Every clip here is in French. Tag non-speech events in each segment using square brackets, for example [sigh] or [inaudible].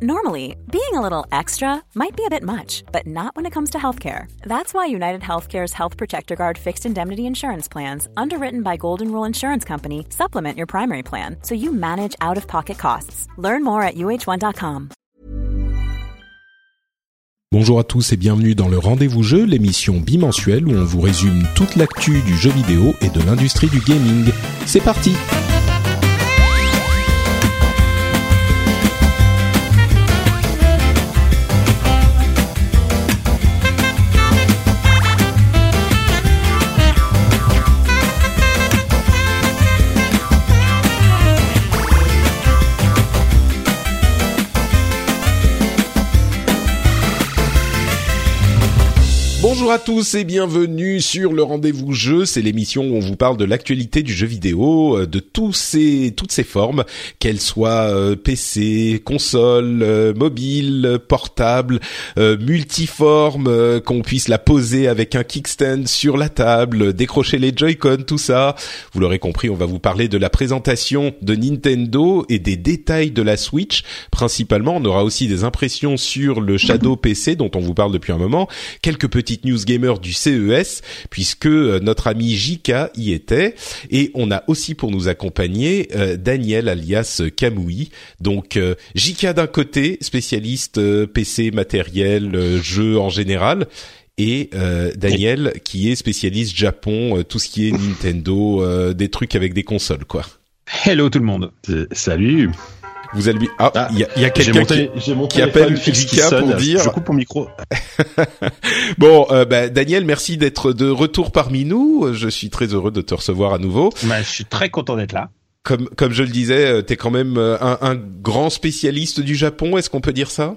Normally, being a little extra might be a bit much, but not when it comes to healthcare. That's why United Healthcare's Health Protector Guard fixed indemnity insurance plans, underwritten by Golden Rule Insurance Company, supplement your primary plan so you manage out of pocket costs. Learn more at uh1.com. Bonjour à tous et bienvenue dans le Rendez-vous Jeu, l'émission bimensuelle où on vous résume toute l'actu du jeu vidéo et de l'industrie du gaming. C'est parti! Bonjour à tous et bienvenue sur le rendez-vous jeu. C'est l'émission où on vous parle de l'actualité du jeu vidéo, euh, de tous ces, toutes ces formes, qu'elles soient euh, PC, console, euh, mobile, portable, multiforme, qu'on puisse la poser avec un kickstand sur la table, décrocher les Joy-Con, tout ça. Vous l'aurez compris, on va vous parler de la présentation de Nintendo et des détails de la Switch. Principalement, on aura aussi des impressions sur le Shadow PC dont on vous parle depuis un moment, quelques petites news gamer du CES puisque euh, notre ami Jika y était et on a aussi pour nous accompagner euh, Daniel alias Kamui. Donc euh, Jika d'un côté, spécialiste PC matériel, jeux en général et Daniel qui est spécialiste Japon, tout ce qui est Nintendo, des trucs avec des consoles quoi. Hello tout le monde. Salut. Vous allez ah, ah, il y a, y a quelqu'un qui, qui appelle Jika pour dire. Je coupe mon micro. [laughs] bon, euh, bah, Daniel, merci d'être de retour parmi nous. Je suis très heureux de te recevoir à nouveau. Bah, je suis très content d'être là. Comme comme je le disais, euh, t'es quand même euh, un, un grand spécialiste du Japon. Est-ce qu'on peut dire ça?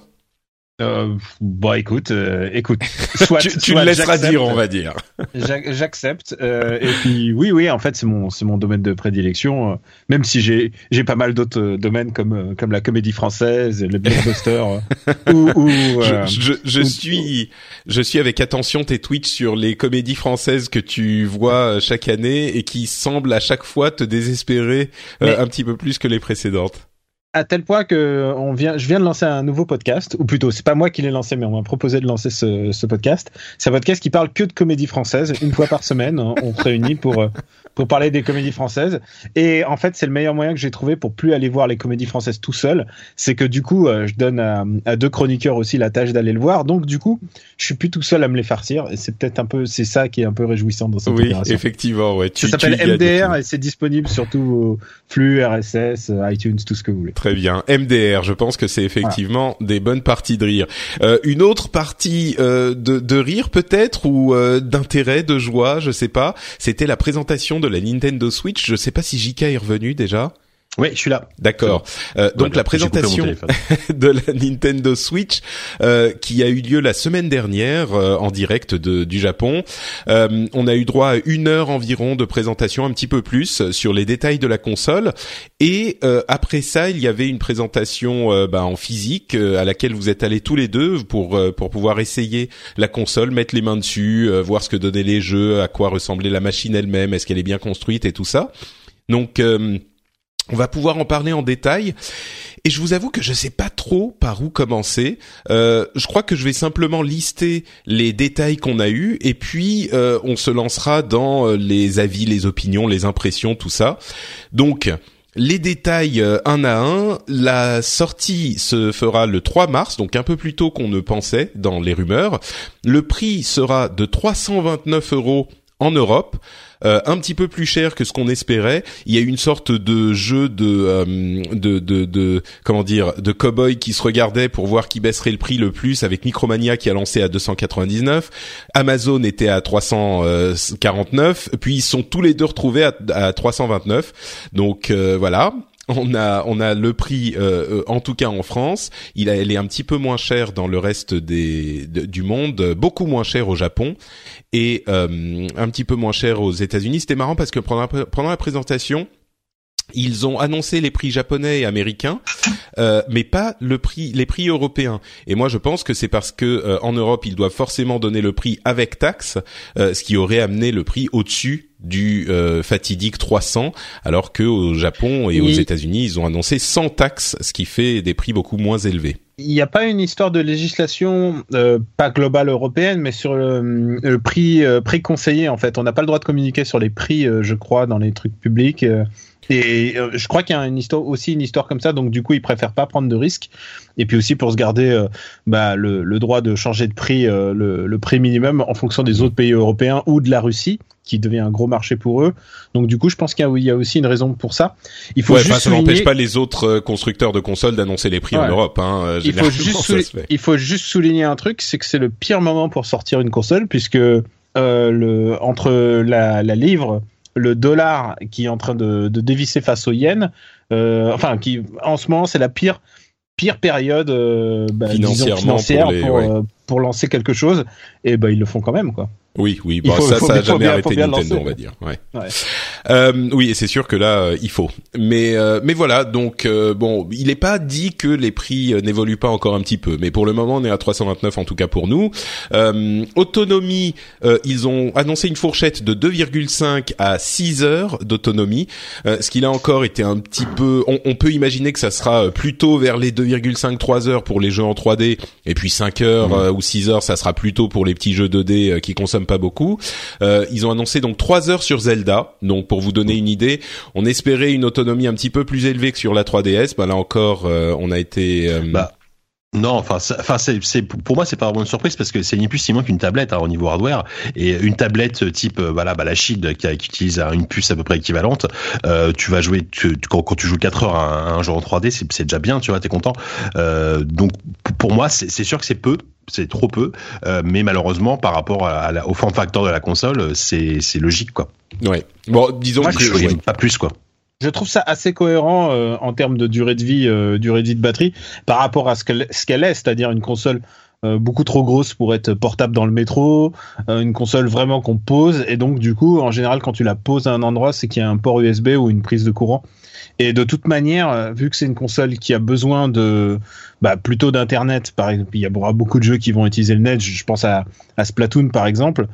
Euh, bon, écoute, euh, écoute. [laughs] Soit, tu, tu le laisseras dire, on va dire. J'accepte. Euh, et puis, oui, oui, en fait, c'est mon, c'est mon domaine de prédilection. Euh, même si j'ai, j'ai pas mal d'autres euh, domaines comme, comme la comédie française, le blockbuster. [laughs] ou, ou je, je, je suis, je suis avec attention tes tweets sur les comédies françaises que tu vois chaque année et qui semblent à chaque fois te désespérer un petit peu plus que les précédentes à tel point que on vient, je viens de lancer un nouveau podcast, ou plutôt, c'est pas moi qui l'ai lancé, mais on m'a proposé de lancer ce, ce podcast. C'est un podcast qui parle que de comédie française. Une fois par semaine, on se réunit pour pour parler des comédies françaises. Et en fait, c'est le meilleur moyen que j'ai trouvé pour plus aller voir les comédies françaises tout seul. C'est que du coup, euh, je donne à, à, deux chroniqueurs aussi la tâche d'aller le voir. Donc du coup, je suis plus tout seul à me les farcir. Et c'est peut-être un peu, c'est ça qui est un peu réjouissant dans cette oui, effectivement, ouais. Tu, ça s'appelle MDR et c'est disponible sur tous vos flux RSS, iTunes, tout ce que vous voulez. Très bien. MDR, je pense que c'est effectivement des bonnes parties de rire. Euh, une autre partie euh, de, de, rire peut-être ou euh, d'intérêt, de joie, je sais pas. C'était la présentation de la Nintendo Switch. Je sais pas si JK est revenu déjà. Oui, je suis là. D'accord. Euh, donc la présentation [laughs] de la Nintendo Switch euh, qui a eu lieu la semaine dernière euh, en direct de, du Japon. Euh, on a eu droit à une heure environ de présentation, un petit peu plus, sur les détails de la console. Et euh, après ça, il y avait une présentation bah, en physique à laquelle vous êtes allés tous les deux pour pour pouvoir essayer la console, mettre les mains dessus, voir ce que donnaient les jeux, à quoi ressemblait la machine elle-même, est-ce qu'elle est bien construite et tout ça. Donc on va pouvoir en parler en détail. Et je vous avoue que je sais pas trop par où commencer. Euh, je crois que je vais simplement lister les détails qu'on a eus et puis euh, on se lancera dans euh, les avis, les opinions, les impressions, tout ça. Donc les détails un à un. La sortie se fera le 3 mars, donc un peu plus tôt qu'on ne pensait dans les rumeurs. Le prix sera de 329 euros en Europe. Euh, un petit peu plus cher que ce qu'on espérait. Il y a une sorte de jeu de, euh, de, de, comment dire, de cowboy qui se regardait pour voir qui baisserait le prix le plus avec Micromania qui a lancé à 299. Amazon était à 349. Puis ils sont tous les deux retrouvés à, à 329. Donc euh, voilà on a on a le prix euh, en tout cas en France. Il a, elle est un petit peu moins cher dans le reste des du monde, beaucoup moins cher au Japon et euh, un petit peu moins cher aux États-Unis. C'était marrant parce que pendant pendant la présentation, ils ont annoncé les prix japonais et américains, euh, mais pas le prix, les prix européens. Et moi, je pense que c'est parce que euh, en Europe, ils doivent forcément donner le prix avec taxe, euh, ce qui aurait amené le prix au-dessus du euh, fatidique 300, alors que au Japon et aux États-Unis, ils ont annoncé sans taxe, ce qui fait des prix beaucoup moins élevés. il n'y a pas une histoire de législation, euh, pas globale européenne, mais sur le, prix euh, préconseillé en fait. On n'a pas le droit de communiquer sur les prix, euh, je crois, dans les trucs publics. Et je crois qu'il y a une histoire, aussi une histoire comme ça, donc du coup, ils préfèrent pas prendre de risques. Et puis aussi pour se garder bah, le, droit de changer de prix, le, le, prix minimum en fonction des autres pays européens ou de la Russie qui devient un gros marché pour eux. Donc du coup, je pense qu'il y, a aussi une raison pour ça. Il faut juste ça n'empêche pas les autres euh, constructeurs de consoles d'annoncer les prix en Europe. Hein, euh, il, faut juste [laughs] il faut juste souligner un truc, c'est que c'est le pire moment pour sortir une console puisque euh, le entre la, la, livre, le dollar qui est en train de, de dévisser face au yen, euh, enfin qui en ce moment c'est la pire pire période euh, bah, financière pour, pour, lancer quelque chose et bah ils le font quand même quoi. Oui, oui, bah, ça, ça a jamais arrêté Nintendo, on va dire. Ouais. ouais. Euh, oui, et c'est sûr que là, euh, il faut. Mais, euh, mais voilà. Donc, euh, bon, il n'est pas dit que les prix n'évoluent pas encore un petit peu, mais pour le moment, on est à 329 en tout cas pour nous. autonomie, ils ont annoncé une fourchette de 2,5 à 6 heures d'autonomie, ce qui là encore était un petit peu. On, on, peut imaginer que ça sera plutôt vers les 2,5-3 heures pour les jeux en 3D, et puis 5 heures mmh. ou 6 heures, ça sera plutôt pour les petits jeux 2D qui consomment pas beaucoup. Euh, ils ont annoncé donc 3 heures sur Zelda. Donc pour vous donner une idée, on espérait une autonomie un petit peu plus élevée que sur la 3DS. Bah là encore, euh, on a été euh, bah, non, enfin, c'est, pour moi, c'est pas vraiment une surprise parce que c'est ni plus si moins qu'une tablette hein, au niveau hardware et une tablette type, voilà, bah, la Shield qui, utilise une puce à peu près équivalente. Tu vas jouer, quand, tu joues 4 heures à un, jeu en 3D, c'est, déjà bien, tu vois, t'es content. Donc, pour moi, c'est, sûr que c'est peu, c'est trop peu, euh, mais malheureusement, par rapport à, au form factor de la console, c'est, logique, quoi. Ouais. Bon, disons que pas plus, quoi je trouve ça assez cohérent euh, en termes de durée de vie, euh, durée de vie de batterie, par rapport à ce qu'elle est, c'est-à-dire une console beaucoup trop grosse pour être portable dans le métro, une console vraiment qu'on pose, et donc du coup, en général, quand tu la poses à un endroit, c'est qu'il y a un port USB ou une prise de courant. Et de toute manière, vu que c'est une console qui a besoin de bah, plutôt d'internet, par exemple, il y aura beaucoup de jeux qui vont utiliser le net. Je pense à, à Splatoon par exemple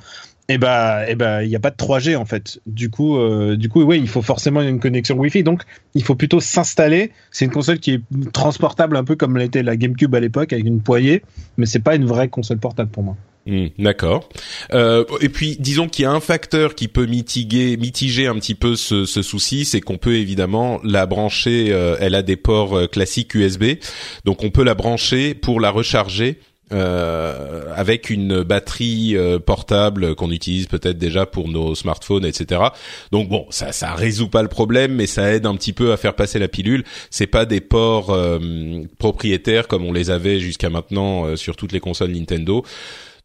et eh bah, et eh bah, il n'y a pas de 3G en fait. Du coup, euh, du coup, oui, il faut forcément une connexion Wi-Fi. Donc, il faut plutôt s'installer. C'est une console qui est transportable un peu comme l'était la GameCube à l'époque avec une poignée, mais c'est pas une vraie console portable pour moi. Hmm, d'accord. Euh, et puis, disons qu'il y a un facteur qui peut mitiguer, mitiger un petit peu ce, ce souci, c'est qu'on peut évidemment la brancher. Euh, elle a des ports euh, classiques USB, donc on peut la brancher pour la recharger euh, avec une batterie euh, portable qu'on utilise peut-être déjà pour nos smartphones, etc. Donc bon, ça ça résout pas le problème, mais ça aide un petit peu à faire passer la pilule. C'est pas des ports euh, propriétaires comme on les avait jusqu'à maintenant sur toutes les consoles Nintendo.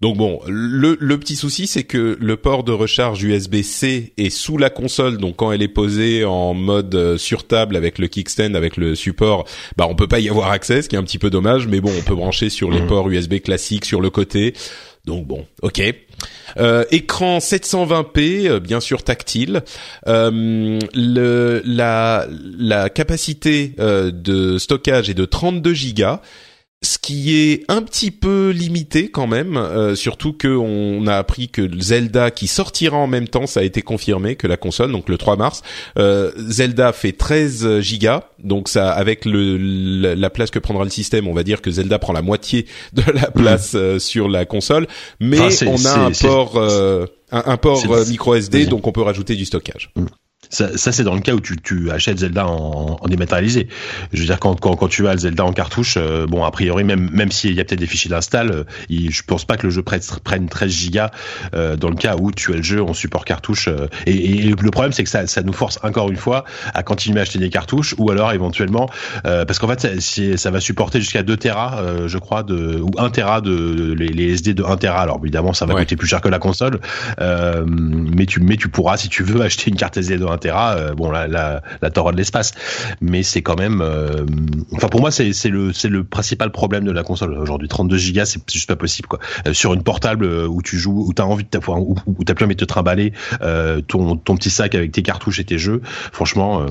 Donc bon, le, le petit souci c'est que le port de recharge USB-C est sous la console, donc quand elle est posée en mode euh, sur table avec le kickstand, avec le support, bah on peut pas y avoir accès, ce qui est un petit peu dommage, mais bon, on peut brancher sur les mmh. ports USB classiques sur le côté. Donc bon, ok. Euh, écran 720p, euh, bien sûr tactile. Euh, le, la, la capacité euh, de stockage est de 32 Go ce qui est un petit peu limité quand même, euh, surtout qu'on a appris que Zelda qui sortira en même temps, ça a été confirmé que la console, donc le 3 mars, euh, Zelda fait 13 gigas, donc ça avec le, la, place que prendra le système, on va dire que Zelda prend la moitié de la place euh, sur la console, mais on a un port, un, port micro SD, donc on peut rajouter du stockage. Mm. Ça, ça c'est dans le cas où tu, tu achètes Zelda en, en, dématérialisé. Je veux dire, quand, quand, quand tu as le Zelda en cartouche, euh, bon, a priori, même, même s'il y a peut-être des fichiers d'install, euh, je pense pas que le jeu prenne, prenne 13 gigas euh, dans le cas où tu as le jeu en support cartouche. Euh, et, et, le problème, c'est que ça, ça nous force encore une fois à continuer à acheter des cartouches ou alors éventuellement, parce qu'en fait, ça, ça va supporter jusqu'à 2 Tera, je crois, de, ou 1 Tera de les, les, SD de 1 Tera. Alors évidemment, ça va coûter plus cher que la console, mais tu, mais tu pourras, si tu veux, acheter une carte SD de 1 euh, bon, la, la, la de l'espace, mais c'est quand même. Euh, enfin, pour moi, c'est le le principal problème de la console aujourd'hui. 32 gigas, c'est juste pas possible quoi. Euh, sur une portable où tu joues, où t'as envie de où, où t'as plus envie de te trimballer ton ton petit sac avec tes cartouches et tes jeux. Franchement.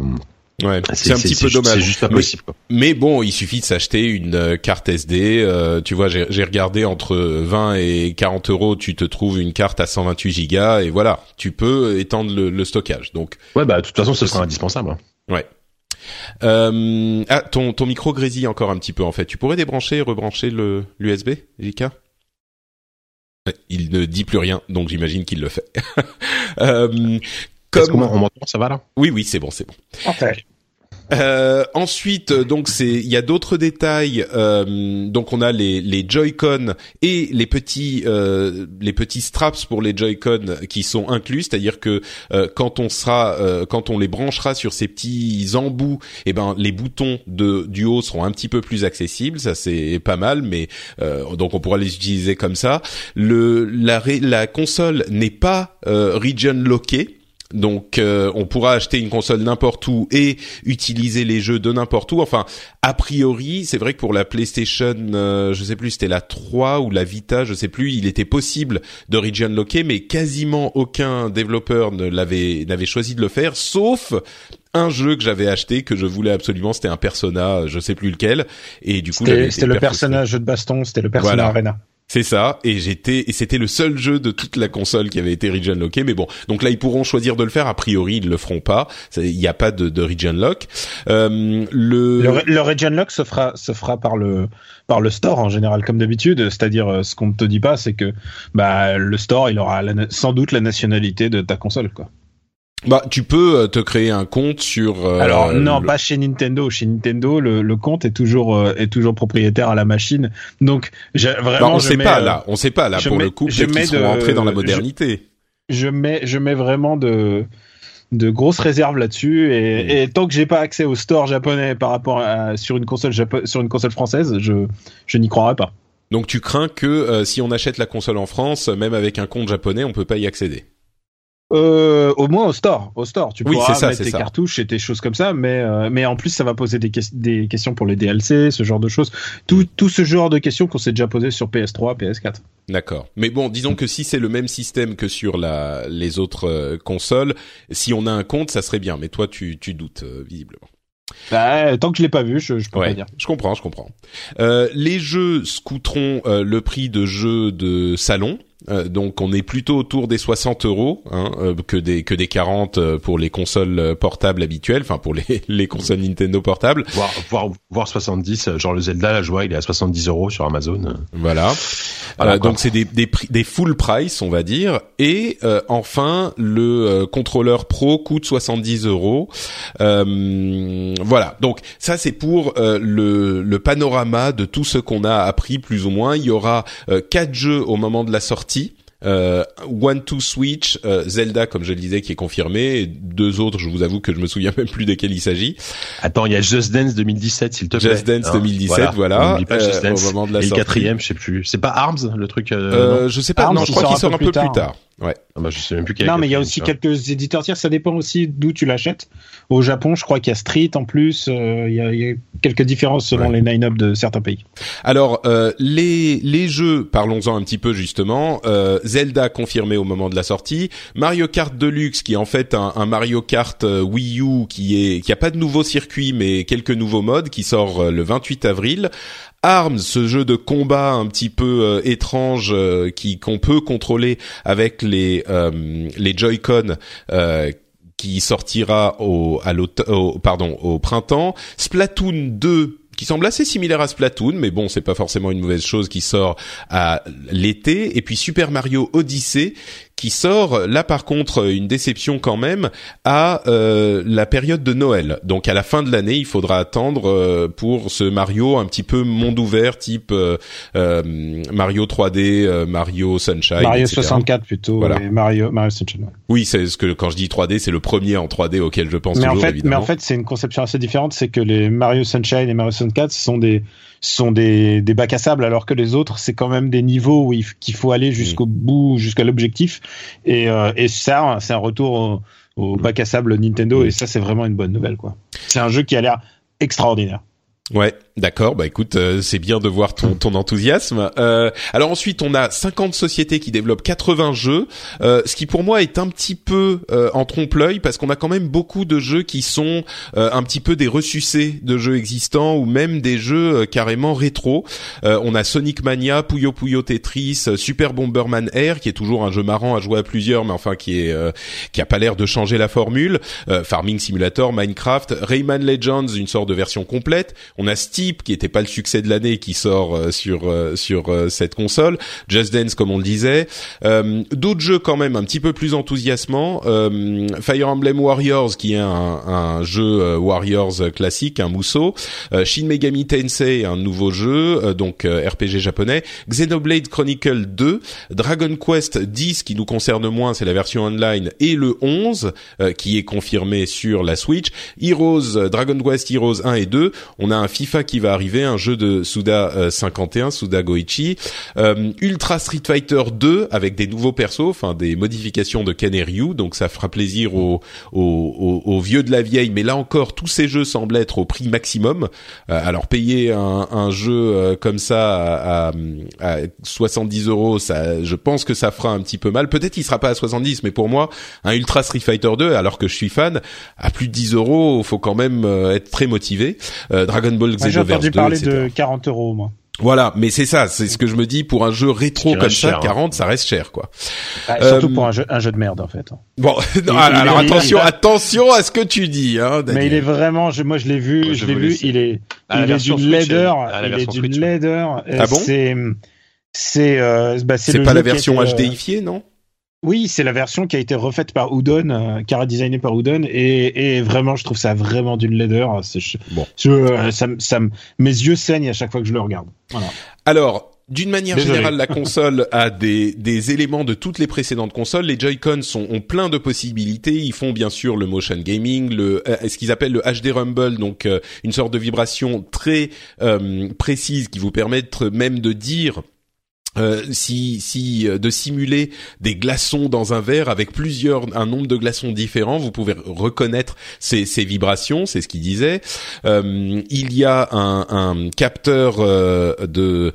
Ouais, c'est un petit peu dommage. C'est juste pas possible. Mais, bon, il suffit de s'acheter une euh, carte SD. Euh, tu vois, j'ai regardé entre 20 et 40 euros, tu te trouves une carte à 128 gigas et voilà, tu peux étendre le, le stockage. Donc ouais, bah de toute façon, ce sera indispensable. Ouais. Euh, ah, ton ton micro grésille encore un petit peu en fait. Tu pourrais débrancher et rebrancher le l'USB, JK Il ne dit plus rien, donc j'imagine qu'il le fait. [laughs] euh, comme... on m'entend, ça va là? Oui, oui, c'est bon, c'est bon. Euh, ensuite, donc c'est, il y a d'autres détails. Euh, donc on a les, les Joy-Con et les petits euh, les petits straps pour les Joy-Con qui sont inclus, c'est-à-dire que euh, quand on sera euh, quand on les branchera sur ces petits embouts, eh ben les boutons de du haut seront un petit peu plus accessibles. Ça c'est pas mal, mais donc on pourra les utiliser comme ça. La console n'est pas region lockée. Donc euh, on pourra acheter une console n'importe où et utiliser les jeux de n'importe où. Enfin, a priori, c'est vrai que pour la PlayStation, euh, je sais plus, c'était la 3 ou la Vita, je sais plus, il était possible de region locker, mais quasiment aucun développeur ne l'avait n'avait choisi de le faire, sauf un jeu que j'avais acheté que je voulais absolument, c'était un Persona, je sais plus lequel, et du coup c'était le personnage jeu de baston, c'était le Persona Arena. C'est ça, et j'étais et c'était le seul jeu de toute la console qui avait été region locké. Mais bon, donc là ils pourront choisir de le faire. A priori ils le feront pas. Il n'y a pas de, de region lock. Euh, le... le... region lock se fera par le store en général comme d'habitude. C'est-à-dire euh, ce qu'on ne te dit pas, c'est que bah le store il aura sans doute la nationalité de ta console quoi. Bah, tu peux euh, te créer un compte sur. Euh, Alors non, pas chez Nintendo. Chez Nintendo, le, le compte est toujours euh, est toujours propriétaire à la machine. Donc vraiment, bah, on sait pas là. On sait pas là pour le coup. Qu'ils seront rentrés dans la modernité. Je, mets je mets vraiment de de grosses réserves là-dessus et, mm. et, tant que j'ai pas accès au store japonais par rapport à sur une console sur une console française, je je n'y croirais pas. Donc tu crains que si on achète la console en France, même avec un compte japonais, on peut pas y accéder. Euh, au moins au store, au store, tu pourras ça, mettre tes cartouches et tes choses comme ça, mais euh, mais en plus ça va poser des, des questions pour les DLC, ce genre de choses, tout tout ce genre de questions qu'on s'est déjà posé sur PS3, PS4. D'accord. Mais bon, disons que si c'est le même système que sur la les autres euh, consoles, si on a un compte, ça serait bien. Mais toi, tu tu doutes euh, visiblement. Bah, tant que je l'ai pas vu, je, je peux pas dire. Je comprends, je comprends. Euh, les jeux scouteront le prix de jeux de salon. Euh, donc on est plutôt autour des 60 euros hein, euh, que des que des 40 euh, pour les consoles portables habituelles, enfin pour les [laughs] les consoles Nintendo portables. Voire voire, voire 70, genre le Zelda, la joie, il est à 70 euros sur Amazon. Voilà. donc c'est des des des full price, on va dire. Et enfin le contrôleur pro coûte 70 euros. voilà. Donc ça c'est pour le le panorama de tout ce qu'on a appris plus ou moins. Il y aura quatre jeux au moment de la sortie euh, One to Switch, euh, Zelda comme je le disais qui est confirmé, et deux autres, je vous avoue que je me souviens [laughs] même plus desquels il s'agit. Attends, il y a Just Dance 2017 s'il te plaît. Just Dance 2017, voilà. Euh, au moment de la et le quatrième, je sais plus. C'est pas Arms le truc euh, Je sais pas. non, je crois qu'il sort un peu plus tard. Ouais. Ah bah, je sais même plus non, mais il y a aussi quelques éditeurs tiers. Ça dépend aussi d'où tu l'achètes. Au Japon, je crois qu'il y a Street en plus. Euh, il, y a, il, y a, quelques différences selon les line-up de certains pays. Alors euh, les les jeux, parlons-en un petit peu justement. Euh, Zelda confirmé au moment de la sortie. Mario Kart Deluxe, qui est en fait un, un Mario Kart euh, Wii U, qui est qui a pas de nouveau circuit mais quelques nouveaux modes, qui sort euh, le 28 avril. Arms, ce jeu de combat un petit peu euh, étrange euh, qui qu'on peut contrôler avec les euh, les Joy-Con qui sortira au à pardon au printemps. Splatoon 2 qui semble assez similaire à Splatoon, mais bon, c'est pas forcément une mauvaise chose qui sort à l'été. Et puis Super Mario Odyssey, qui sort là par contre une déception quand même à euh, la période de Noël. Donc à la fin de l'année, il faudra attendre euh, pour ce Mario un petit peu monde ouvert type euh, Mario 3D, Mario Sunshine, Mario 64 plutôt, voilà. Mario Mario Sunshine. Oui, c'est ce que quand je dis 3D, c'est le premier en 3D auquel je pense mais toujours. En fait, évidemment. Mais en fait, c'est une conception assez différente, c'est que les Mario Sunshine et Mario 64 sont des sont des, des bacs à sable, alors que les autres, c'est quand même des niveaux où qu'il faut aller jusqu'au mm. bout, jusqu'à l'objectif. Et, euh, et ça, c'est un retour au, bac à sable Nintendo, mm. et ça, c'est vraiment une bonne nouvelle, quoi. C'est un jeu qui a l'air extraordinaire. Ouais, d'accord. Bah écoute, euh, c'est bien de voir ton, ton enthousiasme. Euh, alors ensuite, on a 50 sociétés qui développent 80 jeux, euh, ce qui pour moi est un petit peu euh, en trompe-l'œil parce qu'on a quand même beaucoup de jeux qui sont un petit peu des ressucés de jeux existants ou même des jeux carrément rétro. on a Sonic Mania, Puyo Puyo Tetris, Super Bomberman Air, qui est toujours un jeu marrant à jouer à plusieurs, mais enfin qui est qui a pas l'air de changer la formule. Farming Simulator, Minecraft, Rayman Legends, une sorte de version complète. On a Qui était pas le succès de l'année qui sort euh, sur euh, sur euh, cette console, Just Dance comme on le disait, d'autres jeux quand même un petit peu plus enthousiasmants, Fire Emblem Warriors qui est un, un jeu Warriors classique, un mousseau, Shin Megami Tensei un nouveau jeu donc RPG japonais, Xenoblade Chronicle 2, Dragon Quest 10 qui nous concerne moins, c'est la version online et le 11 qui est confirmé sur la Switch, Heroes Dragon Quest Heroes 1 et 2, on a un FIFA qui va arriver, un jeu de Suda 51, euh, Suda Goichi, euh, Ultra Street Fighter 2 avec des nouveaux persos, enfin des modifications de Ken donc ça fera plaisir aux, aux, aux, vieux de la vieille. Mais là encore, tous ces jeux semblent être au prix maximum. Euh, alors payer un, un jeu comme ça à, à, 70 euros, ça, je pense que ça fera un petit peu mal. Peut-être il sera pas à 70, mais pour moi, un Ultra Street Fighter 2, alors que je suis fan, à plus de 10 euros, faut quand même être très motivé. Dragon Ball J'ai entendu parler de 40 euros, moi. Voilà, mais c'est ça, c'est ce que je me dis pour un jeu rétro comme ça, 40, hein. ça reste cher, quoi. surtout euh, pour un jeu, un jeu de merde, en fait. Bon, [laughs] alors, attention, attention à ce que tu dis, hein. Mais il est vraiment, je, moi je l'ai vu, je, l'ai vu, il est, il est d'une laideur, il est d'une laideur. Ah bon C'est, c'est, euh, bah, c'est pas la version HDifiée, euh, non? Oui, c'est la version qui a été refaite par Udon, euh, qui a designé par Udon, et, et, vraiment, je trouve ça vraiment d'une laideur. bon. Je, euh, ça, ça, mes yeux saignent à chaque fois que je le regarde. Voilà. Alors, d'une manière générale, la [laughs] console a des, des éléments de toutes les précédentes consoles. Les Joy-Con sont ont plein de possibilités. Ils font bien sûr le motion gaming, le euh, ce qu'ils appellent le HD Rumble, donc une sorte de vibration très précise qui vous permet même de dire euh, si, si euh, de simuler des glaçons dans un verre avec plusieurs un nombre de glaçons différents, vous pouvez reconnaître ces, ces vibrations, c'est ce qu'il disait. Euh, il y a un, un capteur euh, de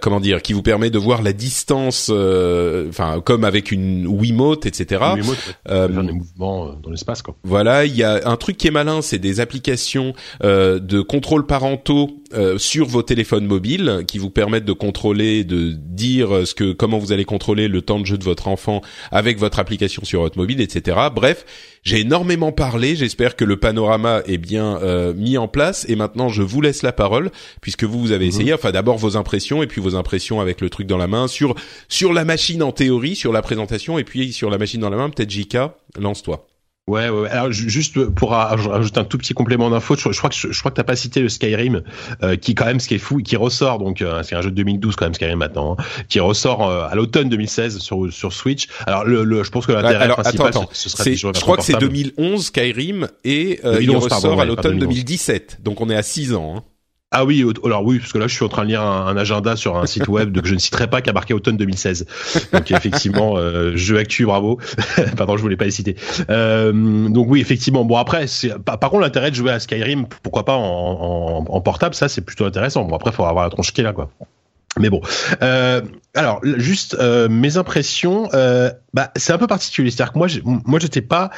comment dire qui vous permet de voir la distance, enfin comme avec une Wiimote, etc. Wiimote, ouais. des mouvements dans l'espace quoi. Voilà, il y a un truc qui est malin, c'est des applications de contrôle parentaux sur vos téléphones mobiles qui vous permettent de contrôler de dire euh, ce que comment vous allez contrôler le temps de jeu de votre enfant avec votre application sur votre mobile, etc. Bref, j'ai énormément parlé. J'espère que le panorama est bien euh, mis en place. Et maintenant, je vous laisse la parole puisque vous vous avez mhm. essayé. Enfin, d'abord vos impressions et puis vos impressions avec le truc dans la main sur sur la machine en théorie, sur la présentation et puis sur la machine dans la main. Peut-être JK, lance-toi. Ouais, ouais, Alors juste pour ajouter un tout petit complément d'info, je, crois que je, crois que t'as pas cité le Skyrim, euh, qui quand même ce qui est fou, qui ressort donc euh, c'est un jeu de 2012 quand même Skyrim maintenant, hein, qui ressort euh, à l'automne 2016 sur sur Switch. Alors le, le je pense que l'intérêt principal, attends, attends. Ce, serait je crois que c'est 2011 Skyrim et il ressort à l'automne 2017, donc on est à 6 ans. Hein. Ah oui, alors oui, parce que là je suis en train de lire un, agenda sur un site web que je ne citerai pas qui a marqué automne 2016. Donc effectivement, euh, jeu actu, bravo. [laughs] Pardon, je voulais pas les citer. Euh, donc oui, effectivement. Bon après, par, contre l'intérêt de jouer à Skyrim, pourquoi pas en, portable, ça c'est plutôt intéressant. Bon après, il faut avoir la tronche qui est là, quoi. Mais bon, euh, alors juste euh, mes impressions, bah c'est un peu particulier. C'est-à-dire que moi, moi j'étais pas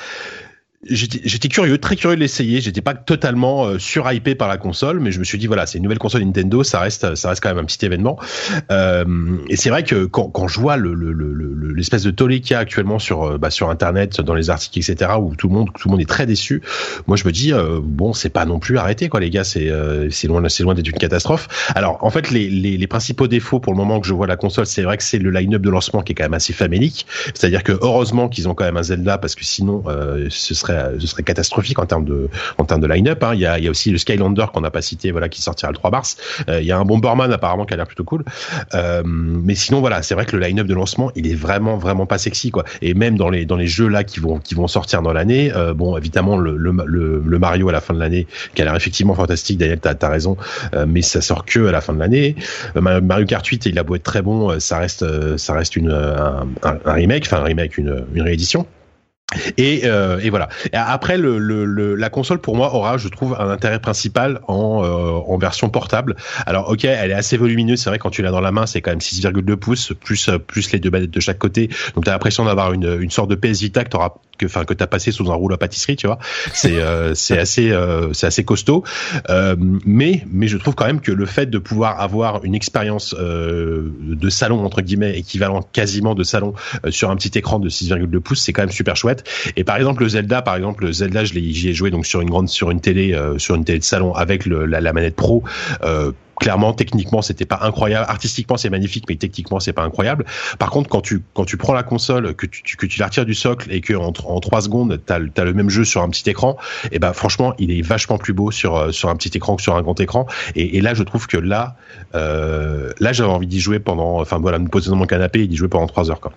j'étais curieux, très curieux de l'essayer. J'étais pas totalement euh, surhypé par la console, mais je me suis dit voilà, c'est une nouvelle console Nintendo, ça reste, ça reste quand même un petit événement. Euh, et c'est vrai que quand, quand je vois le l'espèce le, de tollé qu'il y a actuellement sur euh, bah, sur Internet, dans les articles, etc., où tout le monde tout le monde est très déçu, moi je me dis euh, bon, c'est pas non plus arrêté quoi, les gars, c'est euh, c'est loin c'est loin d'être une catastrophe. Alors en fait, les, les, les principaux défauts pour le moment que je vois la console, c'est vrai que c'est le line-up de lancement qui est quand même assez famélique. C'est-à-dire que heureusement qu'ils ont quand même un Zelda parce que sinon ce serait ce serait catastrophique en termes de en termes de line-up. Hein. Il, y a, aussi le Skylander qu'on n'a pas cité, voilà, qui sortira le 3 mars. Euh, il y a un Bomberman apparemment qui a l'air plutôt cool. Euh, mais sinon, voilà, c'est vrai que le line-up de lancement, il est vraiment vraiment pas sexy quoi. Et même dans les dans les jeux là qui vont qui vont sortir dans l'année, euh, bon évidemment le, le, Mario à la fin de l'année qui a l'air effectivement fantastique. Daniel, t'as as raison, mais ça sort que à la fin de l'année. Mario Kart 8, il a beau être très bon, ça reste ça reste une un, remake, enfin un remake, une réédition. Et, euh, et, voilà. Et après, la console pour moi aura, je trouve, un intérêt principal en, euh, en version portable. Alors, ok, elle est assez volumineuse. C'est vrai quand tu l'as dans la main, c'est quand même 6,2 pouces plus plus les deux manettes de chaque côté. Donc, t'as l'impression d'avoir une, une sorte de PS Vita que t'auras que enfin que t'as passé sous un rouleau à pâtisserie, tu vois. C'est euh, [laughs] c'est assez euh, c'est assez costaud. Euh, mais mais je trouve quand même que le fait de pouvoir avoir une expérience de salon entre guillemets équivalent quasiment de salon sur un petit écran de 6,2 pouces, c'est quand même super chouette. Et par exemple le Zelda, par exemple le Zelda, je j'y ai joué donc sur une grande sur une télé sur une télé de salon avec la, manette pro. Clairement techniquement c'était pas incroyable. Artistiquement c'est magnifique mais techniquement c'est pas incroyable. Par contre quand tu quand tu prends la console que tu que tu la retires du socle et que en, en 3 secondes t'as as le même jeu sur un petit écran et eh ben franchement il est vachement plus beau sur euh, sur un petit écran que sur un grand écran. Et, là je trouve que là euh, là j'avais envie d'y jouer pendant enfin voilà me poser dans mon canapé et d'y jouer pendant 3 heures quoi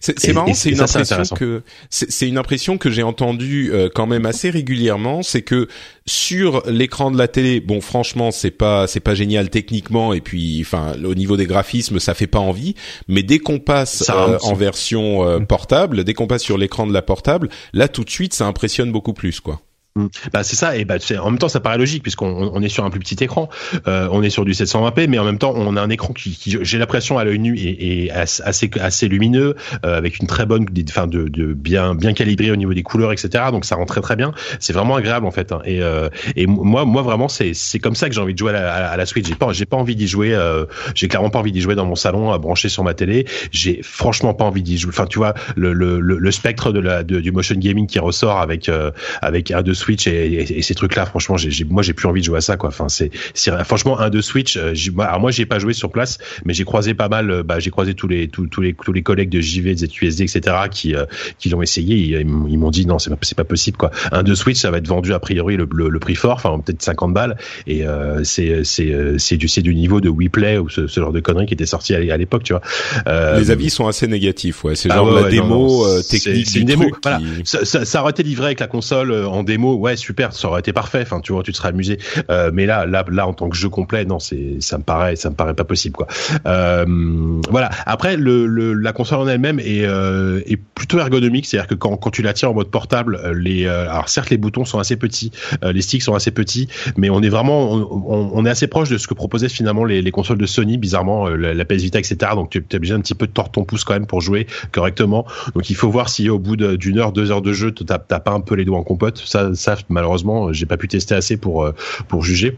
c'est marrant, c'est une impression que c'est une impression que j'ai entendue euh, quand même assez régulièrement, c'est que sur l'écran de la télé, bon franchement c'est pas c'est pas génial techniquement et puis enfin au niveau des graphismes ça fait pas envie, mais dès qu'on passe euh, en version euh, mm. portable, dès qu'on passe sur l'écran de la portable, là tout de suite ça impressionne beaucoup plus quoi. Mm. Bah c'est ça et bah en même temps ça paraît logique puisqu'on on est sur un plus petit écran, euh, on est sur du 720p mais en même temps on a un écran qui, qui j'ai l'impression à l'œil nu est, assez assez lumineux euh, avec une très bonne enfin de, de, bien bien calibré au niveau des couleurs etc donc ça rend très très bien. C'est vraiment agréable en fait hein. et euh, et moi moi vraiment c'est c'est comme ça que j'ai envie de jouer à la, à la Switch. J'ai pas j'ai pas envie d'y jouer euh, j'ai clairement pas envie d'y jouer dans mon salon à brancher sur ma télé. J'ai franchement pas envie d'y jouer enfin tu vois le le, le, spectre de la de, du motion gaming qui ressort avec euh, avec un de Switch et, ces trucs-là, franchement, j'ai, moi j'ai plus envie de jouer à ça, quoi. Enfin, c'est, franchement un de Switch. Euh, alors moi, j'ai pas joué sur place, mais j'ai croisé pas mal. Euh, bah, j'ai croisé tous les tous, tous les tous les collègues de JV, de ZUSD, etc. qui euh, qui l'ont essayé. Ils, m'ont dit non, c'est pas pas possible, quoi. Un de Switch, ça va être vendu a priori le, le, prix fort, enfin peut-être 50 balles, et c'est c'est c'est du c'est du niveau de WePlay ou ce, genre de conneries qui était sorti à, l'époque, tu vois. les avis sont assez négatifs, ouais. C'est ah genre la démo technique c'est, une démo. Voilà. Ça, ça, ça, aurait été livré avec la console en démo, ouais, super, ça aurait été parfait. Enfin, tu vois, tu te serais amusé. Euh, mais là, là, là, en tant que jeu complet, non, c'est, ça me paraît, ça me paraît pas possible, quoi. Euh, voilà. Après, la console en elle-même est, euh, est plutôt ergonomique, c'est-à-dire que quand, quand tu la tiens en mode portable, les, alors certes, les boutons sont assez petits, les sticks sont assez petits, mais on est vraiment, on, est assez proche de ce que proposaient finalement les, les consoles de Sony, bizarrement, la, la, PS Vita, etc. Donc, tu as besoin un petit peu de tordre ton pouce quand même pour jouer correctement. Donc, il faut voir si au bout d'une heure, deux heures de jeu, t'as pas un peu les doigts en compote. Ça, ça malheureusement j'ai pas pu tester assez pour euh, pour juger.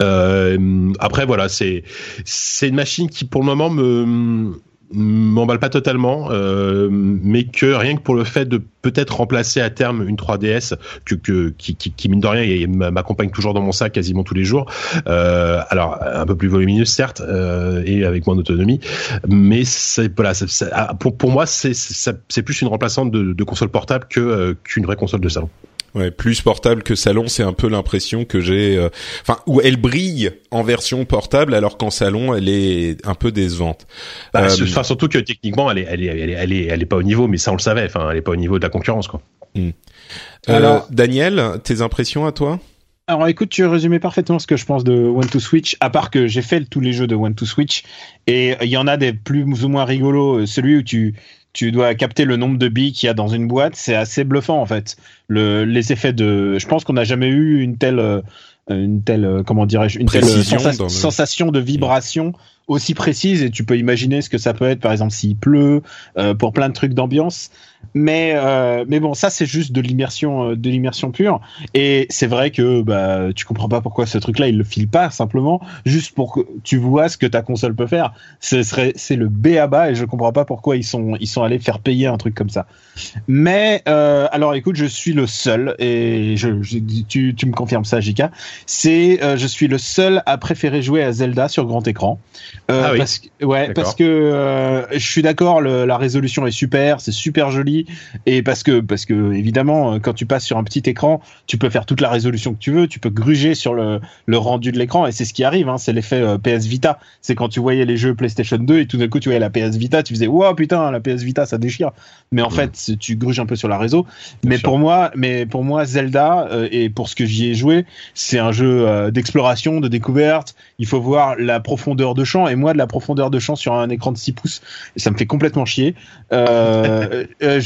Euh, après voilà, c'est c'est une machine qui pour le moment me m'emballe pas totalement, euh, mais que rien que pour le fait de peut-être remplacer à terme une 3DS que, qui, mine de rien m'accompagne toujours dans mon sac quasiment tous les jours. Euh, alors un peu plus volumineux certes euh, et avec moins d'autonomie, mais c'est voilà, ah, pour, moi c'est c'est plus une remplaçante de, de console portable que qu'une vraie console de salon. Ouais, plus portable que salon, c'est un peu l'impression que j'ai. Euh, enfin, où elle brille en version portable, alors qu'en salon, elle est un peu décevante. Bah, euh, enfin, surtout que techniquement, elle est, elle est, elle est, elle est, elle est, pas au niveau, mais ça on le savait. Enfin, elle est pas au niveau de la concurrence, quoi. Hmm. Euh, alors, Daniel, tes impressions à toi? Alors écoute, tu résumé parfaitement ce que je pense de One to Switch, à part que j'ai fait tous les jeux de One to Switch, et il y en a des plus ou moins rigolos. Celui où tu, tu dois capter le nombre de billes qu'il y a dans une boîte, c'est assez bluffant en fait. Le, les effets de, je pense qu'on n'a jamais eu une telle, euh, une telle, euh, comment dirais-je, une telle sensation de vibration aussi précise et tu peux imaginer ce que ça peut être par exemple s'il pleut euh, pour plein de trucs d'ambiance mais euh, mais bon ça c'est juste de l'immersion euh, de l'immersion pure. Et c'est vrai que bah tu comprends pas pourquoi ce truc là il le file pas simplement. Juste pour que tu vois ce que ta console peut faire. Ce serait c'est le B à bas et je comprends pas pourquoi ils sont ils sont allés faire payer un truc comme ça. Mais euh, alors écoute je suis le seul et je, tu, tu me confirmes ça Jika c'est euh, je suis le seul à préférer jouer à Zelda sur grand écran. Ah oui. parce que ouais parce que je suis d'accord la résolution est super c'est super joli et parce que parce que évidemment quand tu passes sur un petit écran tu peux faire toute la résolution que tu veux tu peux gruger sur le, le rendu de l'écran et c'est ce qui arrive hein, c'est l'effet euh, PS Vita. C'est quand tu voyais les jeux PlayStation 2 et tout d'un coup tu voyais la PS Vita tu faisais wow putain la PS Vita ça déchire. Mais en fait tu gruges un peu sur la réseau. Mais pour moi mais pour moi Zelda euh, et pour ce que j'y ai joué c'est un jeu euh, d'exploration de découverte. Il faut voir la profondeur de champ. Et moi, de la profondeur de champ sur un écran de 6 pouces, ça me fait complètement chier. Euh, [laughs] euh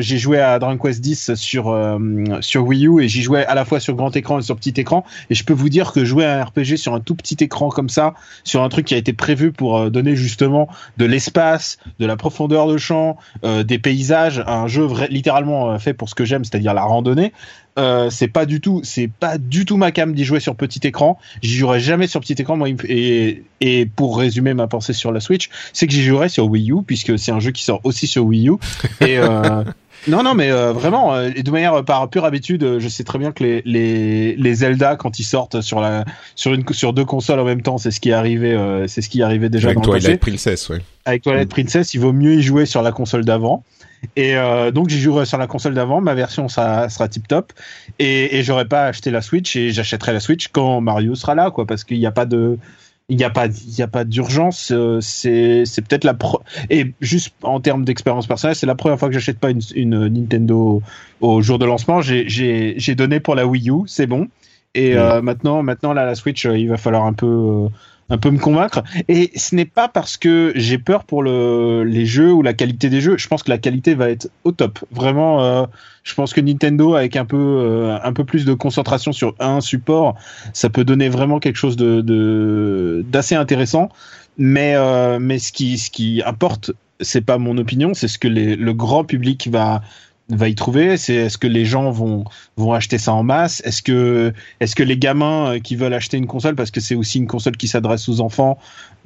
j'ai joué à Dragon Quest 10 sur euh, sur Wii U et j'y jouais à la fois sur grand écran et sur petit écran. Et je peux vous dire que jouer à un RPG sur un tout petit écran comme ça, sur un truc qui a été prévu pour euh, donner justement de l'espace, de la profondeur de champ, des paysages, un jeu littéralement fait pour ce que j'aime, c'est-à-dire la randonnée. Euh, c'est pas du tout, c'est pas du tout ma cam d'y jouer sur petit écran. J'y jouerai jamais sur petit écran. Moi, et, et pour résumer ma pensée sur la Switch, c'est que j'y jouerai sur Wii U puisque c'est un jeu qui sort aussi sur Wii U. [laughs] Et euh, non, non, mais euh, vraiment, euh, et de manière par pure habitude, je sais très bien que les, les, les Zelda quand ils sortent sur la sur une sur deux consoles en même temps, c'est ce qui est arrivé, c'est ce qui arrivé déjà avec dans Twilight Princess, ouais. Avec Twilight mm. Princess, il vaut mieux y jouer sur la console d'avant. Et euh, donc j'y jouerai sur la console d'avant, ma version sera, sera tip top, et, et j'aurais pas acheté la Switch et j'achèterai la Switch quand Mario sera là, quoi, parce qu'il n'y a pas de, il n'y a pas, il y a pas d'urgence. Euh, c'est, c'est peut-être la pro et juste en termes d'expérience personnelle, c'est la première fois que j'achète pas une, une Nintendo au jour de lancement. J'ai, j'ai, donné pour la Wii U, c'est bon. Et euh, maintenant, maintenant là, la Switch, il va falloir un peu un peu me convaincre. Et ce n'est pas parce que j'ai peur pour le, les jeux ou la qualité des jeux. Je pense que la qualité va être au top. Vraiment, euh, je pense que Nintendo, avec un peu, euh, un peu plus de concentration sur un support, ça peut donner vraiment quelque chose de, d'assez intéressant. Mais, euh, mais ce qui, ce qui importe, c'est pas mon opinion, c'est ce que les, le grand public va, va y trouver C'est est-ce que les gens vont vont acheter ça en masse? Est-ce que est-ce que les gamins euh, qui veulent acheter une console parce que c'est aussi une console qui s'adresse aux enfants,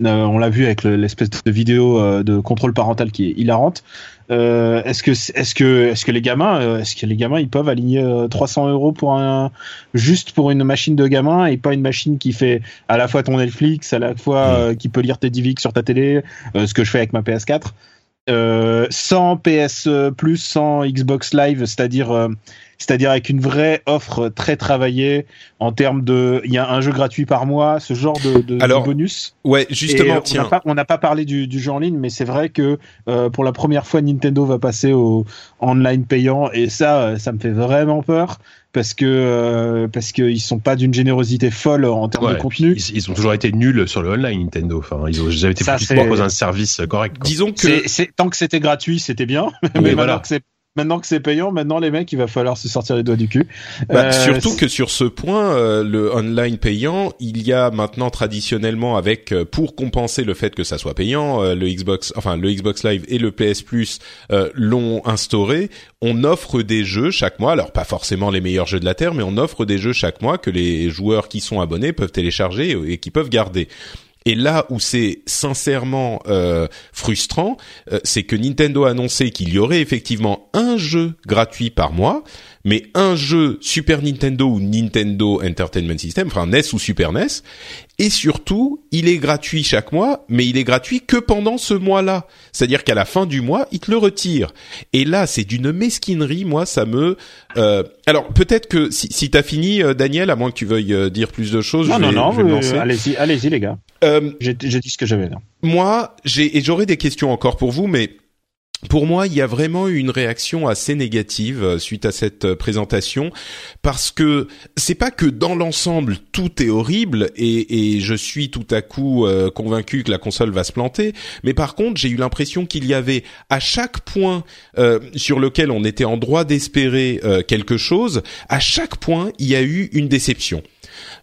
euh, on l'a vu avec l'espèce de vidéo euh, de contrôle parental qui est hilarante. est-ce que est-ce que est-ce que les gamins est-ce que les gamins ils peuvent aligner 300 euros pour un juste pour une machine de gamin et pas une machine qui fait à la fois ton Netflix, à la fois mmh. qui peut lire tes DivX sur ta télé, ce que je fais avec ma PS4 euh, sans PS Plus, sans Xbox Live, c'est-à-dire euh, c'est-à-dire avec une vraie offre très travaillée en termes de, il y a un jeu gratuit par mois, ce genre de, de, Alors, bonus. Ouais, justement. tiens. On n'a pas, parlé du, du, jeu en ligne, mais c'est vrai que euh, pour la première fois, Nintendo va passer au online payant, et ça, euh, ça me fait vraiment peur parce que euh, parce qu'ils sont pas d'une générosité folle en termes de contenu. Ils, ont toujours été nuls sur le online Nintendo. Enfin, ils ont jamais été foutus de proposer un service correct. Disons que tant que c'était gratuit, c'était bien. [laughs] mais voilà. que c'est maintenant que c'est payant, maintenant les mecs, il va falloir se sortir les doigts du cul. Bah, euh, surtout que sur ce point, euh, le online payant, il y a maintenant traditionnellement avec euh, pour compenser le fait que ça soit payant, le Xbox, enfin le Xbox Live et le PS Plus l'ont instauré. On offre des jeux chaque mois, alors pas forcément les meilleurs jeux de la terre, mais on offre des jeux chaque mois que les joueurs qui sont abonnés peuvent télécharger et qui peuvent garder. Et là où c'est sincèrement euh, frustrant, euh, c'est que Nintendo a annoncé qu'il y aurait effectivement un jeu gratuit par mois, mais un jeu Super Nintendo ou Nintendo Entertainment System, enfin NES ou Super NES, et surtout, il est gratuit chaque mois, mais il est gratuit que pendant ce mois-là. C'est-à-dire qu'à la fin du mois, il te le retire. Et là, c'est d'une mesquinerie, moi, ça me... Euh... Alors, peut-être que si, si t'as fini, euh, Daniel, à moins que tu veuilles euh, dire plus de choses, non, je vais, non, non, allez-y, allez-y, les gars. Euh, j'ai dit ce que j'avais là. Moi, j'ai et j'aurais des questions encore pour vous, mais pour moi, il y a vraiment eu une réaction assez négative euh, suite à cette euh, présentation parce que c'est pas que dans l'ensemble tout est horrible et, et je suis tout à coup euh, convaincu que la console va se planter, mais par contre j'ai eu l'impression qu'il y avait à chaque point sur lequel on était en droit d'espérer quelque chose, à chaque point il y a eu une déception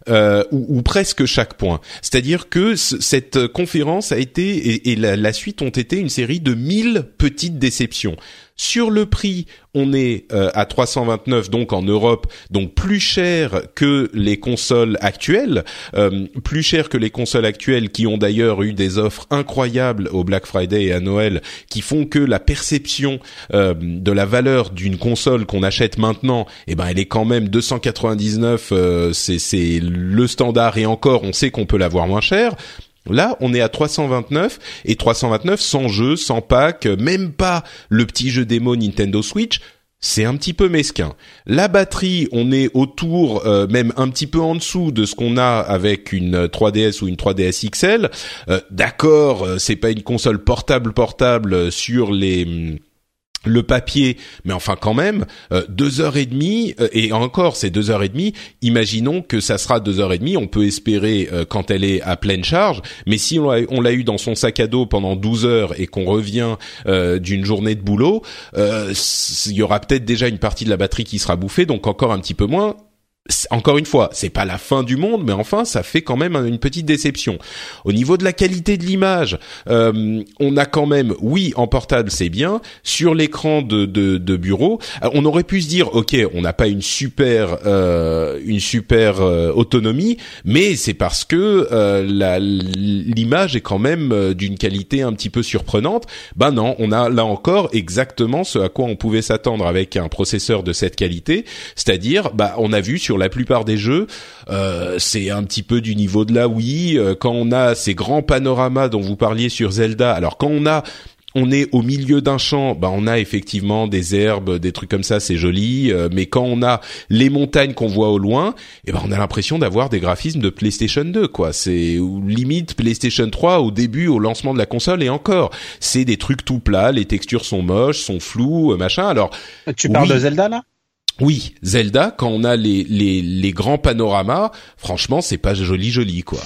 euh, ou, presque chaque point. C'est-à-dire que cette conférence a été et, la, suite ont été une série de mille petites déceptions. Sur le prix, on est euh, à 329 donc en Europe, donc plus cher que les consoles actuelles, euh, plus cher que les consoles actuelles qui ont d'ailleurs eu des offres incroyables au Black Friday et à Noël, qui font que la perception euh, de la valeur d'une console qu'on achète maintenant, eh ben elle est quand même 299, c'est c'est le standard et encore on sait qu'on peut l'avoir moins cher. Là, on est à 329 et 329 sans jeu, sans pack, même pas le petit jeu démo Nintendo Switch. C'est un petit peu mesquin. La batterie, on est autour, euh, même un petit peu en dessous de ce qu'on a avec une 3DS ou une 3DS XL. Euh, d'accord, euh, c'est pas une console portable portable sur les le papier, mais enfin quand même euh, deux heures et demie euh, et encore c'est deux heures et demie. Imaginons que ça sera deux heures et demie. On peut espérer euh, quand elle est à pleine charge, mais si on l'a eu dans son sac à dos pendant 12 heures et qu'on revient d'une journée de boulot, il y aura peut-être déjà une partie de la batterie qui sera bouffée, donc encore un petit peu moins encore une fois, c'est pas la fin du monde, mais enfin, ça fait quand même une petite déception. Au niveau de la qualité de l'image, euh, on a quand même, oui, en portable c'est bien. Sur l'écran de, bureau, euh, on aurait pu se dire, ok, on n'a pas une super, euh, une super euh, autonomie, mais c'est parce que euh, l'image est quand même d'une qualité un petit peu surprenante. Ben non, on a là encore exactement ce à quoi on pouvait s'attendre avec un processeur de cette qualité, c'est-à-dire, bah, on a vu sur la plupart des jeux, euh, c'est un petit peu du niveau de la Wii. Euh, quand on a ces grands panoramas dont vous parliez sur Zelda, alors quand on a on est au milieu d'un champ, bah on a effectivement des herbes, des trucs comme ça, c'est joli. Euh, mais quand on a les montagnes qu'on voit au loin, eh ben on a l'impression d'avoir des graphismes de PlayStation 2, quoi. C'est limite PlayStation 3 au début, au lancement de la console et encore. C'est des trucs tout plats, les textures sont moches, sont floues, machin. Alors tu parles de Zelda là? Oui, Zelda, quand on a les, les, les grands panoramas, franchement, c'est pas joli joli quoi.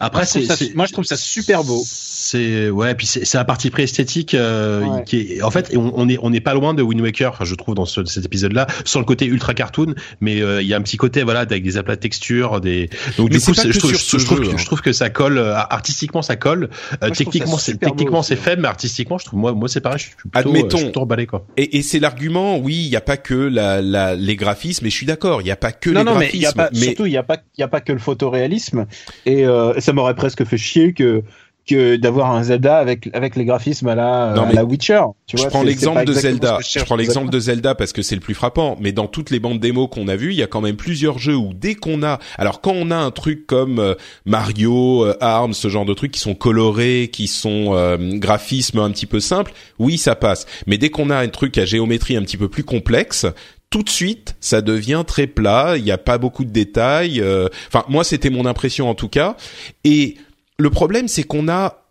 Après, c'est, moi je trouve ça super beau c'est ouais, puis c'est un parti préesthétique euh, qui est en fait on, on est on n'est pas loin de Wind Waker, je trouve dans ce, cet épisode-là, sans le côté ultra cartoon, mais euh, il y a un petit côté voilà avec des aplats de texture, des donc du coup je, trouve, je, trouve, je, trouve, que ça colle euh, artistiquement ça colle, euh, techniquement c'est techniquement c'est faible, mais artistiquement je trouve moi moi c'est pareil, je suis plutôt, Admettons, je suis emballé quoi. Et, et c'est l'argument, oui, il y a pas que la, la les graphismes, mais je suis d'accord, il y a pas que les non, graphismes, mais, y a pas, surtout il y a pas il y a pas que le photoréalisme et ça m'aurait presque fait chier que que d'avoir un Zelda avec avec les graphismes à la, à la Witcher. Tu vois, je prends l'exemple de Zelda. Je, prends l'exemple de Zelda parce que c'est le plus frappant. Mais dans toutes les bandes démos qu'on a vues, il y a quand même plusieurs jeux où dès qu'on a, alors quand on a un truc comme euh, Mario, euh, Arms, ce genre de trucs qui sont colorés, qui sont euh, graphismes un petit peu simples, oui ça passe. Mais dès qu'on a un truc à géométrie un petit peu plus complexe, tout de suite, ça devient très plat. Il n'y a pas beaucoup de détails. Euh, enfin, moi, c'était mon impression en tout cas. Et le problème, c'est qu'on a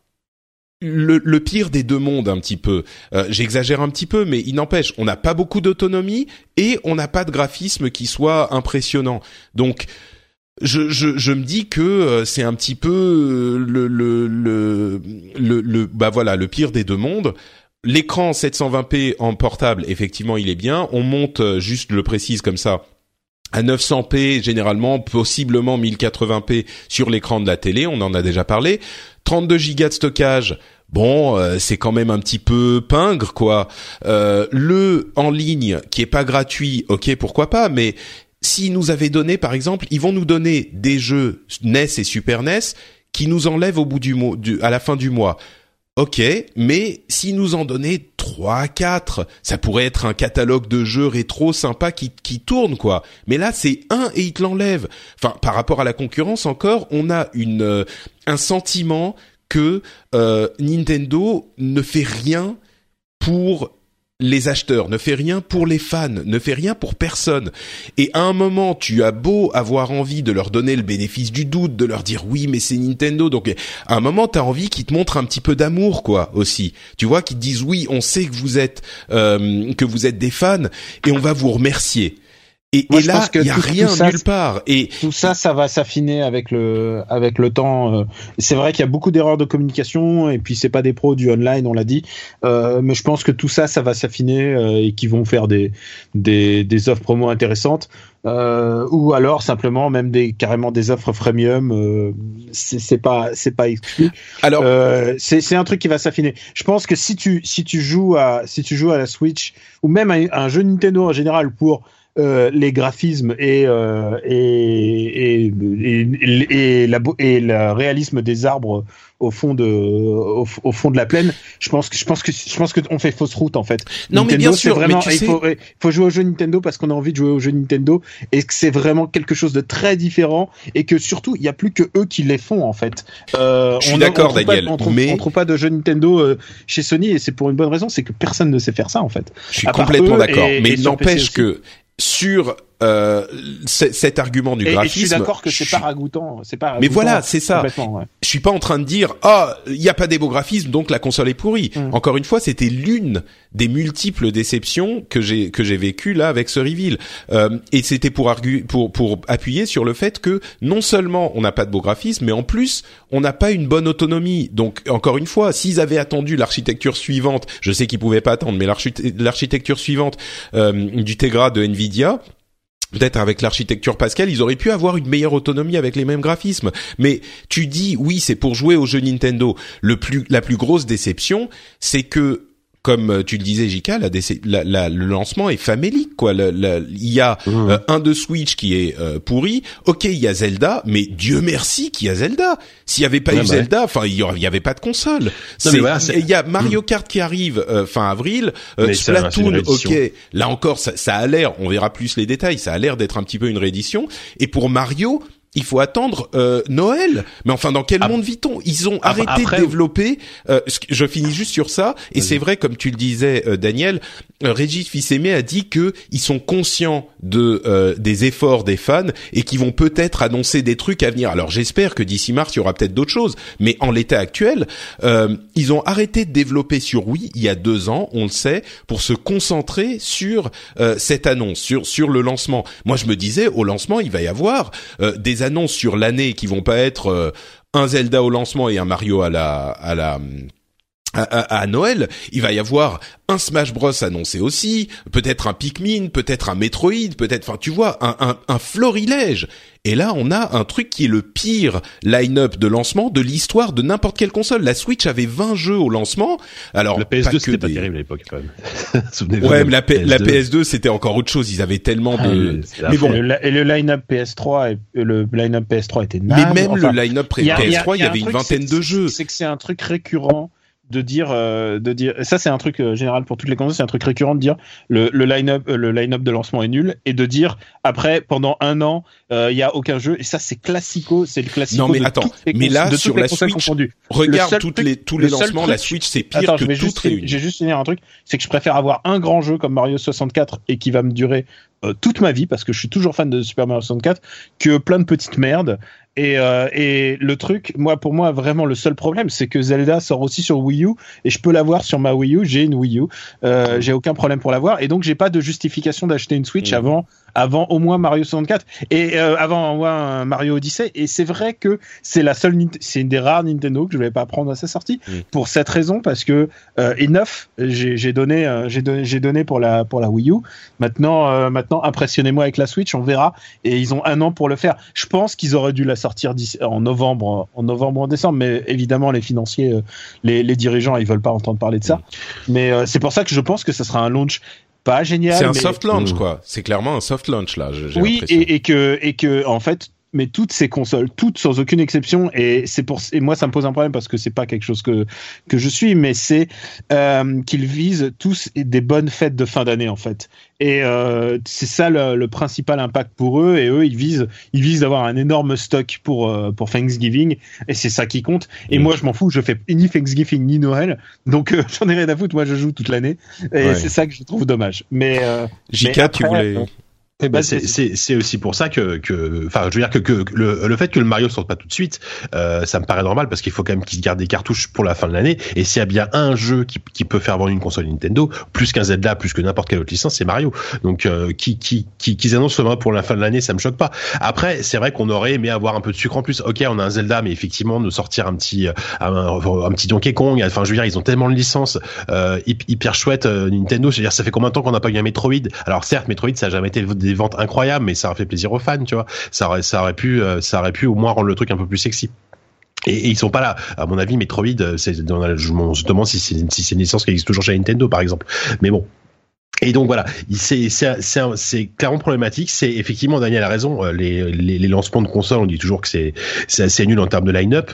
le, pire des deux mondes un petit peu. Euh, j'exagère un petit peu, mais il n'empêche, on n'a pas beaucoup d'autonomie et on n'a pas de graphisme qui soit impressionnant. Donc, je, je, me dis que euh, c'est un petit peu euh, le, le, le, le, bah voilà, le pire des deux mondes. L'écran 720p en portable, effectivement, il est bien. On monte, juste le précise comme ça, à 900p généralement, possiblement 1080p sur l'écran de la télé, on en a déjà parlé. 32 Go de stockage, bon, euh, c'est quand même un petit peu pingre quoi. Euh, le en ligne qui est pas gratuit, ok, pourquoi pas, mais s'ils nous avaient donné, par exemple, ils vont nous donner des jeux NES et Super NES qui nous enlèvent au bout du mois, à la fin du mois. Ok, mais s'ils nous en donnaient 3, 4, ça pourrait être un catalogue de jeux rétro sympa qui, qui tourne, quoi. Mais là, c'est un et il te l'enlève. Enfin, par rapport à la concurrence encore, on a une, euh, un sentiment que euh, Nintendo ne fait rien pour les acheteurs, ne fait rien pour les fans, ne fait rien pour personne. Et à un moment, tu as beau avoir envie de leur donner le bénéfice du doute, de leur dire oui, mais c'est Nintendo. Donc à un moment, tu as envie qu'ils te montrent un petit peu d'amour, quoi, aussi. Tu vois, qu'ils te disent oui, on sait que vous êtes euh, que vous êtes des fans et on va vous remercier. Et, là, il y a rien nulle part. Et tout ça, ça va s'affiner avec le avec le temps. Euh. C'est vrai qu'il y a beaucoup d'erreurs de communication et puis c'est pas des pros du online, on l'a dit. Euh, mais je pense que tout ça, ça va s'affiner euh, et qu'ils vont faire des, des des offres promo intéressantes. Euh, ou alors simplement même des carrément des offres freemium. Euh, c'est pas c'est pas exclu. Alors euh, c'est un truc qui va s'affiner. Je pense que si tu si tu joues à si tu joues à la Switch ou même à un jeu Nintendo en général pour euh, les graphismes et, euh, et, et, et, la, et le réalisme des arbres au fond de au, fond de la plaine je pense que je pense que je pense que on fait fausse route en fait. Non mais bien sûr vraiment, il faut, faut jouer au jeu Nintendo parce qu'on a envie de jouer au jeu Nintendo et que c'est vraiment quelque chose de très différent et que surtout il y a plus que eux qui les font en fait. Euh, je suis d'accord Daniel on trouve, mais on trouve pas de jeu Nintendo euh, chez Sony et c'est pour une bonne raison c'est que personne ne sait faire ça en fait. Je suis complètement d'accord. mais il n'empêche que sur euh, cet argument du graphisme. Et je suis d'accord que c'est pas ragoûtant, c'est pas. Mais voilà, c'est ça. Je suis pas en train de dire ah il y a pas des beaux graphismes donc la console est pourrie. Mm. Encore une fois, c'était l'une des multiples déceptions que j'ai que j'ai vécu là avec ce reveal. Euh, et c'était pour pour pour appuyer sur le fait que non seulement on n'a pas de beaux graphismes, mais en plus on n'a pas une bonne autonomie. Donc encore une fois, s'ils avaient attendu l'architecture suivante, je sais qu'ils pouvaient pas attendre, mais l'architecture suivante euh, du Tegra de Nvidia peut-être avec l'architecture Pascal, ils auraient pu avoir une meilleure autonomie avec les mêmes graphismes. Mais tu dis oui, c'est pour jouer au jeu Nintendo. Le plus, la plus grosse déception, c'est que comme euh, tu le disais, Jika, la, la, le lancement est famélique. Quoi. il y a mmh. euh, un de Switch qui est euh, pourri. Ok, il y a Zelda, mais Dieu merci qu'il y a Zelda. S'il y avait pas eu bah Zelda, enfin, il y, avait pas de console. il y a Mario mmh. Kart qui arrive fin avril. Splatoon, ok. Là encore, ça, ça a l'air. On verra plus les détails. Ça a l'air d'être un petit peu une réédition. Et pour Mario, il faut attendre euh, Noël. Mais enfin, dans quel monde vit-on? Ils ont arrêté de développer. Euh, je finis juste sur ça. Et c'est vrai, comme tu le disais, euh, Daniel, Régis Fils-Aimé a dit que ils sont conscients de des efforts des fans et qu'ils vont peut-être annoncer des trucs à venir. Alors j'espère que d'ici mars il y aura peut-être d'autres choses. Mais en l'état actuel, ils ont arrêté de développer sur Wii il y a deux ans, on le sait, pour se concentrer sur cette annonce, sur sur le lancement. Moi, je me disais au lancement, il va y avoir des annonces sur l'année qui vont pas être euh, un Zelda au lancement et un Mario à la à la à, Noël, il va y avoir un Smash Bros annoncé aussi, peut-être un Pikmin, peut-être un Metroid, peut-être, enfin tu vois, un, un, un florilège. Et là, on a un truc qui est le pire line-up de lancement de l'histoire de n'importe quelle console. La Switch avait 20 jeux au lancement. Alors, la PS2 c'était pas terrible à l'époque quand même. [laughs] ouais, mais la, PS2, la PS2 c'était encore autre chose. Ils avaient tellement de. Ah, mais bon. Et le, line-up PS3 et le line-up PS3 était. Mais même le line-up PS3, il y, avait une vingtaine de jeux. C'est que c'est un truc récurrent de dire euh, de dire ça c'est un truc euh, général pour toutes les consoles c'est un truc récurrent de dire le, le line-up euh, le line-up de lancement est nul et de dire après pendant un an il y a aucun jeu et ça c'est classico c'est le classico non mais attends mais là sur la Switch regarde toutes les tous les lancements la Switch c'est pire attends, que toutes réunies. j'ai juste dire un truc c'est que je préfère avoir un grand jeu comme Mario 64 et qui va me durer toute ma vie parce que je suis toujours fan de Super Mario 64 que plein de petites merdes et, euh, et le truc, moi, pour moi, vraiment, le seul problème, c'est que Zelda sort aussi sur Wii U et je peux l'avoir sur ma Wii U. J'ai une Wii U, euh, j'ai aucun problème pour l'avoir et donc j'ai pas de justification d'acheter une Switch mmh. avant avant au moins Mario 64 et euh, avant au moins Mario Odyssey. Et c'est vrai que c'est la seule, c'est une des rares Nintendo que je vais pas prendre à sa sortie pour cette raison parce que euh, et neuf, j'ai donné, euh, j'ai donné, j'ai donné pour la pour la Wii U. Maintenant, euh, maintenant impressionnez-moi avec la Switch, on verra. Et ils ont un an pour le faire. Je pense qu'ils auraient dû la sortir en novembre, en novembre ou en décembre, mais évidemment les financiers, les, les dirigeants, ils veulent pas entendre parler de ça. Mm. Mais c'est pour ça que je pense que ça sera un launch pas génial. C'est un soft launch, quoi. C'est clairement un soft launch là. Oui, et, et, que et que en fait, mais toutes ces consoles, toutes sans aucune exception, et c'est pour et moi ça me pose un problème parce que c'est pas quelque chose que que je suis, mais c'est euh, qu'ils visent tous des bonnes fêtes de fin d'année en fait. Et euh, c'est ça le, principal impact pour eux. Et eux, ils visent ils visent d'avoir un énorme stock pour euh, pour Thanksgiving, et c'est ça qui compte. Et moi, je m'en fous, je fais ni Thanksgiving ni Noël, donc [laughs] j'en ai rien à foutre. Moi, je joue toute l'année, et c'est ça que je trouve dommage. Mais JK, tu voulais ben, c'est aussi pour ça que, que, enfin, je veux dire que, que le, le, fait que le Mario sorte pas tout de suite, euh, ça me paraît normal parce qu'il faut quand même qu'ils gardent des cartouches pour la fin de l'année. Et s'il y a bien un jeu qui, qui peut faire vendre une console Nintendo, plus qu'un Zelda, plus que n'importe quelle autre licence, c'est Mario. Donc, euh, qui, qui, qui, qu'ils annoncent pour la fin de l'année, ça me choque pas. Après, c'est vrai qu'on aurait aimé avoir un peu de sucre en plus. Ok, on a un Zelda, mais effectivement, de sortir un petit, euh, un, un, petit Donkey Kong. Enfin, je veux dire, ils ont tellement de licences euh, hyper chouettes euh, Nintendo. Je veux dire, ça fait combien de temps qu'on n'a pas eu un Metroid? Alors certes, Metroid, ça a jamais été des ventes incroyables, mais ça a fait plaisir aux fans, tu vois. Ça aurait, ça aurait pu, euh, ça aurait pu au moins rendre le truc un peu plus sexy. Et, ils sont pas là. À mon avis, Metroid, euh, c'est, je me demande si c'est, si une licence qui existe toujours chez Nintendo, par exemple. Mais bon, et donc voilà, c'est clairement problématique. C'est effectivement Daniel a raison. Euh, les, les, les, lancements de consoles, on dit toujours que c'est assez nul en termes de line-up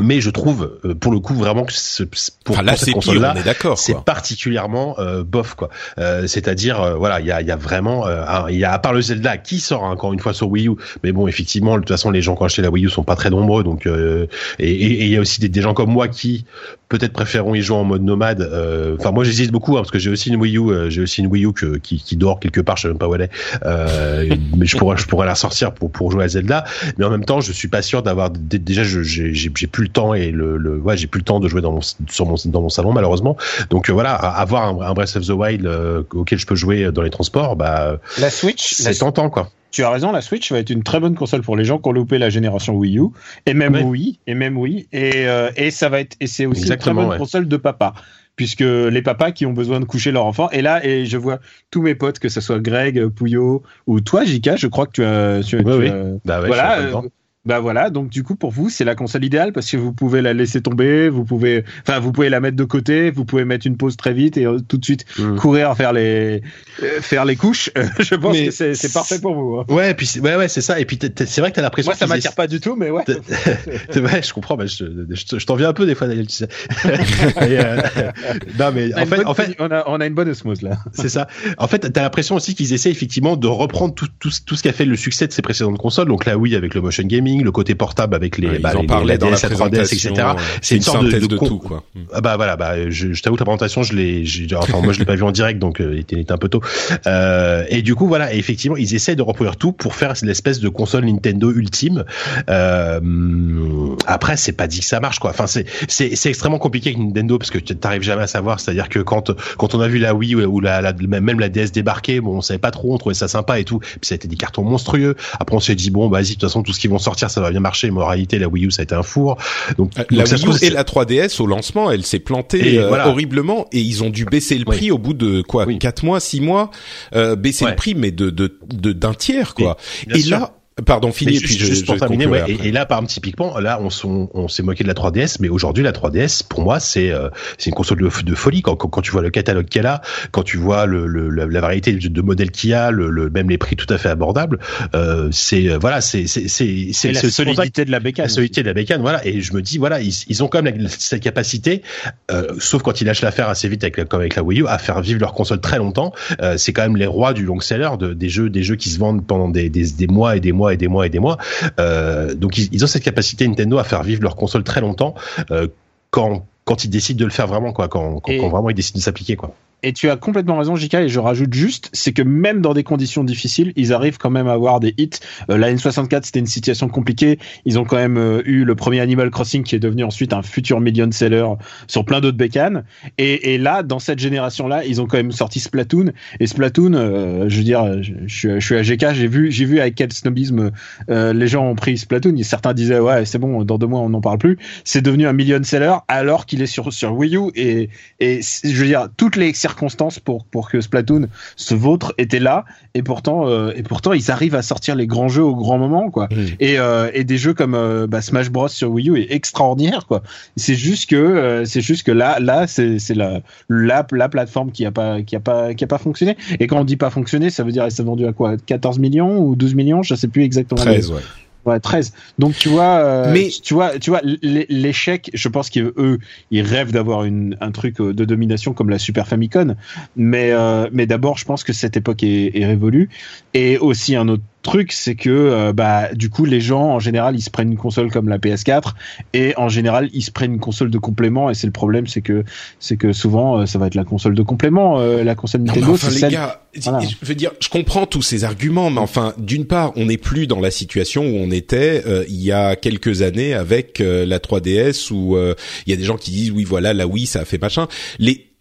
mais je trouve euh, pour le coup vraiment que ce, pour, enfin, là, cette console là c'est particulièrement euh, bof quoi. Euh, c'est-à-dire euh, voilà il y a, y a vraiment il y a à part le Zelda qui sort encore une fois sur Wii U mais bon effectivement de toute façon les gens qui ont acheté la Wii U sont pas très nombreux donc et il y a aussi des, des, gens comme moi qui peut-être préféreront y jouer en mode nomade. Enfin, moi j'hésite beaucoup hein, parce que j'ai aussi une Wii U, j'ai aussi une Wii U qui, qui dort quelque part, je sais même pas où elle est, [laughs] mais je pourrais je pourrais la sortir pour pour jouer à Zelda. Mais en même temps, je suis pas sûr d'avoir déjà j'ai j'ai plus le temps et le, le ouais j'ai plus le temps de jouer dans mon sur mon dans mon salon malheureusement. Donc voilà, avoir un, un Breath of the Wild auquel je peux jouer dans les transports, bah la Switch, c'est tentant quoi tu as raison, la Switch va être une très bonne console pour les gens qui ont loupé la génération Wii U et même Wii et même Wii et, euh, et ça va être et c'est aussi une très bonne console de papa puisque les papas qui ont besoin de coucher leur enfant et là et je vois tous mes potes que ce soit Greg, Pouillot ou toi Jika, je crois que tu as, tu, oui, bah voilà bah voilà, donc du coup pour vous c'est la console idéale parce que vous pouvez la laisser tomber, vous pouvez, enfin vous pouvez la mettre de côté, vous pouvez mettre une pause très vite et euh, tout de suite mm. courir faire les euh, faire les couches. [laughs] je pense que c'est parfait pour vous. Hein. Ouais, et puis ouais ouais c'est ça et puis c'est vrai que t'as l'impression. Moi ça m'attire pas du tout, mais ouais. [laughs] ouais, je comprends, je, je, t'en viens un peu des fois Daniel, tu sais. [laughs] Euh, non mais en fait, en fait, on a on a une bonne osmose là. c'est ça. En fait t'as l'impression aussi qu'ils essaient effectivement de reprendre tout tout tout ce qui a fait le succès de ces précédentes consoles, donc là oui avec le motion gaming le côté portable avec les, bah, ils en parlaient dans la 3DS, etc. C'est une, sorte de, de, tout, quoi. Ah bah voilà, bah je, je t'avoue que la présentation, je l'ai, enfin moi je l'ai pas vu en direct, donc euh, il, était, il, était, un peu tôt. Euh, et du coup voilà, et effectivement ils essaient de reproduire tout pour faire l'espèce de console Nintendo ultime. Euh, après c'est pas dit que ça marche quoi. Enfin c'est c'est c'est extrêmement compliqué avec Nintendo parce que tu t'arrives jamais à savoir. C'est-à-dire que quand quand on a vu la Wii ou la, la, même la DS débarquer, bon on savait pas trop, on trouvait ça sympa et tout. Puis ça a été des cartons monstrueux. Après on s'est dit bon vas-y de toute façon tout ce qui vont sortir ça va bien marcher. Mais en réalité, la Wii U, ça a été un four. Donc, euh, la Wii U et la 3DS au lancement, elle s'est plantée euh, horriblement et ils ont dû baisser le prix au bout de quoi, quatre mois, six mois, euh, baisser le prix mais de de d'un tiers quoi. et là Pardon, fini. puis juste, pour terminer, ouais, et, là, par exemple, typiquement, là, on, on, s'est moqué de la 3DS, mais aujourd'hui, la 3DS, pour moi, c'est euh, c'est une console de, de folie. Quand, quand, tu vois le catalogue qu'elle a, quand tu vois le, le la, variété de, modèles qu'il y a, le, même les prix tout à fait abordables, euh, c'est euh, voilà, c'est c'est c'est c'est la solidité de la bécane. La solidité de la bécane, voilà. Et je me dis, voilà, ils, ils ont quand même cette capacité, euh, sauf quand ils lâchent l'affaire assez vite avec comme avec la Wii U, à faire vivre leur console très longtemps. Euh, c'est quand même les rois du long seller, de, des jeux des jeux qui se vendent pendant des, des, des mois et des mois et des mois et des mois. Euh, donc ils, ont cette capacité Nintendo à faire vivre leur console très longtemps euh, quand quand ils décident de le faire vraiment quoi, quand, quand, quand vraiment ils décident de s'appliquer quoi et tu as complètement raison, JK, et je rajoute juste, c'est que même dans des conditions difficiles, ils arrivent quand même à avoir des hits. Euh, la N64, c'était une situation compliquée. Ils ont quand même euh, eu le premier Animal Crossing qui est devenu ensuite un futur million seller sur plein d'autres bécanes. Et, et, là, dans cette génération-là, ils ont quand même sorti Splatoon. Et Splatoon, euh, je veux dire, je, je, suis à GK, j'ai vu, j'ai vu avec quel snobisme les gens ont pris Splatoon. Certains disaient, ouais, c'est bon, dans deux mois, on n'en parle plus. C'est devenu un million seller alors qu'il est sur, sur Wii U. Et, et je veux dire, toutes les circonstances pour pour que Splatoon se vôtre était là. Et pourtant euh, et pourtant ils arrivent à sortir les grands jeux au grand moment quoi. Et euh, et des jeux comme euh, bah, Smash Bros sur Wii U est extraordinaire quoi. C'est juste que c'est juste que là là c'est c'est la, la la plateforme qui a pas qui a pas qui a pas fonctionné. Et quand on dit pas fonctionné ça veut dire elle s'est vendue à quoi? 14 millions ou 12 millions? Je sais plus exactement. 13 ouais Ouais, 13. Donc tu vois, euh, mais tu vois, tu vois, l'échec. Je pense qu'eux, ils rêvent d'avoir une un truc euh, de domination comme la Super Famicom. Mais euh, mais d'abord, je pense que cette époque est, est révolue. Et aussi un autre truc, c'est que euh, bah du coup les gens en général ils se prennent une console comme la PS4 et en général ils se prennent une console de complément et c'est le problème c'est que c'est que souvent euh, ça va être la console de complément euh, la console Nintendo. enfin, les gars, je veux dire, je comprends tous ces arguments, mais enfin d'une part on n'est plus dans la situation où on était il y a quelques années avec la 3DS où il y a des gens qui disent oui voilà la Wii ça a fait machin. Les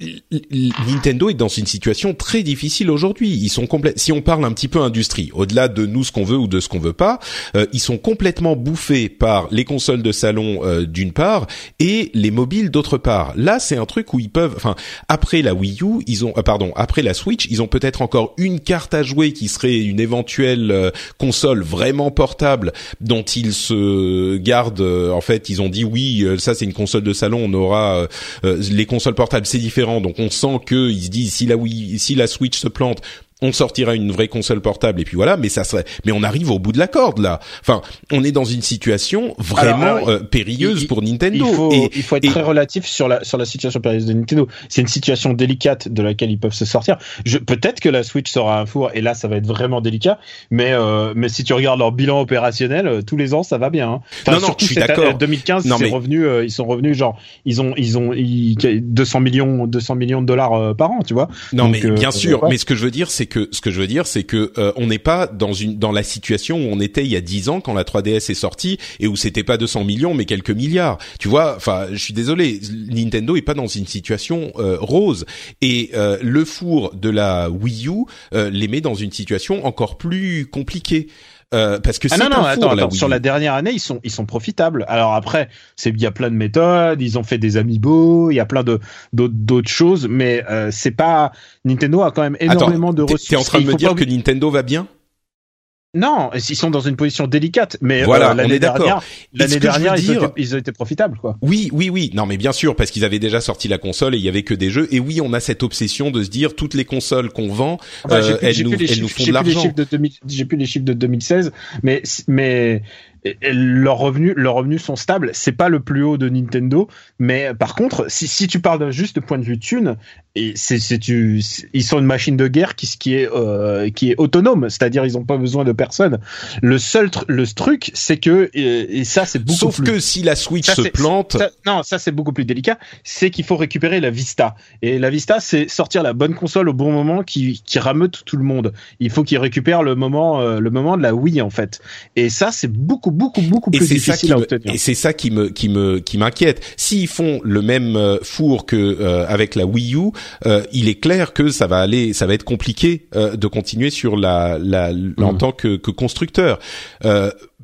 Nintendo est dans une situation très difficile aujourd'hui. Ils sont complètes. Si on parle un petit peu industrie, au-delà de nous ce qu'on veut ou de ce qu'on veut pas, euh, ils sont complètement bouffés par les consoles de salon euh, d'une part et les mobiles d'autre part. Là, c'est un truc où ils peuvent. Enfin, après la Wii U, ils ont. Euh, pardon, après la Switch, ils ont peut-être encore une carte à jouer qui serait une éventuelle console vraiment portable dont ils se gardent. en fait, ils ont dit oui, ça c'est une console de salon. On aura les consoles portables, c'est différent donc on sent qu'ils se disent si la si la Switch se plante, on sortira une vraie console portable et puis voilà mais ça serait mais on arrive au bout de la corde là. Enfin on est dans une situation vraiment euh, périlleuse pour Nintendo. il faut, il faut être très relatif sur la sur la situation périlleuse de Nintendo. C'est une situation délicate de laquelle ils peuvent se sortir. Je peut-être que la Switch sera un four et là ça va être vraiment délicat mais euh, mais si tu regardes leur bilan opérationnel euh, tous les ans ça va bien hein. enfin, non non je suis d'accord. 2015 c'est revenu ils sont revenus genre ils ont ils ont 200 millions 200 millions de dollars par an tu vois. Non mais bien sûr mais ce que je veux dire c'est que ce que je veux dire, c'est que euh, on n'est pas dans une dans la situation où on était il y a 10 ans quand la 3DS est sortie et où c'était pas 200 millions mais quelques milliards. Tu vois, enfin, je suis désolé, Nintendo est pas dans une situation euh, rose et euh, le four de la Wii U les met dans une situation encore plus compliquée. Euh, parce que ah non non attends, sur la dernière année ils sont ils sont profitables. Alors après c'est il y a plein de méthodes ils ont fait des amiibo il y a plein de d'autres choses mais euh, c'est pas Nintendo a quand même énormément de ressources t'es en train de me dire que Nintendo va bien? Non, ils sont dans une position délicate, mais voilà, euh, l'année dernière, l'année dernière, ils, ont été, ils, ont été, profitables, quoi. Oui, oui, oui. Non, mais bien sûr, parce qu'ils avaient déjà sorti la console et il y avait que des jeux. Et oui, on a cette obsession de se dire toutes les consoles qu'on vend, euh, elles, nous, elles nous font de l'argent. J'ai plus les chiffres de 2016, mais mais leurs revenus, leurs revenus sont stables. C'est pas le plus haut de Nintendo, mais par contre, si, si tu parles d'un juste point de vue thune, et c'est, c'est tu, ils sont une machine de guerre qui, qui est euh, qui est autonome, c'est-à-dire ils ont pas besoin de personne. Le seul le truc, c'est que et, ça c'est beaucoup sauf que si la Switch se plante, non ça c'est beaucoup plus délicat, c'est qu'il faut récupérer la Vista et la Vista c'est sortir la bonne console au bon moment qui qui rameute tout le monde. Il faut qu'ils récupèrent le moment euh, le moment de la Wii en fait. Et ça c'est beaucoup beaucoup beaucoup plus difficile à obtenir. Et c'est ça qui me qui me qui m'inquiète. S'ils font le même euh, four que euh, avec la Wii U, euh, il est clair que ça va aller, ça va être compliqué euh, de continuer sur la, la, en mmh. tant que, que constructeur.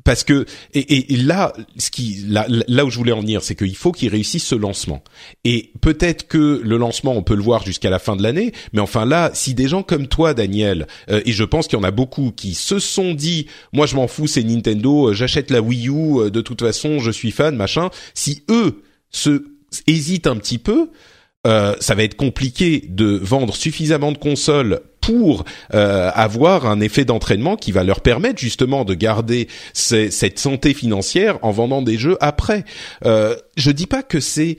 Euh, parce que et, et, là, ce qui là, là où je voulais en venir, c'est qu'il faut qu'ils réussissent ce lancement. Et peut-être que le lancement, on peut le voir jusqu'à la fin de l'année, mais enfin là, si des gens comme toi, Daniel, et je pense qu'il y en a beaucoup qui se sont dit, moi je m'en fous, c'est Nintendo, j'achète la Wii U, de toute façon, je suis fan, machin. Si eux se hésitent un petit peu, euh, ça va être compliqué de vendre suffisamment de consoles pour euh, avoir un effet d'entraînement qui va leur permettre justement de garder cette santé financière en vendant des jeux après. Euh, je dis pas que c'est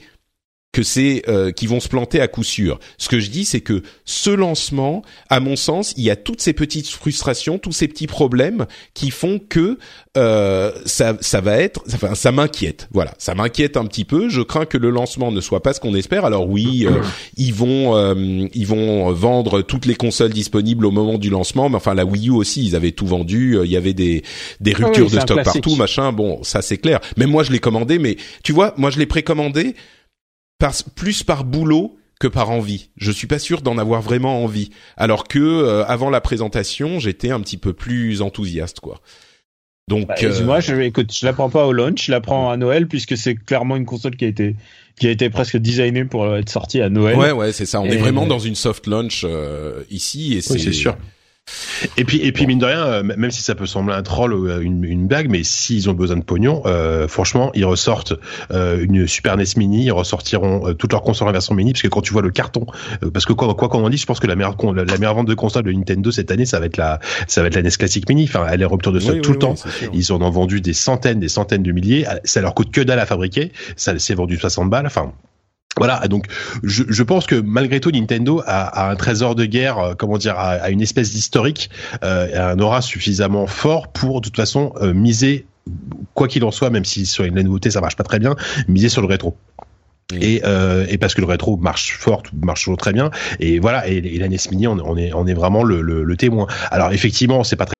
que c'est euh, qui vont se planter à coup sûr. Ce que je dis, c'est que ce lancement, à mon sens, il y a toutes ces petites frustrations, tous ces petits problèmes qui font que euh, ça, ça va être, enfin, ça m'inquiète. Voilà, ça m'inquiète un petit peu. Je crains que le lancement ne soit pas ce qu'on espère. Alors oui, euh, [coughs] ils vont, euh, ils vont vendre toutes les consoles disponibles au moment du lancement, mais enfin la Wii U aussi, ils avaient tout vendu. Il y avait des des ah ruptures de stock partout, machin. Bon, ça c'est clair. Même moi, je l'ai commandé, mais tu vois, moi je l'ai précommandé plus par boulot que par envie. Je suis pas sûr d'en avoir vraiment envie. Alors que euh, avant la présentation, j'étais un petit peu plus enthousiaste, quoi. Donc, bah, euh, moi, je, écoute, je la prends pas au launch, je la prends à Noël puisque c'est clairement une console qui a été qui a été presque designée pour être sortie à Noël. Ouais, ouais, c'est ça. On est vraiment dans une soft launch euh, ici et c'est sûr. Et puis, et puis mine de rien, euh, même si ça peut sembler un troll ou euh, une, une blague, mais s'ils ont besoin de pognon, euh, franchement, ils ressortent euh, une Super NES Mini, ils ressortiront euh, toutes leurs consoles en version mini, parce que quand tu vois le carton, parce que quoi, quoi qu'on en dise, je pense que la meilleure, la, meilleure vente de console de Nintendo cette année, ça va être la, ça va être la NES Classic Mini. Enfin, elle est en rupture de stock tout le temps. Ils en ont vendu des centaines, des centaines de milliers. Ça leur coûte que dalle à fabriquer. Ça s'est vendu 60 balles. Enfin, voilà, donc je, je, pense que malgré tout, Nintendo a, a un trésor de guerre, euh, comment dire, a, une espèce d'historique, euh, un aura suffisamment fort pour de toute façon euh, miser, quoi qu'il en soit, même si sur une nouveauté ça marche pas très bien, miser sur le rétro. Et, euh, et, parce que le rétro marche fort, marche toujours très bien. Et voilà, et, et la NES Mini, on, on, est, on est vraiment le, le, le témoin. Alors effectivement, c'est pas très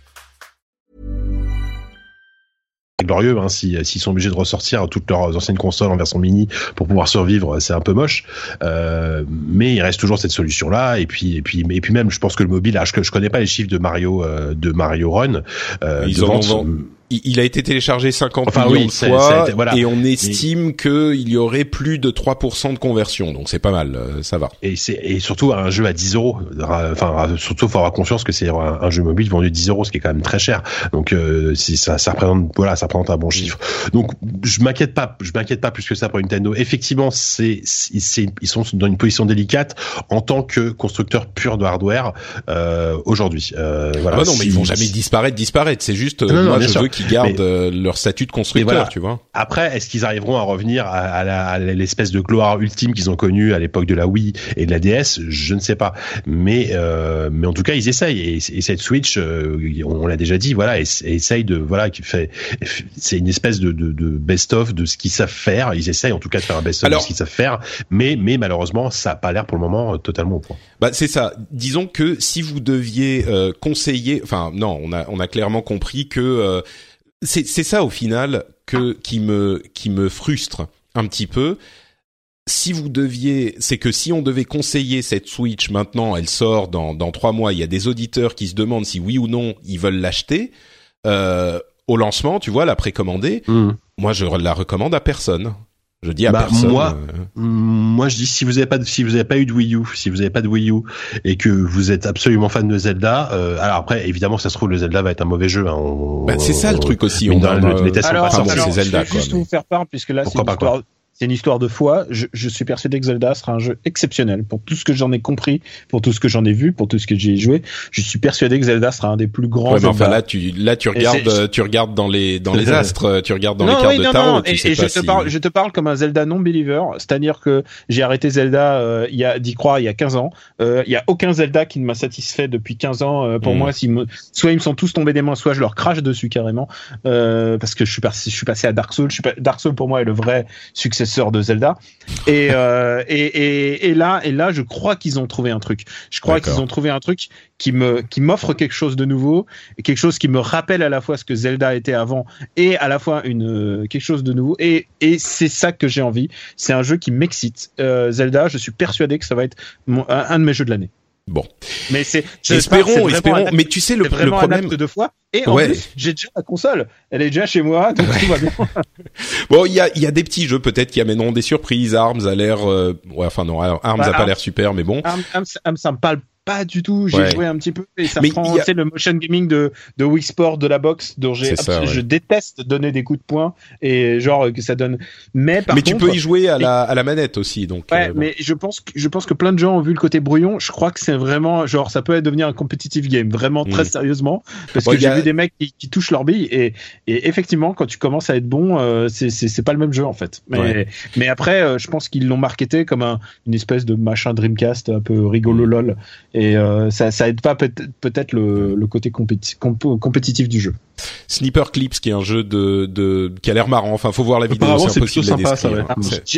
Glorieux hein, s'ils sont obligés de ressortir toutes leurs anciennes consoles en version mini pour pouvoir survivre c'est un peu moche. Euh, mais il reste toujours cette solution là et puis et puis et puis même je pense que le mobile je, je connais pas les chiffres de Mario euh, de Mario Run euh, ils vente, il a été téléchargé 50 millions de fois et on estime qu'il y aurait plus de 3% de conversion, donc c'est pas mal, euh, ça va. Et et surtout un jeu à 10 euros. Enfin, surtout, faut avoir conscience que c'est un, jeu mobile vendu 10 euros, ce qui est quand même très cher. Donc, euh, si ça, ça représente, voilà, ça représente un bon chiffre. Donc, je m'inquiète pas, je m'inquiète pas plus que ça pour Nintendo. Effectivement, c'est, ils sont dans une position délicate en tant que constructeur pur de hardware euh, aujourd'hui. Euh, voilà. Ah non, mais ils vont jamais disparaître, disparaître. C'est juste, non, moi, je veux qu'ils gardent euh, leur statut de constructeur, tu vois. Après, est-ce qu'ils arriveront à revenir à, l'espèce de gloire ultime qu'ils ont connue à l'époque de la Wii et de la DS Je ne sais pas. Mais euh, mais en tout cas, ils essayent et, cette Switch, euh, on, l'a déjà dit, voilà, essaye de voilà, qui fait, c'est une espèce de, de, de best-of de ce qu'ils savent faire. Ils essayent en tout cas de faire un best-of de ce qu'ils savent faire, mais mais malheureusement, ça a pas l'air pour le moment totalement au point. Bah c'est ça. Disons que si vous deviez conseiller, enfin non, on a on a clairement compris que c'est c'est ça au final que qui me qui me frustre un petit peu. Si vous deviez, c'est que si on devait conseiller cette Switch maintenant, elle sort dans dans trois mois. Il y a des auditeurs qui se demandent si oui ou non ils veulent l'acheter euh, au lancement. Tu vois, la précommander. Mmh. Moi, je la recommande à personne. Je dis à bah, personne. Moi, euh, moi, je dis si vous avez pas de, si vous avez pas eu de Wii U, si vous avez pas de Wii U et que vous êtes absolument fan de Zelda, euh, alors après, évidemment, ça se trouve le Zelda va être un mauvais jeu. Hein, bah, c'est ça le truc aussi. On, dans, le, les tests alors, sont pas alors, Zelda. Je vais juste vous faire part puisque là, c'est c'est une histoire de foi. Je, je, suis persuadé que Zelda sera un jeu exceptionnel pour tout ce que j'en ai compris, pour tout ce que j'en ai vu, pour tout ce que j'ai joué. Je suis persuadé que Zelda sera un des plus grands. Ouais, enfin là, tu là tu regardes, tu regardes dans les dans les astres, tu regardes dans les cartes de Tao. Non, et, je te parle, je te parle comme un Zelda non believer, c'est-à-dire que j'ai arrêté Zelda euh, il y a d'y croire il y a 15 ans. Euh, il y a aucun Zelda qui ne m'a satisfait depuis 15 ans. Euh, pour mm. moi, si soit ils me sont tous tombés des mains, soit je leur crache dessus carrément parce que je suis passé, je suis passé à Dark Souls. Je suis Dark Souls pour moi est le vrai successeur de Zelda. [laughs] Euh, et, et, et, là, et là, je crois qu'ils ont trouvé un truc. Je crois qu'ils ont trouvé un truc qui me, qui m'offre quelque chose de nouveau, quelque chose qui me rappelle à la fois ce que Zelda était avant et à la fois une quelque chose de nouveau. Et, et c'est ça que j'ai envie. C'est un jeu qui m'excite. Euh, Zelda, je suis persuadé que ça va être un de mes jeux de l'année. Bon. Mais c'est espérons, espérons. mais tu sais le, le problème de deux fois. Et en plus, j'ai déjà la console. Elle est déjà chez moi, donc tout va bien. [laughs] bon, il y a y a des petits jeux peut-être qui amèneront des surprises. Arms a l'air, euh, ouais, enfin non, Arms bah, a pas l'air super, mais bon. Arms, Arms, ça me parle pas du tout. J'ai joué un petit peu et ça prend a... le motion gaming de de Wii Sport de la boxe dont j'ai je déteste donner des coups de poing et genre que ça donne mais par Mais tu peux y jouer à la à la manette aussi donc Ouais, euh, mais je pense que je pense que plein de gens ont vu le côté brouillon, je crois que c'est vraiment genre ça peut devenir un competitive game vraiment très mm. sérieusement parce que j'ai vu des mecs qui, qui, touchent leur bille et et effectivement quand tu commences à être bon euh, c'est c'est pas le même jeu en fait. Mais mais après euh, je pense qu'ils l'ont marketé comme un une espèce de machin Dreamcast un peu rigolo mm. lol et euh, ça, ça aide pas peut-être le, le côté compétitif du jeu. Sniper Clips, qui est un jeu de, de qui a l'air marrant. Enfin, faut voir la vidéo, c'est impossible de la décrire.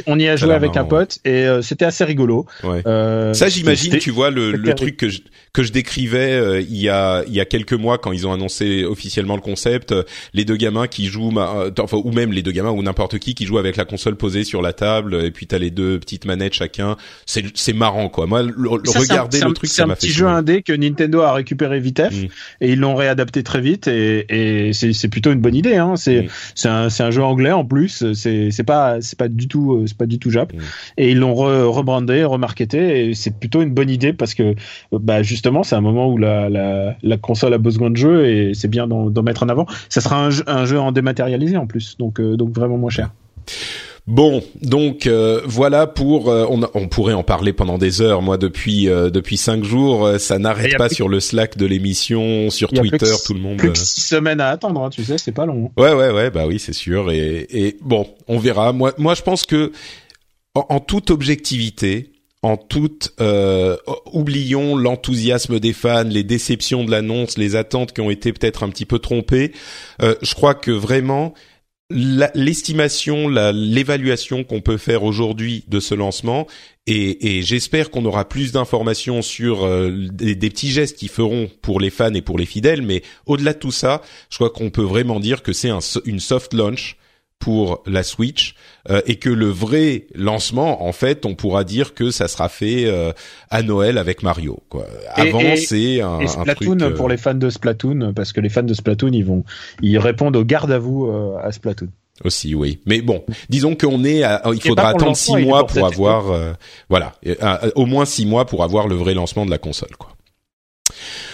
On y a joué avec un pote et euh, c'était assez rigolo. Ouais. Euh, ça, j'imagine, tu vois, le, le truc que je, que je décrivais euh, il y a il y a quelques mois quand ils ont annoncé officiellement le concept, euh, les deux gamins qui jouent, enfin ou même les deux gamins ou n'importe qui qui joue avec la console posée sur la table et puis t'as les deux petites manettes chacun. C'est c'est marrant quoi. Moi, le, regarder le truc, ça m'a fait. C'est un petit jeu indé que Nintendo a récupéré vitef mm. et ils l'ont réadapté très vite et, et c'est plutôt une bonne idée. Hein. C'est c'est un, un jeu anglais en plus. C'est pas c'est pas du tout euh, c'est pas du tout Jap. Et ils l'ont rebrandé, remarketé et c'est plutôt une bonne idée parce que bah justement c'est un moment où la, la, la console a besoin de jeu et c'est bien d'en mettre en avant. Ça sera un jeu, un jeu en dématérialisé en plus, donc euh, donc vraiment moins cher. Bon, donc euh, voilà pour euh, on, on, pourrait en parler pendant des heures. Moi, depuis euh, depuis cinq jours, ça n'arrête pas sur le Slack de l'émission, sur Twitter, tout le monde. Plus que six semaines à attendre, hein, tu sais, c'est pas long. Ouais, ouais, ouais, bah oui, c'est sûr. Et, et bon, on verra. Moi, moi, je pense que en, toute objectivité, en toute oublions l'enthousiasme des fans, les déceptions de l'annonce, les attentes qui ont été peut-être un petit peu trompées. je crois que vraiment l'estimation, l'évaluation qu'on peut faire aujourd'hui de ce lancement, et, j'espère qu'on aura plus d'informations sur euh, des, petits gestes qui feront pour les fans et pour les fidèles. Mais au-delà de tout ça, je crois qu'on peut vraiment dire que c'est un, une soft launch pour la Switch euh, et que le vrai lancement, en fait, on pourra dire que ça sera fait euh, à Noël avec Mario. Quoi. Avant, c'est un, et Splatoon un truc, pour les fans de Splatoon, parce que les fans de Splatoon, ils vont, ils répondent au garde à vous à Splatoon. Aussi, oui. Mais bon, disons qu'on est, à, il faudra attendre six mois pour, avoir, euh, voilà, au moins six mois pour avoir le vrai lancement de la console, quoi.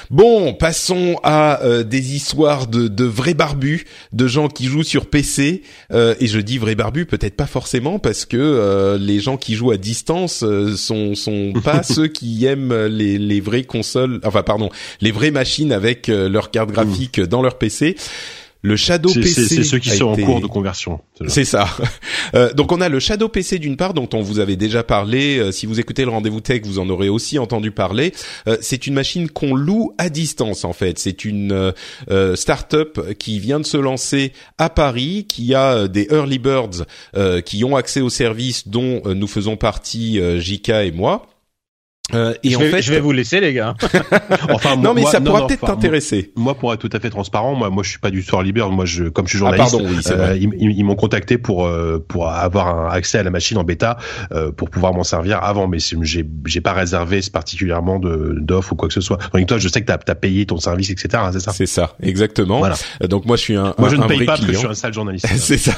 Bon, passons à euh, des histoires de, de vrais barbus, de gens qui jouent sur PC. Euh, et je dis vrais barbus, peut-être pas forcément, parce que les gens qui jouent à distance sont sont [laughs] pas ceux qui aiment les, les vraies consoles, enfin pardon, les vraies machines avec leur carte graphique dans leur PC. Le Shadow PC, c'est ceux qui sont en cours de conversion. C'est ça. [laughs] Euh, donc on a le Shadow PC d'une part, dont on vous avait déjà parlé. Euh, si vous écoutez le rendez-vous tech, vous en aurez aussi entendu parler. Euh, c'est une machine qu'on loue à distance en fait. C'est une euh, start-up qui vient de se lancer à Paris, qui a des early birds qui ont accès au service dont nous faisons partie, Jika et moi. Euh, et je en vais, fait, je vais vous laisser les gars. [laughs] enfin, non, mais ça pourra peut-être t'intéresser. Moi, pour être tout à fait transparent, moi, moi, je suis pas du tout early bird. Moi, je, comme je suis journaliste, ah, pardon, oui, euh, ils, ils m'ont contacté pour euh, pour avoir un accès à la machine en bêta euh, pour pouvoir m'en servir avant. Mais j'ai j'ai pas réservé particulièrement de d'offres ou quoi que ce soit. Donc toi, je sais que t'as as payé ton service, etc. Hein, c'est ça. C'est ça, exactement. Voilà. Donc moi, je suis un. Moi, je ne paye pas parce que je suis un sale journaliste. [laughs] c'est ça.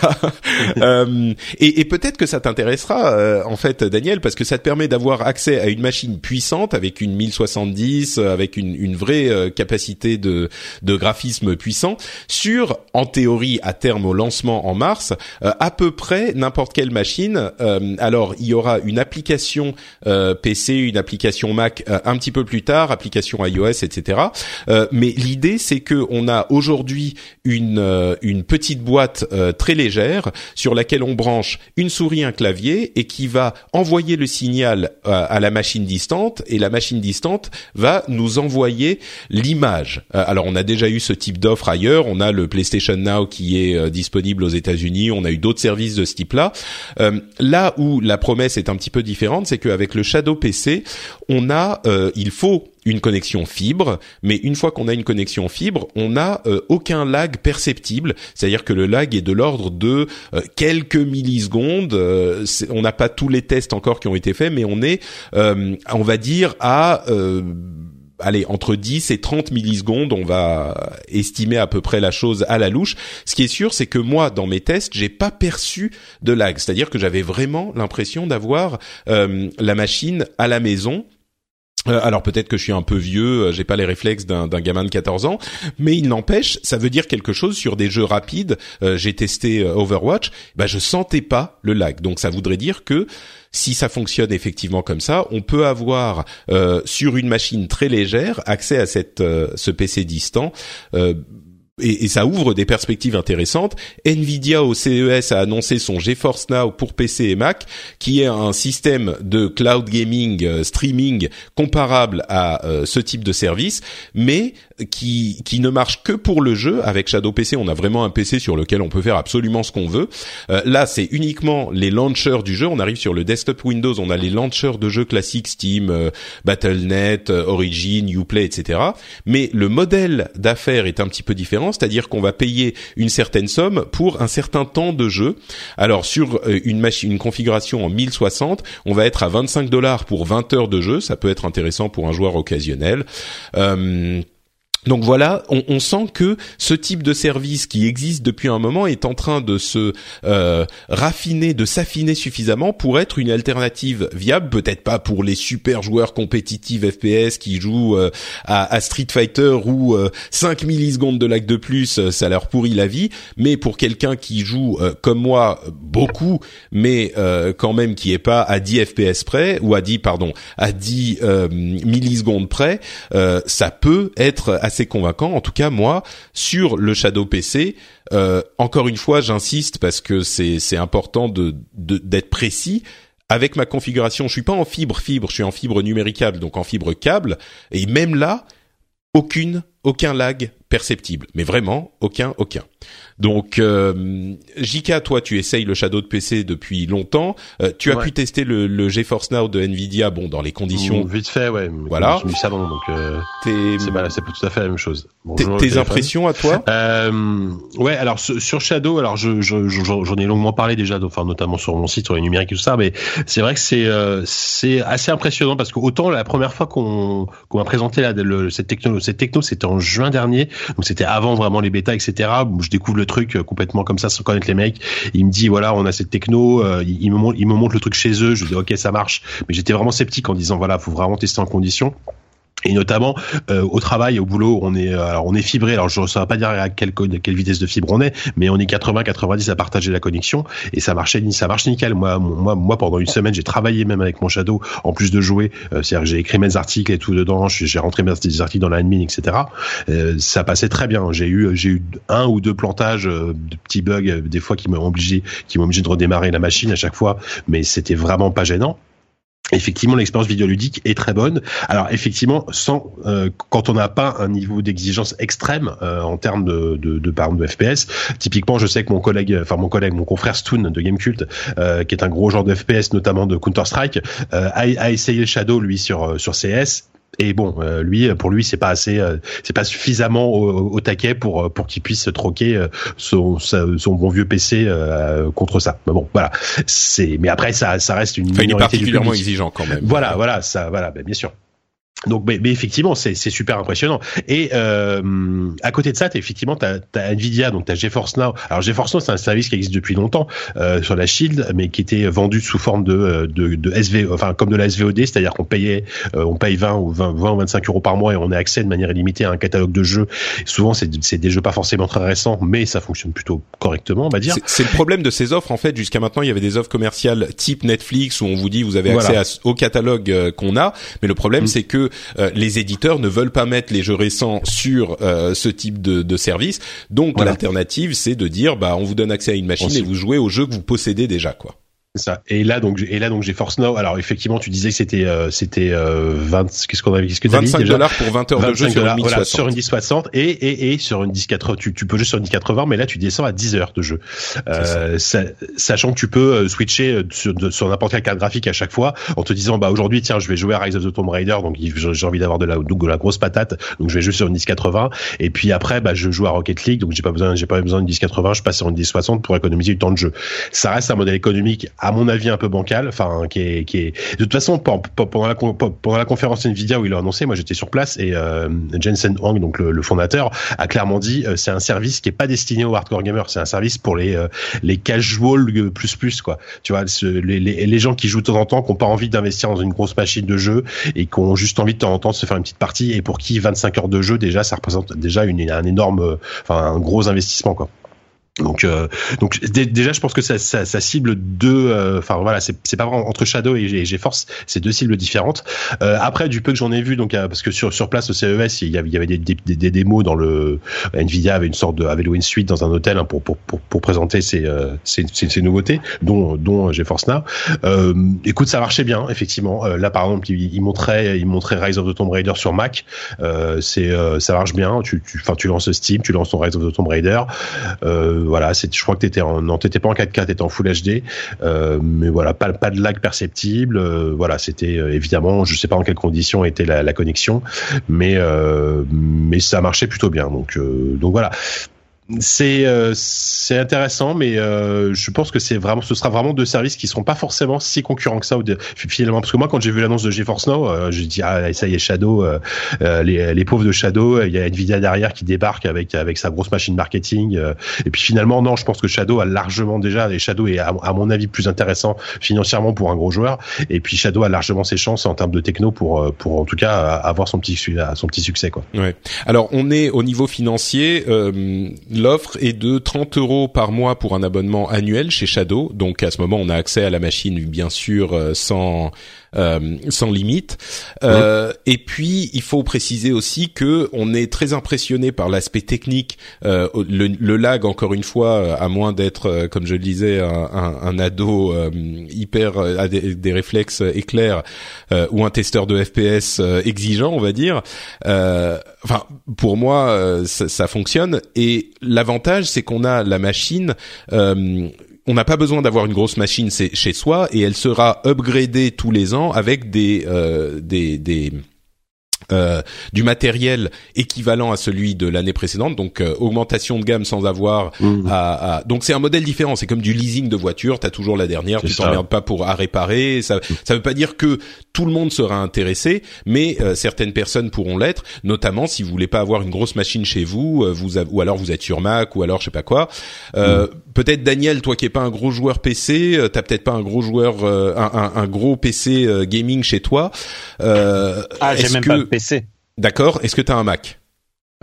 [laughs] et, et peut-être que ça t'intéressera en fait, Daniel, parce que ça te permet d'avoir accès à une machine puissante avec une 1070 euh, avec une, une vraie euh, capacité de, de graphisme puissant sur, en théorie, à terme au lancement en mars, euh, à peu près n'importe quelle machine. alors, il y aura une application PC, une application Mac un petit peu plus tard, application iOS, etc. mais l'idée, c'est que on a aujourd'hui une une petite boîte très légère sur laquelle on branche une souris, un clavier et qui va envoyer le signal à la machine distante et la machine distante va nous envoyer l'image. Euh, alors on a déjà eu ce type d'offre ailleurs, on a le PlayStation Now qui est euh, disponible aux États-Unis, on a eu d'autres services de ce type-là. Euh, là où la promesse est un petit peu différente, c'est qu'avec le Shadow PC, on a, il faut une connexion fibre, mais une fois qu'on a une connexion fibre, on n'a aucun lag perceptible, c'est-à-dire que le lag est de l'ordre de quelques millisecondes. on n'a pas tous les tests encore qui ont été faits, mais on est, on va dire, à euh, allez, entre 10 et 30 millisecondes, on va estimer à peu près la chose à la louche. Ce qui est sûr, c'est que moi, dans mes tests, j'ai pas perçu de lag. C'est-à-dire que j'avais vraiment l'impression d'avoir euh, la machine à la maison. Euh, alors peut-être que je suis un peu vieux, j'ai pas les réflexes d'un gamin de 14 ans, mais il n'empêche, ça veut dire quelque chose sur des jeux rapides. j'ai testé Overwatch, bah je sentais pas le lag, donc ça voudrait dire que si ça fonctionne effectivement comme ça, on peut avoir euh, sur une machine très légère accès à cette euh, ce PC distant. Et, et, ça ouvre des perspectives intéressantes. Nvidia au CES a annoncé son GeForce Now pour PC et Mac, qui est un système de cloud gaming euh, streaming comparable à euh, ce type de service, mais qui qui ne marche que pour le jeu. Avec Shadow PC, on a vraiment un PC sur lequel on peut faire absolument ce qu'on veut. Euh, là, c'est uniquement les launchers du jeu. On arrive sur le desktop Windows, on a les launchers de jeux classiques Steam, Battle.net, Origin, Uplay, etc. Mais le modèle d'affaires est un petit peu différent c'est-à-dire qu'on va payer une certaine somme pour un certain temps de jeu. Alors sur euh, une machine, une configuration en 1060, on va être à 25 dollars pour 20 heures de jeu. Ça peut être intéressant pour un joueur occasionnel. Euh, donc voilà, on, sent que ce type de service qui existe depuis un moment est en train de se euh, raffiner, de s'affiner suffisamment pour être une alternative viable. Peut-être pas pour les super joueurs compétitifs FPS qui jouent euh, à, Street Fighter ou euh, 5 millisecondes de lag de plus, euh, ça leur pourrit la vie. Mais pour quelqu'un qui joue comme moi beaucoup, mais quand même qui est pas à 10 FPS près ou à 10 pardon à 10 millisecondes près, ça peut être convaincant. En tout cas, moi, sur le Shadow PC, euh, encore une fois, j'insiste parce que c'est c'est important de d'être précis. Avec ma configuration, je suis pas en fibre fibre, je suis en fibre numéricable, donc en fibre câble. Et même là, aucune aucun lag perceptible, mais vraiment aucun, aucun. Donc, euh, Jika, toi, tu essayes le Shadow de PC depuis longtemps. Euh, tu as pu tester le, le, GeForce Now de Nvidia, bon, dans les conditions. vite fait, ouais. Voilà. Je ça donc euh, c'est pas, tout à fait la même chose. tes impressions à toi? Euh, Ouais, alors sur Shadow, alors je, j'en je, ai longuement parlé déjà, enfin notamment sur mon site sur les numériques et tout ça, mais c'est vrai que c'est euh, c'est assez impressionnant parce que autant la première fois qu'on qu'on m'a présenté là, le, cette techno, cette techno, c'était en juin dernier, donc c'était avant vraiment les bêtas, etc. Je découvre le truc euh, complètement comme ça sans connaître les mecs. Il me dit voilà, on a cette techno, euh, il, me montre, il me montre le truc chez eux. Je dis ok, ça marche. Mais j'étais vraiment sceptique en disant voilà, faut vraiment tester en condition et notamment euh, au travail, au boulot, on est euh, alors on est fibré. Alors je ne saurais pas dire à quelle, quelle vitesse de fibre on est, mais on est 80, 90 à partager la connexion et ça marchait, ça marche nickel. Moi, moi, moi, pendant une semaine, j'ai travaillé même avec mon Shadow en plus de jouer. Euh, c'est-à-dire j'ai écrit mes articles et tout dedans. J'ai rentré mes articles dans l'admin, etc. ça passait très bien. J'ai eu, j'ai eu un ou deux plantages de petits bugs des fois qui m'ont obligé, qui m'ont obligé de redémarrer la machine à chaque fois, mais c'était vraiment pas gênant effectivement l'expérience vidéoludique est très bonne. Alors effectivement, sans euh, quand on n'a pas un niveau d'exigence extrême euh, en termes de de, de, par de FPS. Typiquement, je sais que mon collègue, enfin mon collègue, mon confrère Stoon de Gamecult, euh, qui est un gros genre de FPS, notamment de Counter Strike, euh, a, a, essayé Shadow lui sur sur CS et bon, euh, lui, pour lui, c'est pas assez, euh, c'est pas suffisamment au, taquet pour euh, pour qu'il puisse troquer son, son bon vieux PC contre ça. Mais bon, voilà. C'est, mais après, ça, ça reste une enfin, minorité particulièrement exigeant quand même. Voilà, voilà, ça, voilà, ben, bien sûr. Donc, mais, mais effectivement, c'est super impressionnant. Et euh, à côté de ça, as, effectivement, tu as, Nvidia, donc tu as GeForce Now. Alors GeForce Now, c'est un service qui existe depuis longtemps euh, sur la Shield, mais qui était vendu sous forme de, de, de SV, enfin comme de la SVOD, c'est-à-dire qu'on payait, euh, on paye 20 ou 20, 20 ou 25 euros par mois et on a accès de manière illimitée à un catalogue de jeux. souvent, c'est des jeux pas forcément très récents, mais ça fonctionne plutôt correctement, on va dire. C'est le problème de ces offres. En fait, jusqu'à maintenant, il y avait des offres commerciales type Netflix où on vous dit vous avez accès au catalogue euh, qu'on a, mais le problème, mm. c'est que euh, les éditeurs ne veulent pas mettre les jeux récents sur euh, ce type de, de service. Donc l'alternative, c'est de dire bah on vous donne accès à une machine et vous jouez aux jeux que vous possédez déjà quoi. C'est ça. Et là donc et là donc j'ai Force Now. Alors effectivement, tu disais que c'était euh, c'était euh, 20 qu'est-ce qu'on avait qu'est-ce que 25 dollars pour 20 heures de jeu sur une 1060. Voilà, sur une 1060 et et et sur une 1080 tu tu peux jouer sur une 1080 mais là tu descends à 10 heures de jeu. Euh, sachant que tu peux euh, switcher euh, sur, sur n'importe quelle carte graphique à chaque fois en te disant bah aujourd'hui tiens, je vais jouer à Rise of the Tomb Raider donc j'ai envie d'avoir de la donc de la grosse patate donc je vais jouer sur une 1080 et puis après bah je joue à Rocket League donc j'ai pas besoin j'ai pas besoin d'une 1080, je passe sur une 1060 pour économiser du temps de jeu. Ça reste un modèle économique à mon avis un peu bancal, enfin qui est, qui est de toute façon pendant la, pendant la conférence Nvidia où il a annoncé, moi j'étais sur place et euh, Jensen Huang, donc le, fondateur, a clairement dit euh, c'est un service qui est pas destiné aux hardcore gamers, c'est un service pour les euh, les casual plus plus quoi. Tu vois, les, les, les, gens qui jouent de temps en temps, qui ont pas envie d'investir dans une grosse machine de jeu et qui ont juste envie de temps en temps de se faire une petite partie et pour qui 25 heures de jeu déjà ça représente déjà une, un énorme, enfin un gros investissement quoi. Donc, euh, donc déjà, je pense que ça, ça, ça cible deux. Euh, enfin voilà, c'est pas vraiment entre Shadow et, GeForce, c'est deux cibles différentes. Euh, après, du peu que j'en ai vu, donc parce que sur sur place au CES, il y avait, il y avait des, des, des, démos dans le Nvidia avait une sorte de avait une suite dans un hôtel hein, pour, pour, pour pour présenter ses, ses, ses, nouveautés, dont dont GeForce Now. écoute, ça marchait bien, effectivement. là, par exemple, il, montrait il montrait Rise of the Tomb Raider sur Mac. c'est ça marche bien. Tu enfin tu, tu lances Steam, tu lances ton Rise of the Tomb Raider. Euh, voilà, c'est, je crois que t'étais en, t'étais pas en 4K, t'étais en Full HD, euh, mais voilà, pas, pas de lag perceptible. Euh, voilà, c'était euh, évidemment, je sais pas en quelles conditions était la, la connexion, mais mais ça marchait plutôt bien. Donc donc voilà c'est euh, c'est intéressant, mais euh, je pense que c'est vraiment, ce sera vraiment deux services qui seront pas forcément si concurrents que ça finalement. Parce que moi, quand j'ai vu l'annonce de GeForce Now, euh, je dis ah ça y est Shadow, les, les pauvres de Shadow, il y a Nvidia derrière qui débarque avec avec sa grosse machine marketing. et puis finalement, non, je pense que Shadow a largement déjà, et Shadow est à, mon avis plus intéressant financièrement pour un gros joueur. Et puis Shadow a largement ses chances en termes de techno pour pour en tout cas avoir son petit son petit succès quoi. Ouais. Alors on est au niveau financier l'offre est de 30 euros par mois pour un abonnement annuel chez Shadow. Donc à ce moment, on a accès à la machine, bien sûr, euh, sans euh, sans limite. Euh, Et puis il faut préciser aussi que on est très impressionné par l'aspect technique. Euh, le, le, lag, encore une fois, à moins d'être, euh, comme je le disais, un, un, un ado euh, hyper à des, des, réflexes éclairs ou un testeur de FPS exigeant, on va dire. Enfin, pour moi, ça, ça, fonctionne. Et l'avantage, c'est qu'on a la machine on n'a pas besoin d'avoir une grosse machine chez soi et elle sera upgradée tous les ans avec des euh, des, des euh, du matériel équivalent à celui de l'année précédente, donc euh, augmentation de gamme sans avoir mmh. à, à, donc c'est un modèle différent. C'est comme du leasing de voiture, t'as toujours la dernière, tu t'emmerdes pas pour à réparer. Ça, mmh. ça veut pas dire que tout le monde sera intéressé, mais euh, certaines personnes pourront l'être, notamment si vous voulez pas avoir une grosse machine chez vous, vous ou alors vous êtes sur Mac ou alors je sais pas quoi. Mmh. Peut-être Daniel, toi qui es pas un gros joueur PC, t'as peut-être pas un gros joueur, un, un, un, gros PC gaming chez toi. ah, j'ai même que... pas PC. D'accord. Est-ce que tu as un Mac?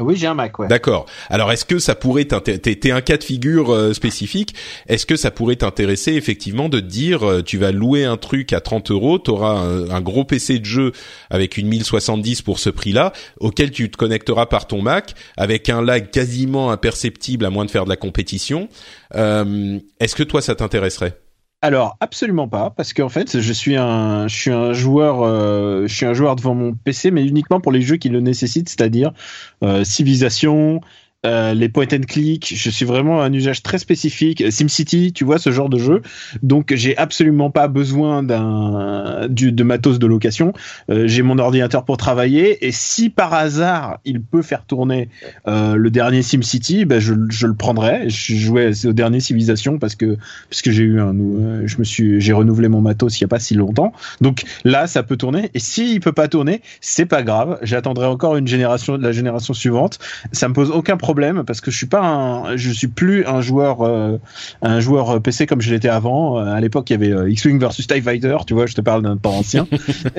Oui, j'ai un Mac, ouais. D'accord. Alors, est-ce que ça pourrait t'intéresser T'es un cas de figure euh, spécifique? Est-ce que ça pourrait t'intéresser effectivement de te dire, euh, tu vas louer un truc à 30 euros, t'auras un, un gros PC de jeu avec une 1070 pour ce prix-là, auquel tu te connecteras par ton Mac, avec un lag quasiment imperceptible à moins de faire de la compétition. Euh, est-ce que toi, ça t'intéresserait? Alors absolument pas, parce qu'en fait je suis un, je suis un joueur, euh, je suis un joueur devant mon PC, mais uniquement pour les jeux qui le nécessitent, c'est-à-dire euh, Civilisation, euh, les point and click, je suis vraiment un usage très spécifique. SimCity, tu vois ce genre de jeu. Donc j'ai absolument pas besoin d'un du de matos de location. Euh, j'ai mon ordinateur pour travailler et si par hasard il peut faire tourner euh, le dernier SimCity, ben je, je le prendrai. Je jouais au dernier Civilisation parce que parce que j'ai eu un je me suis j'ai renouvelé mon matos il y a pas si longtemps. Donc là ça peut tourner et s'il il peut pas tourner, c'est pas grave. J'attendrai encore une génération la génération suivante. Ça me pose aucun problème problème parce que je suis pas un, je suis plus un joueur, euh, un joueur PC comme je l'étais avant. Euh, à l'époque, il y avait euh, X-Wing versus TIE Fighter, tu vois, je te parle d'un temps ancien. [laughs]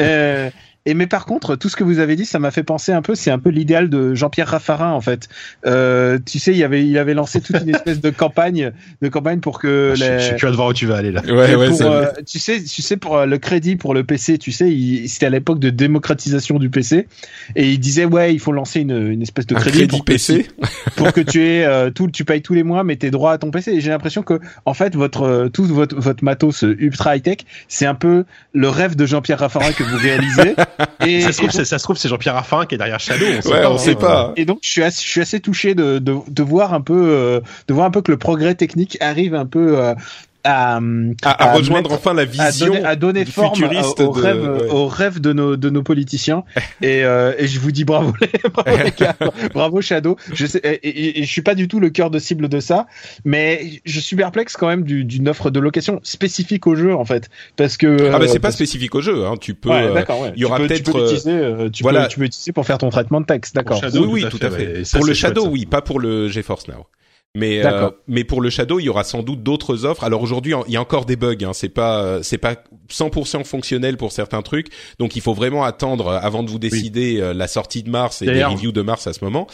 Et mais par contre, tout ce que vous avez dit, ça m'a fait penser un peu, c'est un peu l'idéal de Jean-Pierre Raffarin en fait. Euh, tu sais, il avait, il avait lancé toute une espèce de campagne, de campagne pour que. Je, les... je suis curieux de voir où tu vas aller là. Ouais, ouais, pour, euh, tu sais, tu sais pour euh, le crédit pour le PC, tu sais, c'était à l'époque de démocratisation du PC, et il disait ouais, il faut lancer une, une espèce de crédit, pour PC, que, pour que tu aies euh, tout, tu payes tous les mois, mais t'es droit à ton PC. Et j'ai l'impression que en fait votre euh, tout votre votre matos ultra high tech, c'est un peu le rêve de Jean-Pierre Raffarin que vous réalisez. [laughs] Et, ça, se trouve, ça se trouve, c'est Jean-Pierre Raffarin qui est derrière Shadow. On ouais, pas, on sait pas. Et donc, je suis assez, je suis assez touché de, de, de voir un peu, euh, de voir un peu que le progrès technique arrive un peu euh, à, à, rejoindre enfin la vision à donner, forme au, rêve, de, au rêve de nos de nos politiciens. [laughs] Et, euh, et je vous dis bravo les, bravo, les gars, [laughs] bravo Shadow. Je sais et, et, je suis pas du tout le cœur de cible de ça mais je suis perplexe quand même d'une offre de location spécifique au jeu en fait. Parce que ah bah c'est pas spécifique au jeu hein. Tu peux ouais, euh, il y aura peut-être tu peux l'utiliser euh, tu, voilà. peux, tu peux l'utiliser pour faire ton traitement de texte d'accord. Oui oui tout à fait, pour le Shadow oui pas pour le GeForce Now mais euh, mais pour le Shadow, il y aura sans doute d'autres offres. Alors aujourd'hui, il y a encore des bugs. Hein. C'est pas c'est pas 100% fonctionnel pour certains trucs. Donc il faut vraiment attendre avant de vous décider euh, la sortie de mars et les reviews de mars à ce moment.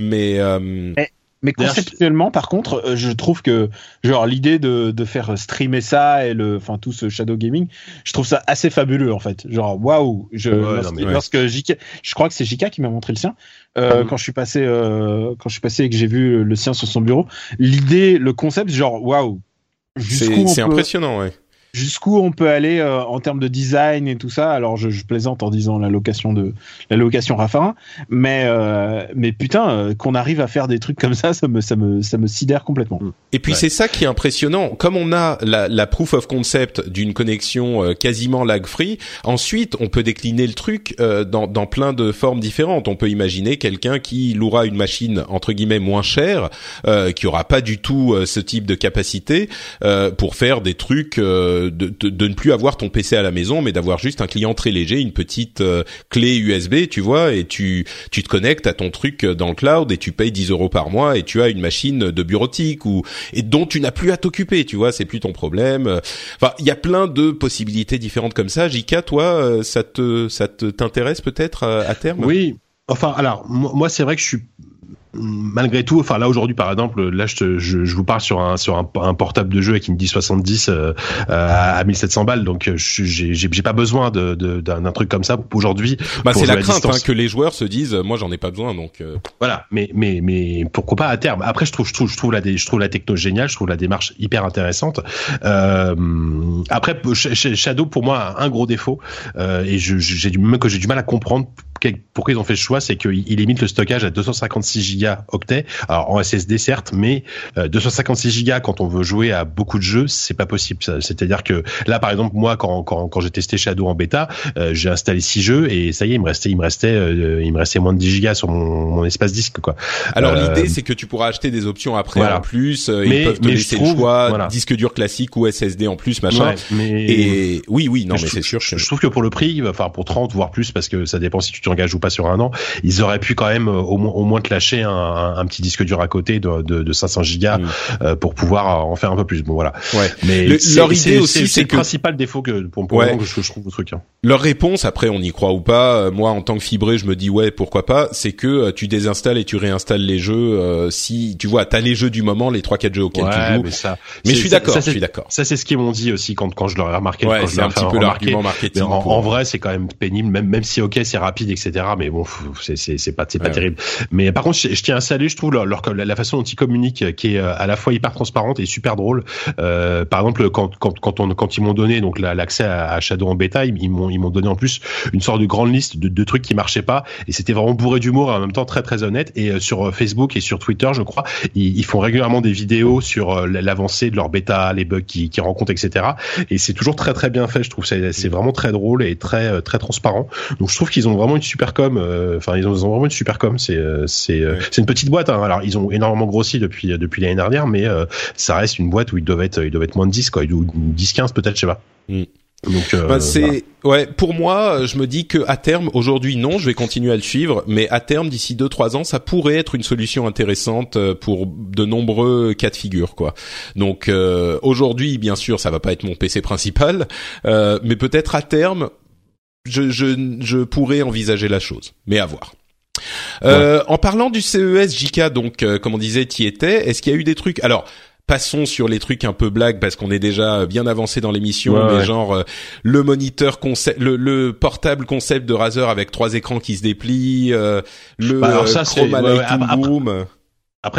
Mais euh, mais conceptuellement, par contre, euh, je trouve que genre l'idée de, de faire streamer ça et le, enfin tout ce shadow gaming, je trouve ça assez fabuleux en fait. Genre waouh, je lorsque, JK, je crois que c'est JK qui m'a montré le sien euh, mm. quand je suis passé euh, quand je suis passé et que j'ai vu le sien sur son bureau. L'idée, le concept, genre waouh. C'est impressionnant, ouais jusqu'où on peut aller euh, en termes de design et tout ça. Alors je, je, plaisante en disant la location de la location Raffarin, mais euh, mais putain euh, qu'on arrive à faire des trucs comme ça, ça me ça me ça me sidère complètement. Mm. Et puis c'est ça qui est impressionnant. Comme on a la, la proof of concept d'une connexion quasiment lag free, ensuite on peut décliner le truc dans dans plein de formes différentes. On peut imaginer quelqu'un qui louera une machine entre guillemets moins chère, qui aura pas du tout ce type de capacité pour faire des trucs de, de, ne plus avoir ton PC à la maison, mais d'avoir juste un client très léger, une petite euh, clé USB, tu vois, et tu tu te connectes à ton truc dans le cloud et tu payes 10 euros par mois et tu as une machine de bureautique ou et dont tu n'as plus à t'occuper, tu vois, c'est plus ton problème. Enfin, il y a plein de possibilités différentes comme ça. Jika, toi, euh, ça te ça te t'intéresse peut-être à terme? Oui. Enfin, alors moi, c'est vrai que je suis malgré tout, enfin là aujourd'hui par exemple, là je, je, je, vous parle sur un sur un, un, portable de jeu qui me dit 70 euh, à 1700 balles, donc j'ai j'ai pas besoin de d'un truc comme ça aujourd'hui. Bah c'est la crainte hein, que les joueurs se disent, moi j'en ai pas besoin, donc. Euh. Voilà, mais mais mais pourquoi pas à terme? Après je trouve je trouve je trouve la je trouve la techno géniale, je trouve la démarche hyper intéressante. Euh, après Shadow pour moi a un gros défaut euh, et j'ai du même que j'ai du mal à comprendre pourquoi ils ont fait ce choix, c'est qu'ils limitent le stockage à 256 Go octets, alors en SSD certes, mais 256 Go quand on veut jouer à beaucoup de jeux, c'est pas possible. C'est-à-dire que là, par exemple, moi, quand, quand, quand j'ai testé Shadow en bêta, euh, j'ai installé 6 jeux et ça y est, il me restait, il me restait, euh, il me restait moins de 10 Go sur mon, mon espace disque, quoi. Alors euh, l'idée, c'est que tu pourras acheter des options après en plus. Mais, ils peuvent te laisser le choix, disque dur classique ou SSD en plus, machin. mais... Et oui, oui, non, mais, c'est sûr. Je, je trouve que pour le prix, enfin pour 30 voire plus, parce que ça dépend si tu t'engages ou pas sur un an, ils auraient pu quand même au, au moins te lâcher un, un, petit disque dur à côté de, de, de 500 gigas mm. pour pouvoir en faire un peu plus. Bon voilà. Ouais. Mais leur idée aussi, c'est le principal défaut que pour, pour ouais. que je, je, trouve au truc. Hein. Leur réponse, après on y croit ou pas, moi en tant que fibré, je me dis ouais pourquoi pas, c'est que tu désinstalles et tu réinstalles les jeux euh, si tu vois t'as les jeux du moment, les trois quatre jeux auxquels tu joues. Mais, ça, mais je suis d'accord, je suis d'accord. Ça c'est ce qu'ils m'ont dit aussi quand quand je leur ai remarqué. Ouais, c'est un petit peu l'argument marketing. En, en, vrai, c'est quand même pénible, même même si ok c'est rapide etc. Mais bon, c'est c'est pas c'est pas terrible. Mais par contre, je, je, tiens à saluer, je trouve leur, leur la, façon dont ils communiquent, qui est euh, à la fois hyper transparente et super drôle. Euh, par exemple, quand quand quand on quand ils m'ont donné donc l'accès à, Shadow en bêta, ils, m'ont ils m'ont donné en plus une sorte de grande liste de, de trucs qui marchaient pas et c'était vraiment bourré d'humour en même temps très très honnête. Et euh, sur Facebook et sur Twitter, je crois, ils, ils font régulièrement des vidéos sur euh, l'avancée de leur bêta, les bugs qu'ils qui rencontrent, etc. Et c'est toujours très très bien fait. Je trouve c'est vraiment très drôle et très très transparent. Donc je trouve qu'ils ont vraiment une super com. Enfin, ils, ont, ils ont vraiment une super com. C'est c'est c'est une petite boîte. Hein. Alors ils ont énormément grossi depuis depuis l'année dernière, mais ça reste une boîte où ils doivent être ils doivent être moins de 10 quoi, 10 15 peut-être, je sais pas. Mm. Donc euh, bah, c'est ouais pour moi je me dis que à terme aujourd'hui non je vais continuer à le suivre mais à terme d'ici deux trois ans ça pourrait être une solution intéressante euh, pour de nombreux cas de figure quoi donc euh, aujourd'hui bien sûr ça va pas être mon PC principal euh, mais peut-être à terme je, je je pourrais envisager la chose mais à voir euh, en parlant du CES JK donc comme on disait y étais. Est-ce qu'il y a eu des trucs? Alors passons sur les trucs un peu blagues parce qu'on est déjà bien avancé dans l'émission, mais genre euh, le moniteur concept, le, portable concept de Razer avec trois écrans qui se déplient, euh, le bah alors ça, Chrome Boom. Après,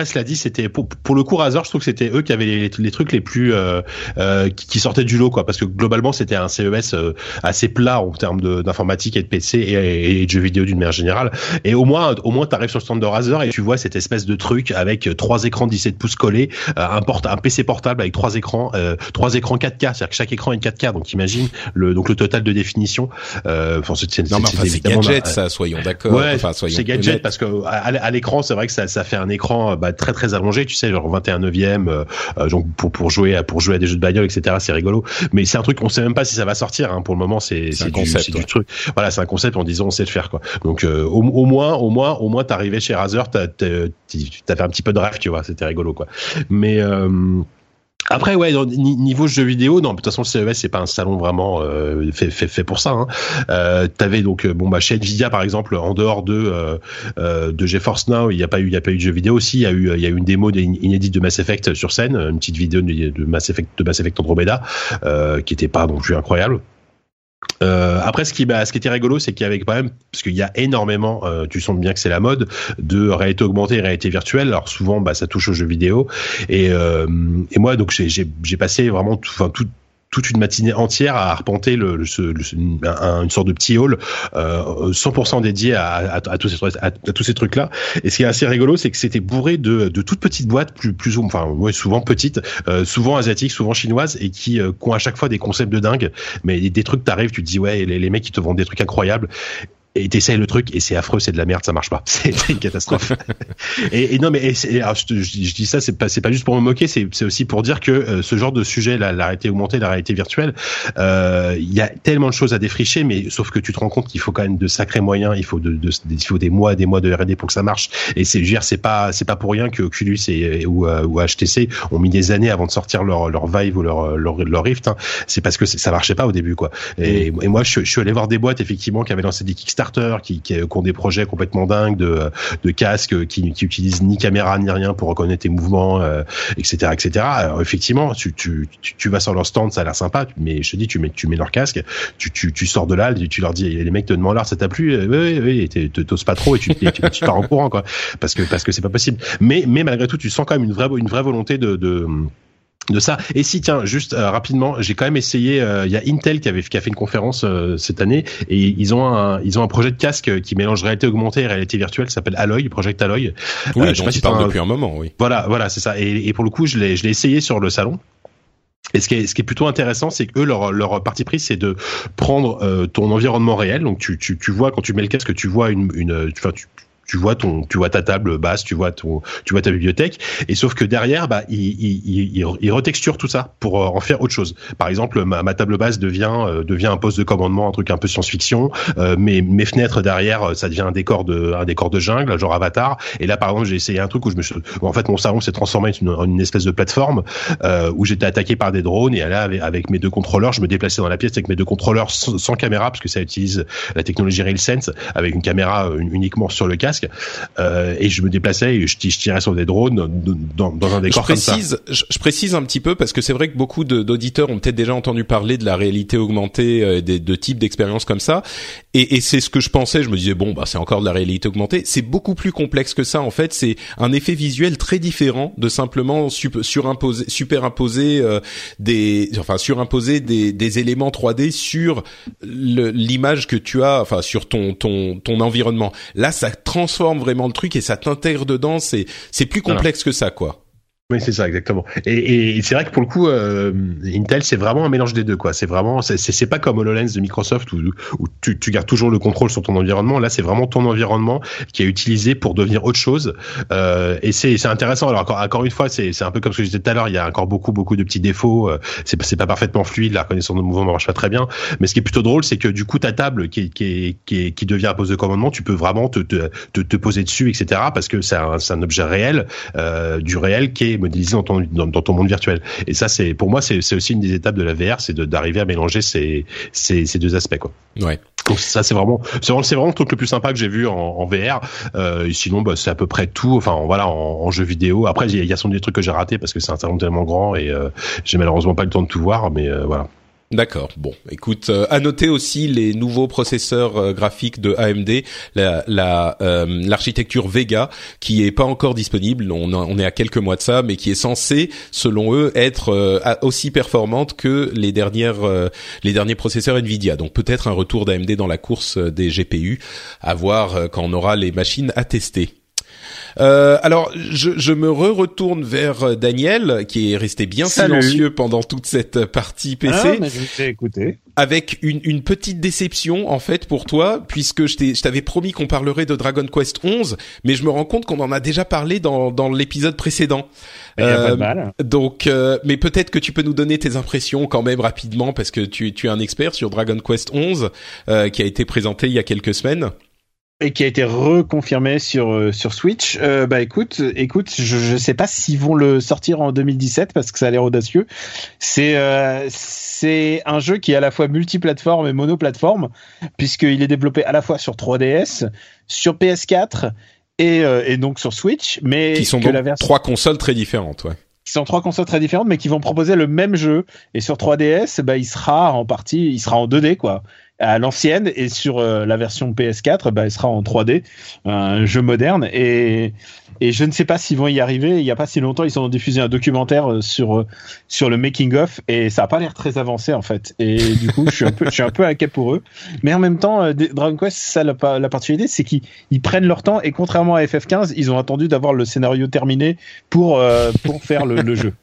cela dit, c'était pour, pour, le coup Razer, je trouve que c'était eux qui avaient les, les, trucs les plus euh, euh, qui, sortaient du lot, quoi. Parce que globalement, c'était un CES euh, assez plat en termes d'informatique et de PC et, et, de jeux vidéo d'une manière générale. Et au moins, au moins, t'arrives sur le stand de Razer et tu vois cette espèce de truc avec trois écrans 17 pouces collés, euh, un, port un PC portable avec trois écrans, euh, trois écrans 4K, c'est-à-dire que chaque écran est 4K. Donc, imagine le donc le total de définition. Enfin, c'est non, mais enfin, c'est gadget, ça. Soyons d'accord. Ouais, enfin, c'est gadget parce que à, à l'écran, c'est vrai que ça, ça fait un écran bah, très très allongé, tu sais, genre 21 neuvième, euh, euh, donc pour pour jouer à pour jouer à des jeux de bagnole, etc. C'est rigolo, mais c'est un truc on sait même pas si ça va sortir. Hein. Pour le moment, c'est c'est du, du, truc. Voilà, c'est un concept en disant on sait le faire quoi. Donc euh, au, au, moins au moins au moins t'arrivais chez Razer, t'as fait un petit peu de rêve, tu vois, c'était rigolo quoi. Mais après, ouais, niveau jeux vidéo, non, de toute façon, le CES c'est pas un salon vraiment euh, fait, fait, fait pour ça. Hein. Euh, T'avais donc, euh, bon, bah chez Nvidia par exemple, en dehors de euh, euh de GeForce Now, il n'y a pas eu, il y a pas eu de jeux vidéo aussi. Il y a eu, il y a eu une démo inédite de Mass Effect sur scène, une petite vidéo de Mass Effect de Mass Effect Andromeda, euh, qui était pas non plus incroyable. Euh, après, ce qui, bah, ce qui était rigolo, c'est qu'il y avait quand même, parce qu'il y a énormément, euh, tu sens bien que c'est la mode, de réalité augmentée réalité virtuelle. Alors souvent, bah, ça touche aux jeux vidéo. Et, euh, et moi, donc, j'ai passé vraiment enfin, tout, toute une matinée entière à arpenter le, le, une sorte de petit hall euh, 100% dédié à, à, à, tous ces, trucs là et ce qui est assez rigolo c'est que c'était bourré de, de toutes petites boîtes plus plus enfin ouais, souvent petites euh, souvent asiatiques souvent chinoises et qui, euh, ont à chaque fois des concepts de dingue. Mais des, trucs t'arrives tu te dis ouais les, les mecs ils te vendent des trucs incroyables et t'essayes le truc et c'est affreux, c'est de la merde, ça marche pas. [laughs] C'est une catastrophe. [laughs] et, et, non, mais alors, je, je, dis ça, c'est pas, c'est pas juste pour me moquer, c'est, c'est aussi pour dire que euh, ce genre de sujet, la, la réalité augmentée, la réalité virtuelle, euh, il y a tellement de choses à défricher, mais sauf que tu te rends compte qu'il faut quand même de sacrés moyens, il faut de, de, il faut des mois, des mois de R&D pour que ça marche. Et c'est, je veux dire, c'est pas, c'est pas pour rien que Oculus et, ou, euh, ou HTC ont mis des années avant de sortir leur, leur Vive ou leur, leur, leur Rift. Hein. C'est parce que ça marchait pas au début, quoi. Et, et moi, je, je, suis allé voir des boîtes effectivement qui avaient lancé des Kickstarter Qui, qui, ont des projets complètement dingues de, de casques qui, qui utilisent ni caméra ni rien pour reconnaître tes mouvements, etc., etc. Effectivement, tu, tu, tu, vas sur leur stand, ça a l'air sympa, mais je te dis, tu mets, tu mets leur casque, tu, tu, sors de là, tu leur dis, les mecs te demandent alors ça t'a plu, oui, oui, oui, t'oses pas trop et tu, tu, tu pars en courant, quoi, parce que parce que c'est pas possible. Mais mais malgré tout, tu sens quand même une vraie une vraie volonté de de ça. Et si tiens, juste euh, rapidement, j'ai quand même essayé. Euh, il y a Intel qui avait qui a fait une conférence euh, cette année et ils ont un ils ont un projet de casque qui mélange réalité augmentée et réalité virtuelle, qui s'appelle Alloy, Project Alloy. Oui, je sais pas si parle depuis un moment, oui. Voilà, voilà, c'est ça. Et, et, pour le coup, je l'ai je l'ai essayé sur le salon. Et ce qui est, ce qui est plutôt intéressant, c'est que eux, leur, leur parti pris, c'est de prendre ton environnement réel. Donc, tu, tu, tu vois, quand tu mets le casque, tu vois une, une, tu, tu, tu vois ton, tu vois ta table basse, tu vois ton, tu vois ta bibliothèque. Et sauf que derrière, bah, il, il, il, il retexture tout ça pour euh, en faire autre chose. Par exemple, ma, table basse devient, euh, devient un poste de commandement, un truc un peu science-fiction. Euh, mes, mes fenêtres derrière, ça devient un décor de, un décor de jungle, genre Avatar. Et là, par exemple, j'ai essayé un truc où je me suis, en fait, mon salon s'est transformé en une, espèce de plateforme euh, où j'étais attaqué par des drones. Et là, avec, avec, mes deux contrôleurs, je me déplaçais dans la pièce avec mes deux contrôleurs sans, caméra parce que ça utilise la technologie RealSense avec une caméra uniquement sur le casque euh, et je me déplaçais et je, tirais sur des drones dans, dans un décor je précise, comme ça. Je, précise un petit peu parce que c'est vrai que beaucoup d'auditeurs ont peut-être déjà entendu parler de la réalité augmentée, euh, de, de types d'expériences comme ça, et, et c'est ce que je pensais. Je me disais bon bah c'est encore de la réalité augmentée. C'est beaucoup plus complexe que ça en fait. C'est un effet visuel très différent de simplement surimposer, superimposer euh, des, enfin surimposer des, des éléments 3D sur l'image que tu as, enfin sur ton ton ton environnement. Là ça transforme vraiment le truc et ça t'intègre dedans. C'est c'est plus complexe que ça, quoi. Oui, c'est ça, exactement. Et, et c'est vrai que pour le coup, euh, Intel, c'est vraiment un mélange des deux, quoi. C'est vraiment, c'est pas comme HoloLens de Microsoft où, où tu, tu, gardes toujours le contrôle sur ton environnement. Là, c'est vraiment ton environnement qui est utilisé pour devenir autre chose. Euh, et c'est intéressant. Alors encore, encore une fois, c'est un peu comme ce que je disais tout à l'heure. Il y a encore beaucoup, beaucoup de petits défauts. Euh, c'est pas parfaitement fluide. La reconnaissance de mouvement marche pas très bien. Mais ce qui est plutôt drôle, c'est que du coup, ta table qui, qui, qui, qui devient un poste de commandement, tu peux vraiment te, te, te, poser dessus, etc. Parce que c'est un, un objet réel, euh, du réel qui est modélisé dans ton, dans, ton monde virtuel. Et ça, c'est pour moi, c'est aussi une des étapes de la VR, c'est d'arriver à mélanger ces, ces, ces, deux aspects. Quoi. Ouais. Donc ça c'est vraiment c'est vraiment, vraiment le truc le plus sympa que j'ai vu en, en VR. Euh, sinon bah, c'est à peu près tout. Enfin voilà en, en jeu vidéo. Après il y, y, a sans des trucs que j'ai ratés parce que c'est un salon tellement grand et euh, j'ai malheureusement pas le temps de tout voir. Mais euh, voilà. D'accord. Bon, écoute, euh, à noter aussi les nouveaux processeurs euh, graphiques de AMD, la, euh, l'architecture Vega, qui est pas encore disponible. On, est à quelques mois de ça, mais qui est censé, selon eux, être euh, aussi performante que les dernières les derniers processeurs Nvidia. Donc peut-être un retour d'AMD dans la course des GPU, à voir quand on aura les machines à tester. Euh, alors, je, je me re-retourne vers euh, Daniel, qui est resté bien silencieux pendant toute cette partie PC. Ah, mais je écouté. Avec une, une, petite déception en fait pour toi, puisque je t'avais promis qu'on parlerait de Dragon Quest 11, mais je me rends compte qu'on en a déjà parlé dans, dans l'épisode précédent. Euh, mal. Donc, euh, mais peut-être que tu peux nous donner tes impressions quand même rapidement, parce que tu, tu es un expert sur Dragon Quest 11, euh, qui a été présenté il y a quelques semaines et qui a été reconfirmé sur euh, sur Switch. Euh, bah écoute, écoute, je je sais pas s'ils vont le sortir en 2017 parce que ça a l'air audacieux. C'est euh, c'est un jeu qui est à la fois multiplateforme et monoplateforme puisqu'il est développé à la fois sur 3DS, sur PS4 et euh, et donc sur Switch, mais qui sont donc trois consoles très différentes, ouais qui sont trois consoles très différentes, mais qui vont proposer le même jeu. Et sur 3DS, bah, il sera en partie, il sera en 2D, quoi à l'ancienne et sur euh, la version PS4 bah, elle sera en 3D un jeu moderne. Et et je ne sais pas s'ils vont y arriver. Il y a pas si longtemps ils ont diffusé un documentaire euh, sur euh, sur le making of et ça a pas l'air très avancé en fait. Et du coup je suis un peu inquiet pour eux. Mais en même temps Dragon Quest ça la, la particularité c'est qu'ils prennent leur temps et contrairement à FF15 ils ont attendu d'avoir le scénario terminé pour pour faire le jeu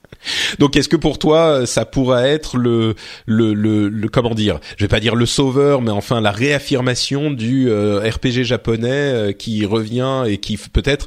donc est-ce que pour toi ça pourrait être le, le le, comment dire je vais pas dire le sauveur mais enfin la réaffirmation du euh, RPG japonais euh, qui revient et qui peut-être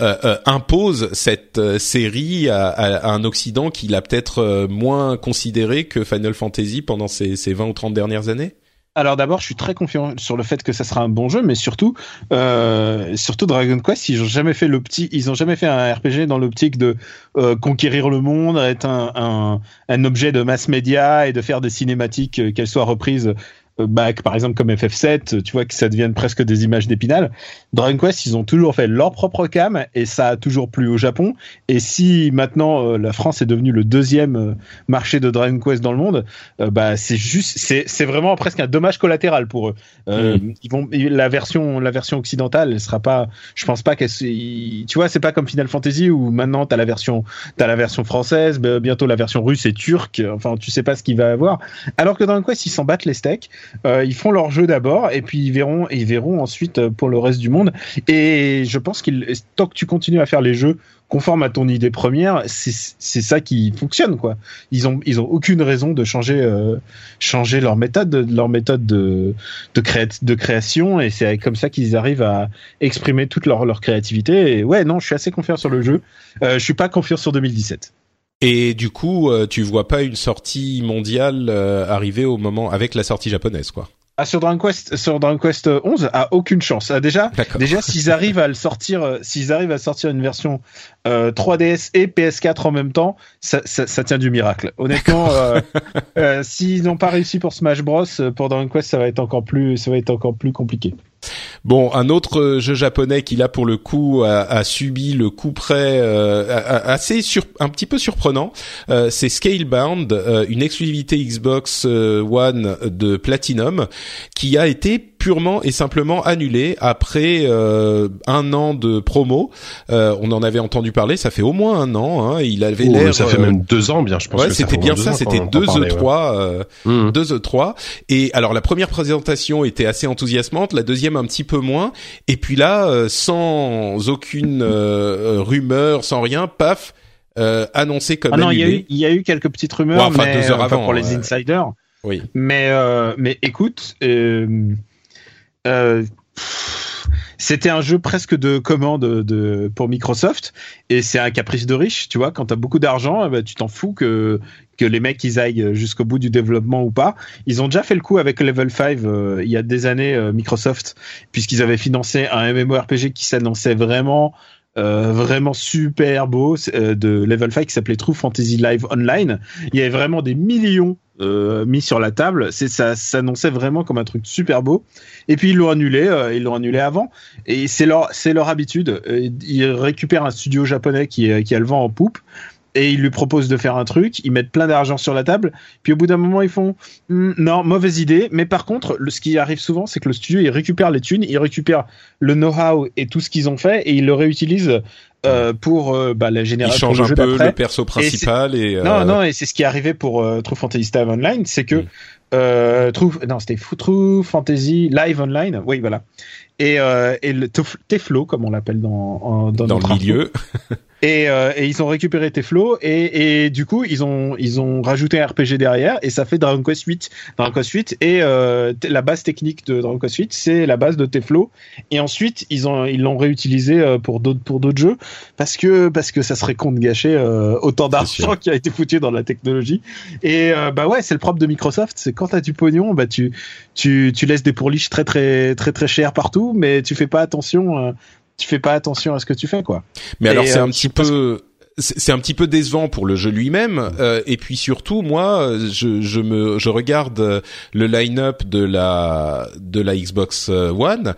euh, impose cette série à, à, un Occident qui l'a peut-être moins considéré que Final Fantasy pendant ces, ces 20 ou 30 dernières années? Alors d'abord, je suis très confiant sur le fait que ça sera un bon jeu, mais surtout, euh, surtout Dragon Quest, ils ont jamais fait l'optique, ils ont jamais fait un RPG dans l'optique de euh, conquérir le monde, être un, objet de mass média et de faire des cinématiques, euh, qu'elles soient reprises bah, par exemple comme FF7, tu vois que ça devienne presque des images d'épinal. Dragon Quest, ils ont toujours fait leur propre cam et ça a toujours plu au Japon. Et si maintenant la France est devenue le deuxième marché de Dragon Quest dans le monde, bah c'est juste, c'est c'est vraiment presque un dommage collatéral pour eux. Mm. Ils vont la version la version occidentale, elle sera pas, je pense pas qu'elle, tu vois, c'est pas comme Final Fantasy où maintenant t'as la version t'as la version française, bientôt la version russe et turque. Enfin, tu sais pas ce qu'il va avoir. Alors que Dragon Quest, ils s'en battent les steaks. Euh, ils font leur jeu d'abord et puis ils verront, ils verront ensuite euh, pour le reste du monde. Et je pense qu'il tant que tu continues à faire les jeux conformes à ton idée première, c'est ça qui fonctionne quoi. Ils ont ils ont aucune raison de changer euh, changer leur méthode leur méthode de de, de création et c'est comme ça qu'ils arrivent à exprimer toute leur leur créativité. Et ouais non, je suis assez confiant sur le jeu. Euh, je suis pas confiant sur 2017. Et du coup, euh, tu vois pas une sortie mondiale euh, arriver au moment avec la sortie japonaise, quoi. Ah, sur Dragon Quest, sur Dragon Quest 11, a aucune chance. Ah, déjà, déjà, s'ils [laughs] arrivent à le sortir, euh, s'ils arrivent à sortir une version 3DS et PS4 en même temps, ça, ça, ça tient du miracle. Honnêtement, [laughs] s'ils n'ont pas réussi pour Smash Bros, pour Dragon Quest, ça va être encore plus, ça va être encore plus compliqué. Bon, un autre euh, jeu japonais qui là pour le coup a, subi le coup près euh, assez un petit peu surprenant, euh, c'est Scalebound, une exclusivité Xbox One de Platinum qui a été purement et simplement annulé après euh, un an de promo. Euh, on en avait entendu parler, ça fait au moins un an. Hein, il avait oh, l'air. Ça fait même deux ans, bien. Je pense. Ouais, c'était bien ça. C'était deux E3, mmh. deux E3. Et alors la première présentation était assez enthousiasmante, la deuxième un petit peu moins. Et puis là, sans aucune rumeur, sans rien, paf. annoncé comme ah non, il y, a eu, il y a eu quelques petites rumeurs, enfin, mais, deux heures avant, pour les insiders. Oui. Mais mais écoute, euh, c'était un jeu presque de commande de, pour Microsoft et c'est un caprice de riche, tu vois. Quand t'as beaucoup d'argent, eh ben, tu t'en fous que que les mecs ils aillent jusqu'au bout du développement ou pas. Ils ont déjà fait le coup avec Level 5 euh, il y a des années euh, Microsoft puisqu'ils avaient financé un MMORPG qui s'annonçait vraiment vraiment super beau de Level 5 qui s'appelait True Fantasy Live Online. Il y avait vraiment des millions euh, mis sur la table. Ça s'annonçait vraiment comme un truc super beau. Et puis ils l'ont annulé, euh, ils l'ont annulé avant. Et c'est leur c'est leur habitude. Euh, ils récupèrent un studio japonais qui qui a le vent en poupe et ils lui proposent de faire un truc, ils mettent plein d'argent sur la table, puis au bout d'un moment ils font hmm, non mauvaise idée, mais par contre le, ce qui arrive souvent c'est que le studio il récupère les thunes, il récupère le know-how et tout ce qu'ils ont fait et il le réutilise euh, pour euh, bah, la génération. Il change un peu le perso principal et, euh... non non et c'est ce qui est arrivé pour euh, True Fantasy Star Online, c'est que mm. euh, True non c'était True Fantasy Live Online, oui voilà et, euh, et le Teflo comme on l'appelle dans dans, dans le milieu [laughs] Et, euh, et, ils ont récupéré tes flots et, et, du coup ils ont ils ont rajouté un RPG derrière et ça fait Dragon Quest 8 Dragon Quest 8 et euh, la base technique de Dragon Quest 8 c'est la base de tes flots. Et ensuite ils ont ils l'ont réutilisé euh, pour d'autres pour d'autres jeux parce que parce que ça serait con de gâcher euh, autant d'argent qui a été foutu dans la technologie. Et euh, bah ouais c'est le propre de Microsoft c'est quand t'as du pognon bah tu tu tu laisses des pourliches très très très très chères partout mais tu fais pas attention tu fais pas attention à ce que tu fais quoi. Mais alors c'est un euh, petit peu c'est un petit peu décevant pour le jeu lui-même euh, et puis surtout moi je, je me je regarde le line-up de la de la Xbox One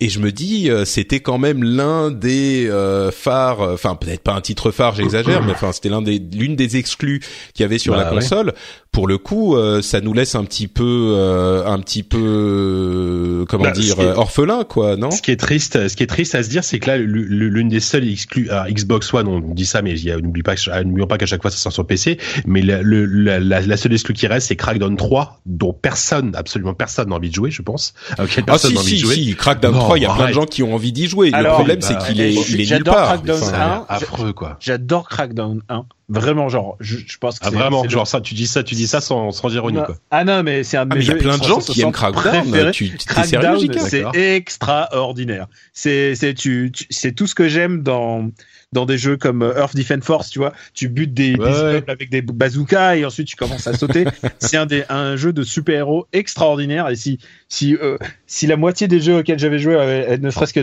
et je me dis euh, c'était quand même l'un des euh, phares enfin peut-être pas un titre phare j'exagère [coughs] mais enfin c'était l'un des l'une des exclus qu'il y avait sur la bah console. Pour le coup euh, ça nous laisse un petit peu un petit peu comment bah, dire orphelin quoi non ce qui est triste ce qui est triste à se dire c'est que là l'une des seules exclus à Xbox One on dit ça mais n'oublie pas n'oublions pas qu'à chaque fois ça sort sur PC mais la, la, la, seule exclue qui reste c'est Crackdown 3 dont personne absolument personne n'a envie de jouer je pense. Ah, personne ah, si, si, jouer. si, Crackdown 3 il y a plein de gens qui ont envie d'y jouer. le problème, c'est qu'il est, il est nulle part. Crackdown 1, affreux, quoi. J'adore Crackdown 1. Vraiment, genre, je, je pense que ah, vraiment, genre ça, tu dis ça, tu dis ça sans, sans ironie, quoi. Ah non, mais c'est un de ah, mes Il y a plein de gens qui aiment Crackdown. Tu, es sérieux, C'est extraordinaire. C'est, c'est, tu, c'est tout ce que j'aime dans, dans des jeux comme euh, Earth Defense Force, tu vois, tu butes des, des avec des bazookas et ensuite tu commences à sauter. [laughs] c'est un, des, un jeu de super-héros extraordinaire et si, si, euh, si la moitié des jeux auxquels j'avais joué avait ne serait-ce que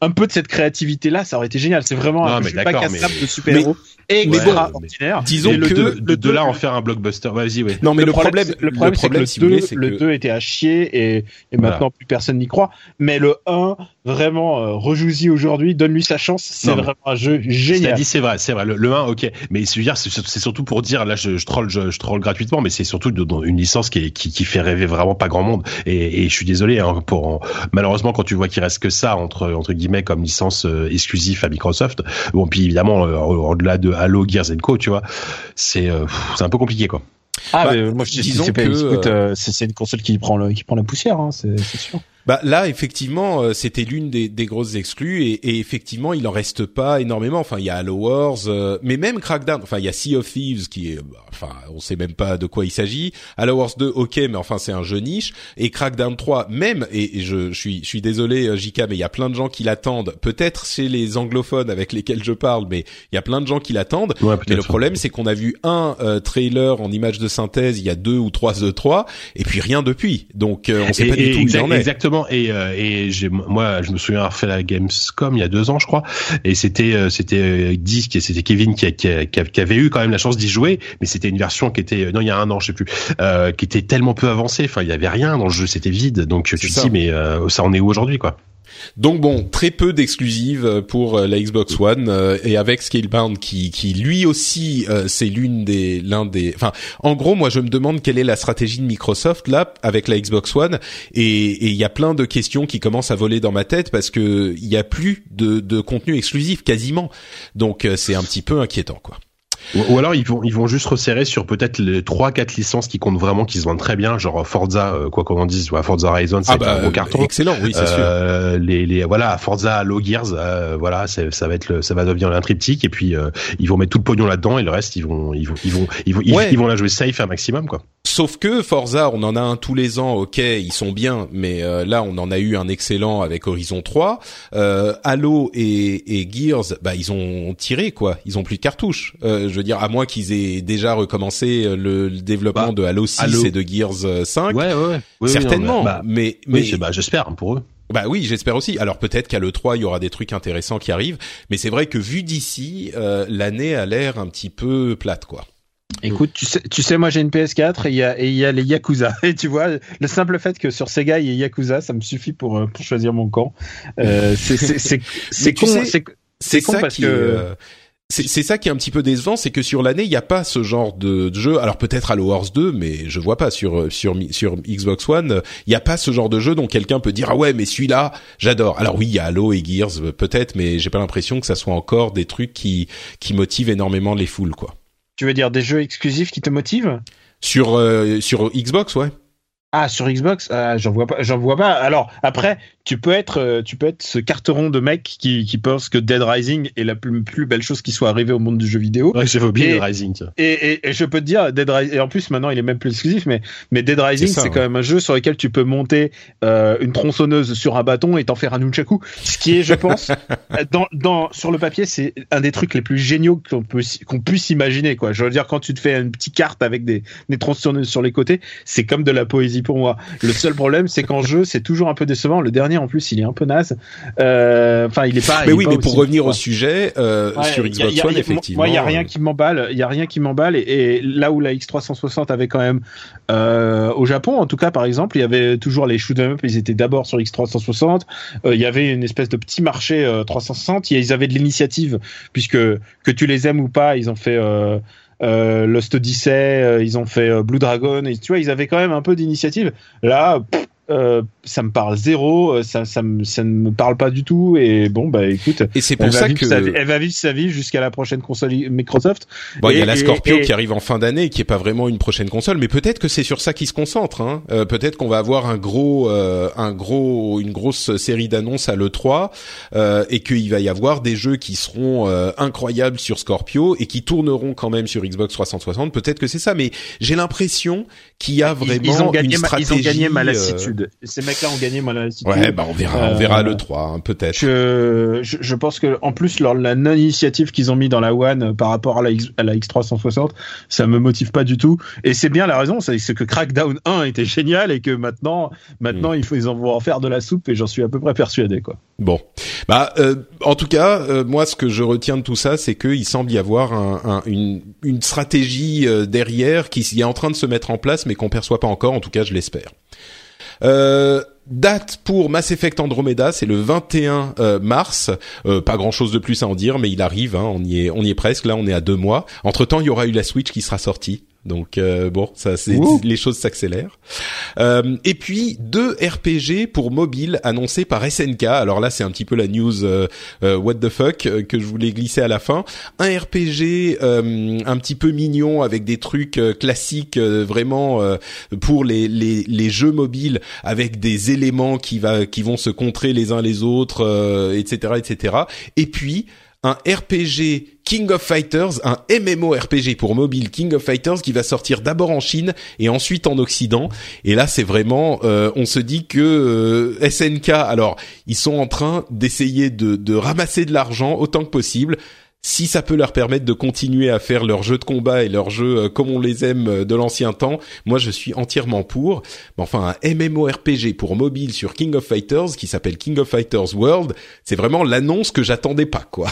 un peu de cette créativité-là, ça aurait été génial. C'est vraiment un jeu pas de super-héros extraordinaire. disons que le, de, là en faire un blockbuster. Vas-y, ouais. Non, mais le, problème, le problème, c'est que le 2, le 2 était à chier et, et maintenant plus personne n'y croit. Mais le 1, vraiment, euh, rejoue-y aujourd'hui, donne-lui sa chance. C'est vraiment un jeu génial. dit, c'est vrai, c'est vrai. Le, 1, ok. Mais c'est surtout pour dire, là, je, je troll, je, je troll gratuitement, mais c'est surtout une licence qui, qui, qui, fait rêver vraiment pas grand monde. Et, et je suis désolé, hein, pour malheureusement quand tu vois qu'il reste que ça entre entre guillemets comme licence euh, exclusive à Microsoft. Bon, puis évidemment, euh, au-delà de Halo, Gears Co, tu vois, c'est c'est un peu compliqué quoi. Ah, bah, moi je disons que c'est une console qui prend le, qui prend la poussière, hein, c'est sûr. Bah là, effectivement, euh, c'était l'une des, des, grosses exclus et, et, effectivement, il en reste pas énormément. Enfin, il y a Halo Wars, euh, mais même Crackdown. Enfin, il y a Sea of Thieves qui est, bah, enfin, on sait même pas de quoi il s'agit. Halo Wars 2, ok, mais enfin, c'est un jeu niche. Et Crackdown 3, même. Et, je, je, suis, je suis désolé, euh, Jika, mais il y a plein de gens qui l'attendent. Peut-être chez les anglophones avec lesquels je parle, mais il y a plein de gens qui l'attendent. mais le problème, c'est qu'on a vu un trailer en image de synthèse il y a deux ou trois E3, et puis rien depuis. Donc, on sait pas du tout où il en est. Exactement et, euh, et j'ai, moi, je me souviens avoir fait la Gamescom il y a deux ans, je crois. Et c'était euh, c'était euh, Disque et c'était Kevin qui, qui, qui, avait eu quand même la chance d'y jouer, mais c'était une version qui était non il y a un an, je sais plus, euh, qui était tellement peu avancée. Enfin, il y avait rien dans le jeu, c'était vide. Donc tu te dis mais ça en est où aujourd'hui quoi? Donc bon, très peu d'exclusives euh, pour euh, la Xbox One euh, et avec Scalebound qui qui lui aussi c'est l'une des l'un des enfin en gros moi je me demande quelle est la stratégie de Microsoft là avec la Xbox One et il y a plein de questions qui commencent à voler dans ma tête parce que il y a plus de de contenu exclusif quasiment. Donc c'est un petit peu inquiétant quoi. Ou, alors ils vont ils vont juste resserrer sur peut-être les trois quatre licences qui comptent vraiment qui se vendent très bien, genre Forza euh, quoi qu'on en dise, ou Forza Horizon, c'est ah bah, un gros carton. Excellent, oui, c'est euh, sûr. Les les voilà, Forza Halo Gears, euh, voilà, ça va être le, ça va devenir un triptyque et puis euh, ils vont mettre tout le pognon là-dedans et le reste ils vont ils vont ils vont ils vont, ils, vont la jouer safe un maximum quoi. Sauf que Forza, on en a un tous les ans, ok, ils sont bien, mais là on en a eu un excellent avec Horizon 3. Halo et, et Gears, bah ils ont tiré quoi, ils ont plus de cartouches. Je veux dire, à moins qu'ils aient déjà recommencé euh, le, développement bah, de Halo 6 et de Gears 5. Ouais, ouais, ouais. Certainement. Bah, mais, mais, bah, j'espère pour eux. Bah oui, j'espère aussi. Alors peut-être qu'à le 3 il y aura des trucs intéressants qui arrivent, mais c'est vrai que vu d'ici, euh, l'année a l'air un petit peu plate, quoi. Écoute, tu sais, tu sais, moi j'ai une PS4 et il y a, il y a les Yakuza. [laughs] Et tu vois, le simple fait que sur Sega il y ait Yakuza, ça me suffit pour, euh, pour choisir mon camp. Euh, c'est [laughs] con, c'est con parce que c'est ça qui est un petit peu décevant, c'est que sur l'année, il n'y a pas ce genre de, jeu. Alors peut-être Halo Wars 2, mais je vois pas sur sur sur Xbox One, il n'y a pas ce genre de jeu dont quelqu'un peut dire ah ouais, mais celui-là, j'adore. Alors oui, il y a Halo et Gears peut-être, mais j'ai pas l'impression que ça soit encore des trucs qui qui motivent énormément les foules quoi. Tu veux dire des jeux exclusifs qui te motivent? Sur euh, sur Xbox, ouais. Ah sur Xbox, ah, j'en vois pas, j'en vois pas. Alors après, tu peux être, euh, tu peux être ce carteron de mec qui, qui pense que Dead Rising est la plus, plus belle chose qui soit arrivée au monde du jeu vidéo. Ouais, j'ai oublié Dead Rising. Et, et, je peux te dire, Dead Rising, et en plus maintenant il est même plus exclusif, mais, mais Dead Rising c'est quand même un jeu sur lequel tu peux monter euh, une tronçonneuse sur un bâton et t'en faire un nunchaku. Ce qui est, je pense, [laughs] dans, dans, sur le papier, c'est un des trucs les plus géniaux qu'on peut, qu'on puisse imaginer, quoi. Je veux dire, quand tu te fais une petite carte avec des, des tronçonneuses sur les côtés, c'est comme de la poésie pour moi. Le seul problème, c'est qu'en jeu, c'est toujours un peu décevant. Le dernier en plus, il est un peu naze. Euh, enfin, il est pas. Mais oui, mais pour revenir au sujet euh, sur Xbox One, effectivement. Moi, il y a rien euh, qui m'emballe. Il y a rien qui m'emballe. Et, là où la X360 avait quand même au Japon, en tout cas, par exemple, il y avait toujours les shoot 'em up. Ils étaient d'abord sur X360. il y avait une espèce de petit marché 360. Ils avaient de l'initiative puisque que tu les aimes ou pas, ils ont fait. Euh, Lost Odyssey, ils ont fait Blue Dragon, et tu vois, ils avaient quand même un peu d'initiative. Là, euh, ça me parle zéro, euh, ça, ça, me, ça ne me parle pas du tout. Et bon, bah écoute, et c'est pour ça que elle va vivre sa vie jusqu'à la prochaine console Microsoft. Bon, il y a la Scorpio qui arrive en fin d'année, qui est pas vraiment une prochaine console, mais peut-être que c'est sur ça qu'il se concentre. Hein. Euh, peut-être qu'on va avoir un gros, un gros, une grosse série d'annonces à le 3 et qu'il va y avoir des jeux qui seront incroyables sur Scorpio et qui tourneront quand même sur Xbox 360. Peut-être que c'est ça, mais j'ai l'impression qu'il y a vraiment ils, ont gagné, une stratégie. Ils ont gagné ma Ces mecs-là ont gagné moi Ouais, bah on verra, on verra le 3 hein, peut-être. Je, je, pense que en plus leur, la non-initiative qu'ils ont mis dans la One euh, par rapport à la, X, à la X360, ça me motive pas du tout. Et c'est bien la raison, c'est que Crackdown 1 était génial et que maintenant, maintenant mm. il faut ils en vont en faire de la soupe et j'en suis à peu près persuadé quoi. Bon, Bah, euh, en tout cas, euh, moi, ce que je retiens de tout ça, c'est qu'il semble y avoir un, une, une, stratégie euh, derrière qui est en train de se mettre en place, mais qu'on perçoit pas encore. En tout cas, je l'espère. Euh, date pour Mass Effect Andromeda, c'est le 21 mars. pas grand chose de plus à en dire, mais il arrive. Hein, on y est, on y est presque. Là, on est à deux mois. Entre temps, il y aura eu la Switch qui sera sortie. Donc euh, bon, ça c'est les choses s'accélèrent. Euh, et puis deux RPG pour mobile annoncés par SNK. Alors là, c'est un petit peu la news euh, euh what the fuck euh, que je voulais glisser à la fin. Un RPG un petit peu mignon avec des trucs classiques vraiment pour les, les, les jeux mobiles avec des éléments qui va qui vont se contrer les uns les autres, etc., etc. Et puis un RPG King of Fighters, un MMO RPG pour mobile King of Fighters qui va sortir d'abord en Chine et ensuite en Occident. Et là, c'est vraiment, euh, on se dit que euh, SNK, alors ils sont en train d'essayer de, de ramasser de l'argent autant que possible. Si ça peut leur permettre de continuer à faire leurs jeux de combat et leurs jeux euh, comme on les aime de l'ancien temps, moi je suis entièrement pour. Mais enfin, un MMORPG pour mobile sur King of Fighters qui s'appelle King of Fighters World, c'est vraiment l'annonce que j'attendais pas, quoi.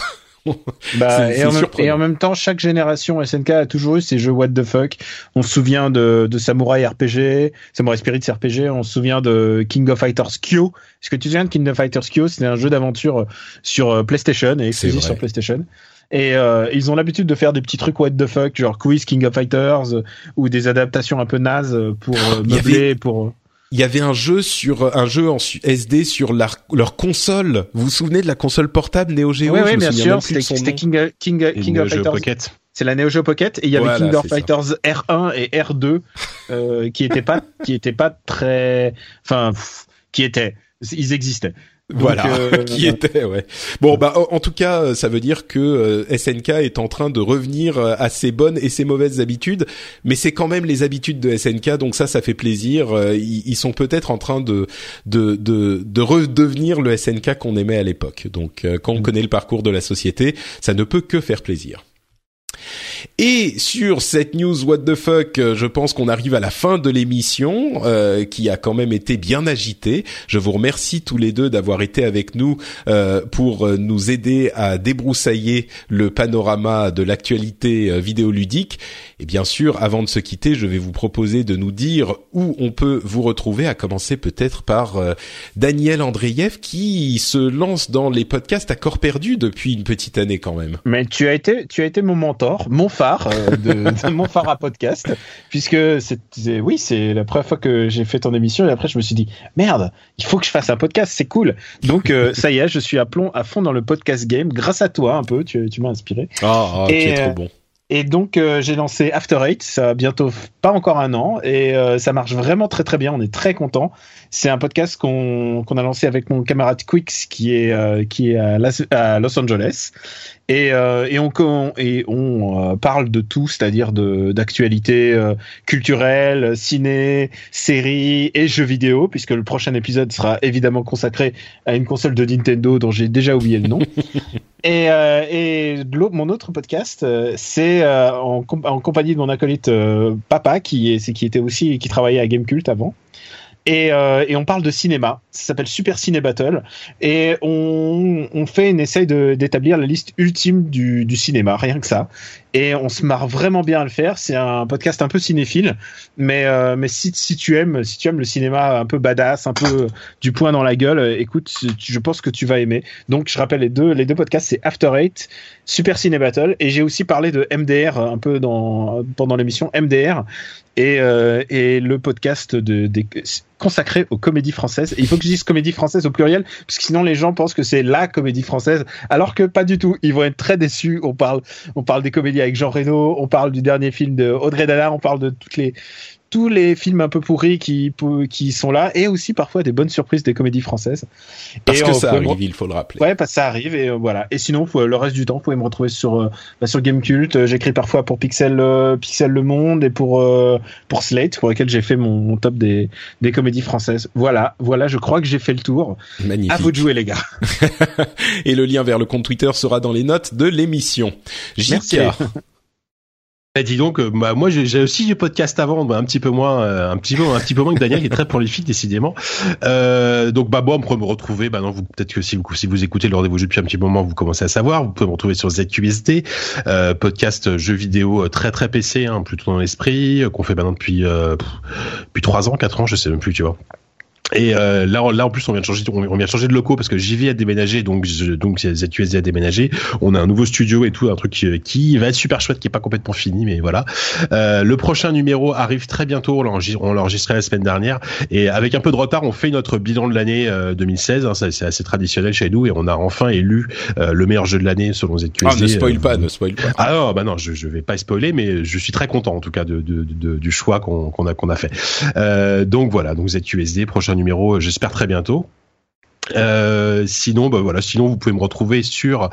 bah, [laughs] et, en même, temps, chaque génération SNK a toujours eu ces jeux what the fuck. On se souvient de, de Samurai RPG, Samurai Spirits RPG, on se souvient de King of Fighters Kyo. Est-ce que tu te souviens de King of Fighters Kyo? C'était un jeu d'aventure sur euh, PlayStation et exclusif sur PlayStation. Et euh, ils ont l'habitude de faire des petits trucs what the fuck, genre quiz King of Fighters ou des adaptations un peu nazes pour euh, [gasps] meubler, pour il y avait un jeu sur un jeu en SD sur leur console. Vous vous souvenez de la console portable Neo Geo? Oui, oui bien sûr. C'était King, King, King of Fighters. Pocket. C'est la Neo Geo Pocket et il y avait King of Fighters R1 et R2 euh, qui étaient pas qui étaient pas très enfin qui étaient ils existaient voilà, euh, [laughs] qui était ouais. Bon bah en tout cas, euh, ça veut dire que euh, SNK est en train de revenir à ses bonnes et ses mauvaises habitudes, mais c'est quand même les habitudes de SNK, donc ça, ça fait plaisir. Ils, sont peut-être en train de de de, de redevenir le SNK qu'on aimait à l'époque. Donc quand on mm. connaît le parcours de la société, ça ne peut que faire plaisir. Et sur cette news what the fuck, euh, je pense qu'on arrive à la fin de l'émission euh, qui a quand même été bien agitée. Je vous remercie tous les deux d'avoir été avec nous euh, pour nous aider à débroussailler le panorama de l'actualité vidéoludique. Et bien sûr, avant de se quitter, je vais vous proposer de nous dire où on peut vous retrouver, à commencer peut-être par Daniel Andreyev qui se lance dans les podcasts à corps perdu depuis une petite année quand même. Mais tu as été, tu as été mon mon phare euh, de, [laughs] mon phare à podcast, puisque c'est, oui, c'est la première fois que j'ai fait ton émission et après je me suis dit merde, il faut que je fasse un podcast, c'est cool. Donc euh, [laughs] ça y est, je suis à plomb à fond dans le podcast game grâce à toi un peu, tu, tu m'as inspiré. Ah, oh, tu es trop bon. Et donc euh, j'ai lancé After Eight, ça a bientôt pas encore un an et ça marche vraiment très très bien. On est très content. C'est un podcast qu'on a lancé avec mon camarade Quix qui est qui est à, à Los Angeles et, euh, et on, et on euh, parle de tout, c'est-à-dire d'actualité euh, culturelle, ciné, séries et jeux vidéo, puisque le prochain épisode sera évidemment consacré à une console de Nintendo dont j'ai déjà oublié le nom. [laughs] et, euh, et mon autre podcast, c'est en, en, compagnie de mon acolyte Papa, qui, est, qui était aussi qui travaillait à Gamecult avant. Et, euh, et, on parle de cinéma. Ça s'appelle Super Ciné Battle. Et on, on fait une essaye d'établir la liste ultime du, du, cinéma, rien que ça. Et on se marre vraiment bien à le faire. C'est un podcast un peu cinéphile, mais euh, mais si, tu aimes si tu aimes le cinéma un peu badass, un peu du poing dans la gueule, écoute, je pense que tu vas aimer. Donc je rappelle les deux les deux podcasts, c'est After Eight, Super Ciné Battle, et j'ai aussi parlé de MDR un peu dans pendant l'émission MDR et, euh, et le podcast consacré aux comédies françaises. Il faut que je dise comédie française au pluriel, parce que sinon les gens pensent que c'est la comédie française, alors que pas du tout. Ils vont être très déçus. On parle, on parle des comédies avec Jean Reno, on parle du dernier film de Audrey Dalla, on parle de toutes les tous les films un peu pourris qui, qui sont là et aussi parfois des bonnes surprises des comédies françaises. Parce que ça arrive, il faut le rappeler. Ouais, parce que ça arrive et euh, voilà. Et sinon, le reste du temps, vous pouvez me retrouver sur euh, bah, sur Gamecult. Euh, j'écris parfois pour Pixel Pixel Le Monde et pour pour Slate, pour lequel j'ai fait mon, top des des comédies françaises. Voilà, voilà. Je crois que j'ai fait le tour. Magnifique. À vous de jouer, les gars. [laughs] et le lien vers le compte Twitter sera dans les notes de l'émission. Merci. [laughs] Eh, dis donc, euh, bah, moi j'ai aussi du podcast avant, bah, un petit peu moins, euh, un petit peu, un petit peu moins que Daniel, qui est très prolifique décidément. Euh, donc bah bon, on peut me retrouver. Bah non, vous peut-être que si vous si vous écoutez le rendez-vous depuis un petit moment, vous commencez à savoir. Vous pouvez me retrouver sur ZQSD, euh, podcast jeux vidéo très très PC, hein, plutôt dans l'esprit, qu'on fait maintenant depuis depuis trois ans, quatre ans, je sais même plus, tu vois. Et euh, là, là en plus, on vient de changer, on vient de changer de locaux parce que JV a déménagé, donc donc ZUSD a déménagé. On a un nouveau studio et tout, un truc qui, va être super chouette, qui est pas complètement fini, mais voilà. Euh, le prochain numéro arrive très bientôt. On l'a enregistré la semaine dernière et avec un peu de retard, on fait notre bilan de l'année 2016. Euh, hein, c'est assez traditionnel chez nous et on a enfin élu euh, le meilleur jeu de l'année selon ZQSD. Ah, ne spoil pas, ne spoil pas. Ah non, bah non, je, je vais pas spoiler, mais je suis très content en tout cas de, de, de du choix qu'on a qu'on a fait. donc voilà, donc ZQSD prochain numéro, euh, j'espère très bientôt. Euh, sinon, bah voilà, sinon vous pouvez me retrouver sur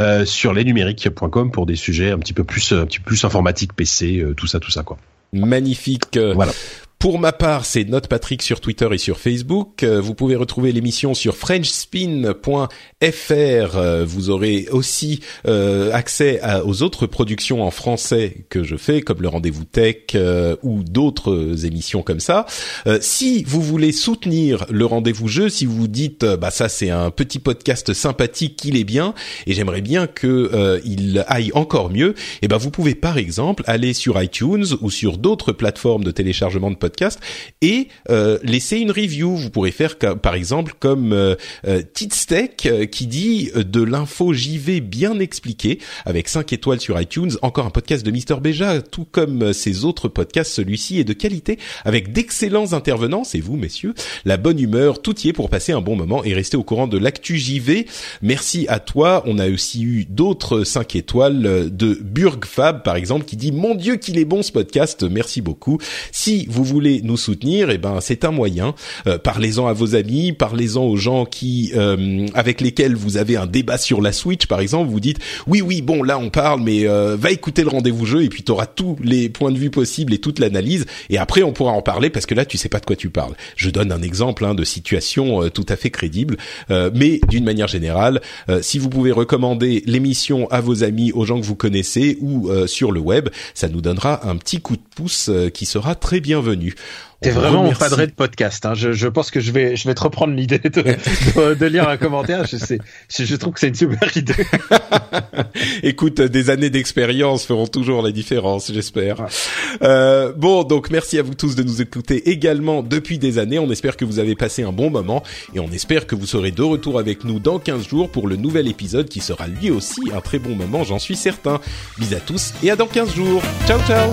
euh, sur lesnumériques.com pour des sujets un petit peu plus un petit peu plus informatique, PC, tout ça, tout ça quoi. Magnifique. Voilà. Pour ma part, c'est Note Patrick sur Twitter et sur Facebook. Euh, vous pouvez retrouver l'émission sur frenchspin.fr. Euh, vous aurez aussi euh, accès aux autres productions en français que je fais, comme le Rendez-vous Tech ou d'autres émissions comme ça. si vous voulez soutenir le Rendez-vous Jeu, si vous vous dites, bah ça c'est un petit podcast sympathique, il est bien, et j'aimerais bien que il aille encore mieux, et eh ben vous pouvez par exemple aller sur iTunes ou sur d'autres plateformes de téléchargement de podcasts podcast et euh, laisser une review. Vous pourrez faire par exemple comme euh, euh, euh, qui dit de l'info JV bien expliqué avec 5 étoiles sur iTunes. Encore un podcast de Mister Beja, tout comme ses autres podcasts. Celui-ci est de qualité avec d'excellents intervenants. C'est vous, messieurs. La bonne humeur, tout y est pour passer un bon moment et rester au courant de l'actu JV. Merci à toi. On a aussi eu d'autres 5 étoiles de Burgfab, par exemple, qui dit Mon Dieu qu'il est bon ce podcast. Merci beaucoup. Si vous voulez voulez nous soutenir, eh ben c'est un moyen. Euh, parlez-en à vos amis, parlez-en aux gens qui euh, avec lesquels vous avez un débat sur la Switch, par exemple. Vous dites oui, oui, bon là on parle, mais euh, va écouter le rendez-vous jeu et puis tu auras tous les points de vue possibles et toute l'analyse. Et après on pourra en parler parce que là tu sais pas de quoi tu parles. Je donne un exemple hein, de situation tout à fait crédible, mais d'une manière générale, si vous pouvez recommander l'émission à vos amis, aux gens que vous connaissez ou sur le web, ça nous donnera un petit coup de pouce qui sera très bienvenu. T'es vraiment mon padré de podcast. Hein. Je, je, pense que je vais, je vais te reprendre l'idée de, de, de, lire un commentaire. Je, sais, je, je trouve que c'est une super idée. [laughs] Écoute, des années d'expérience feront toujours la différence, j'espère. Euh, bon, donc merci à vous tous de nous écouter également depuis des années. On espère que vous avez passé un bon moment et on espère que vous serez de retour avec nous dans 15 jours pour le nouvel épisode qui sera lui aussi un très bon moment, j'en suis certain. Bis à tous et à dans 15 jours. Ciao, ciao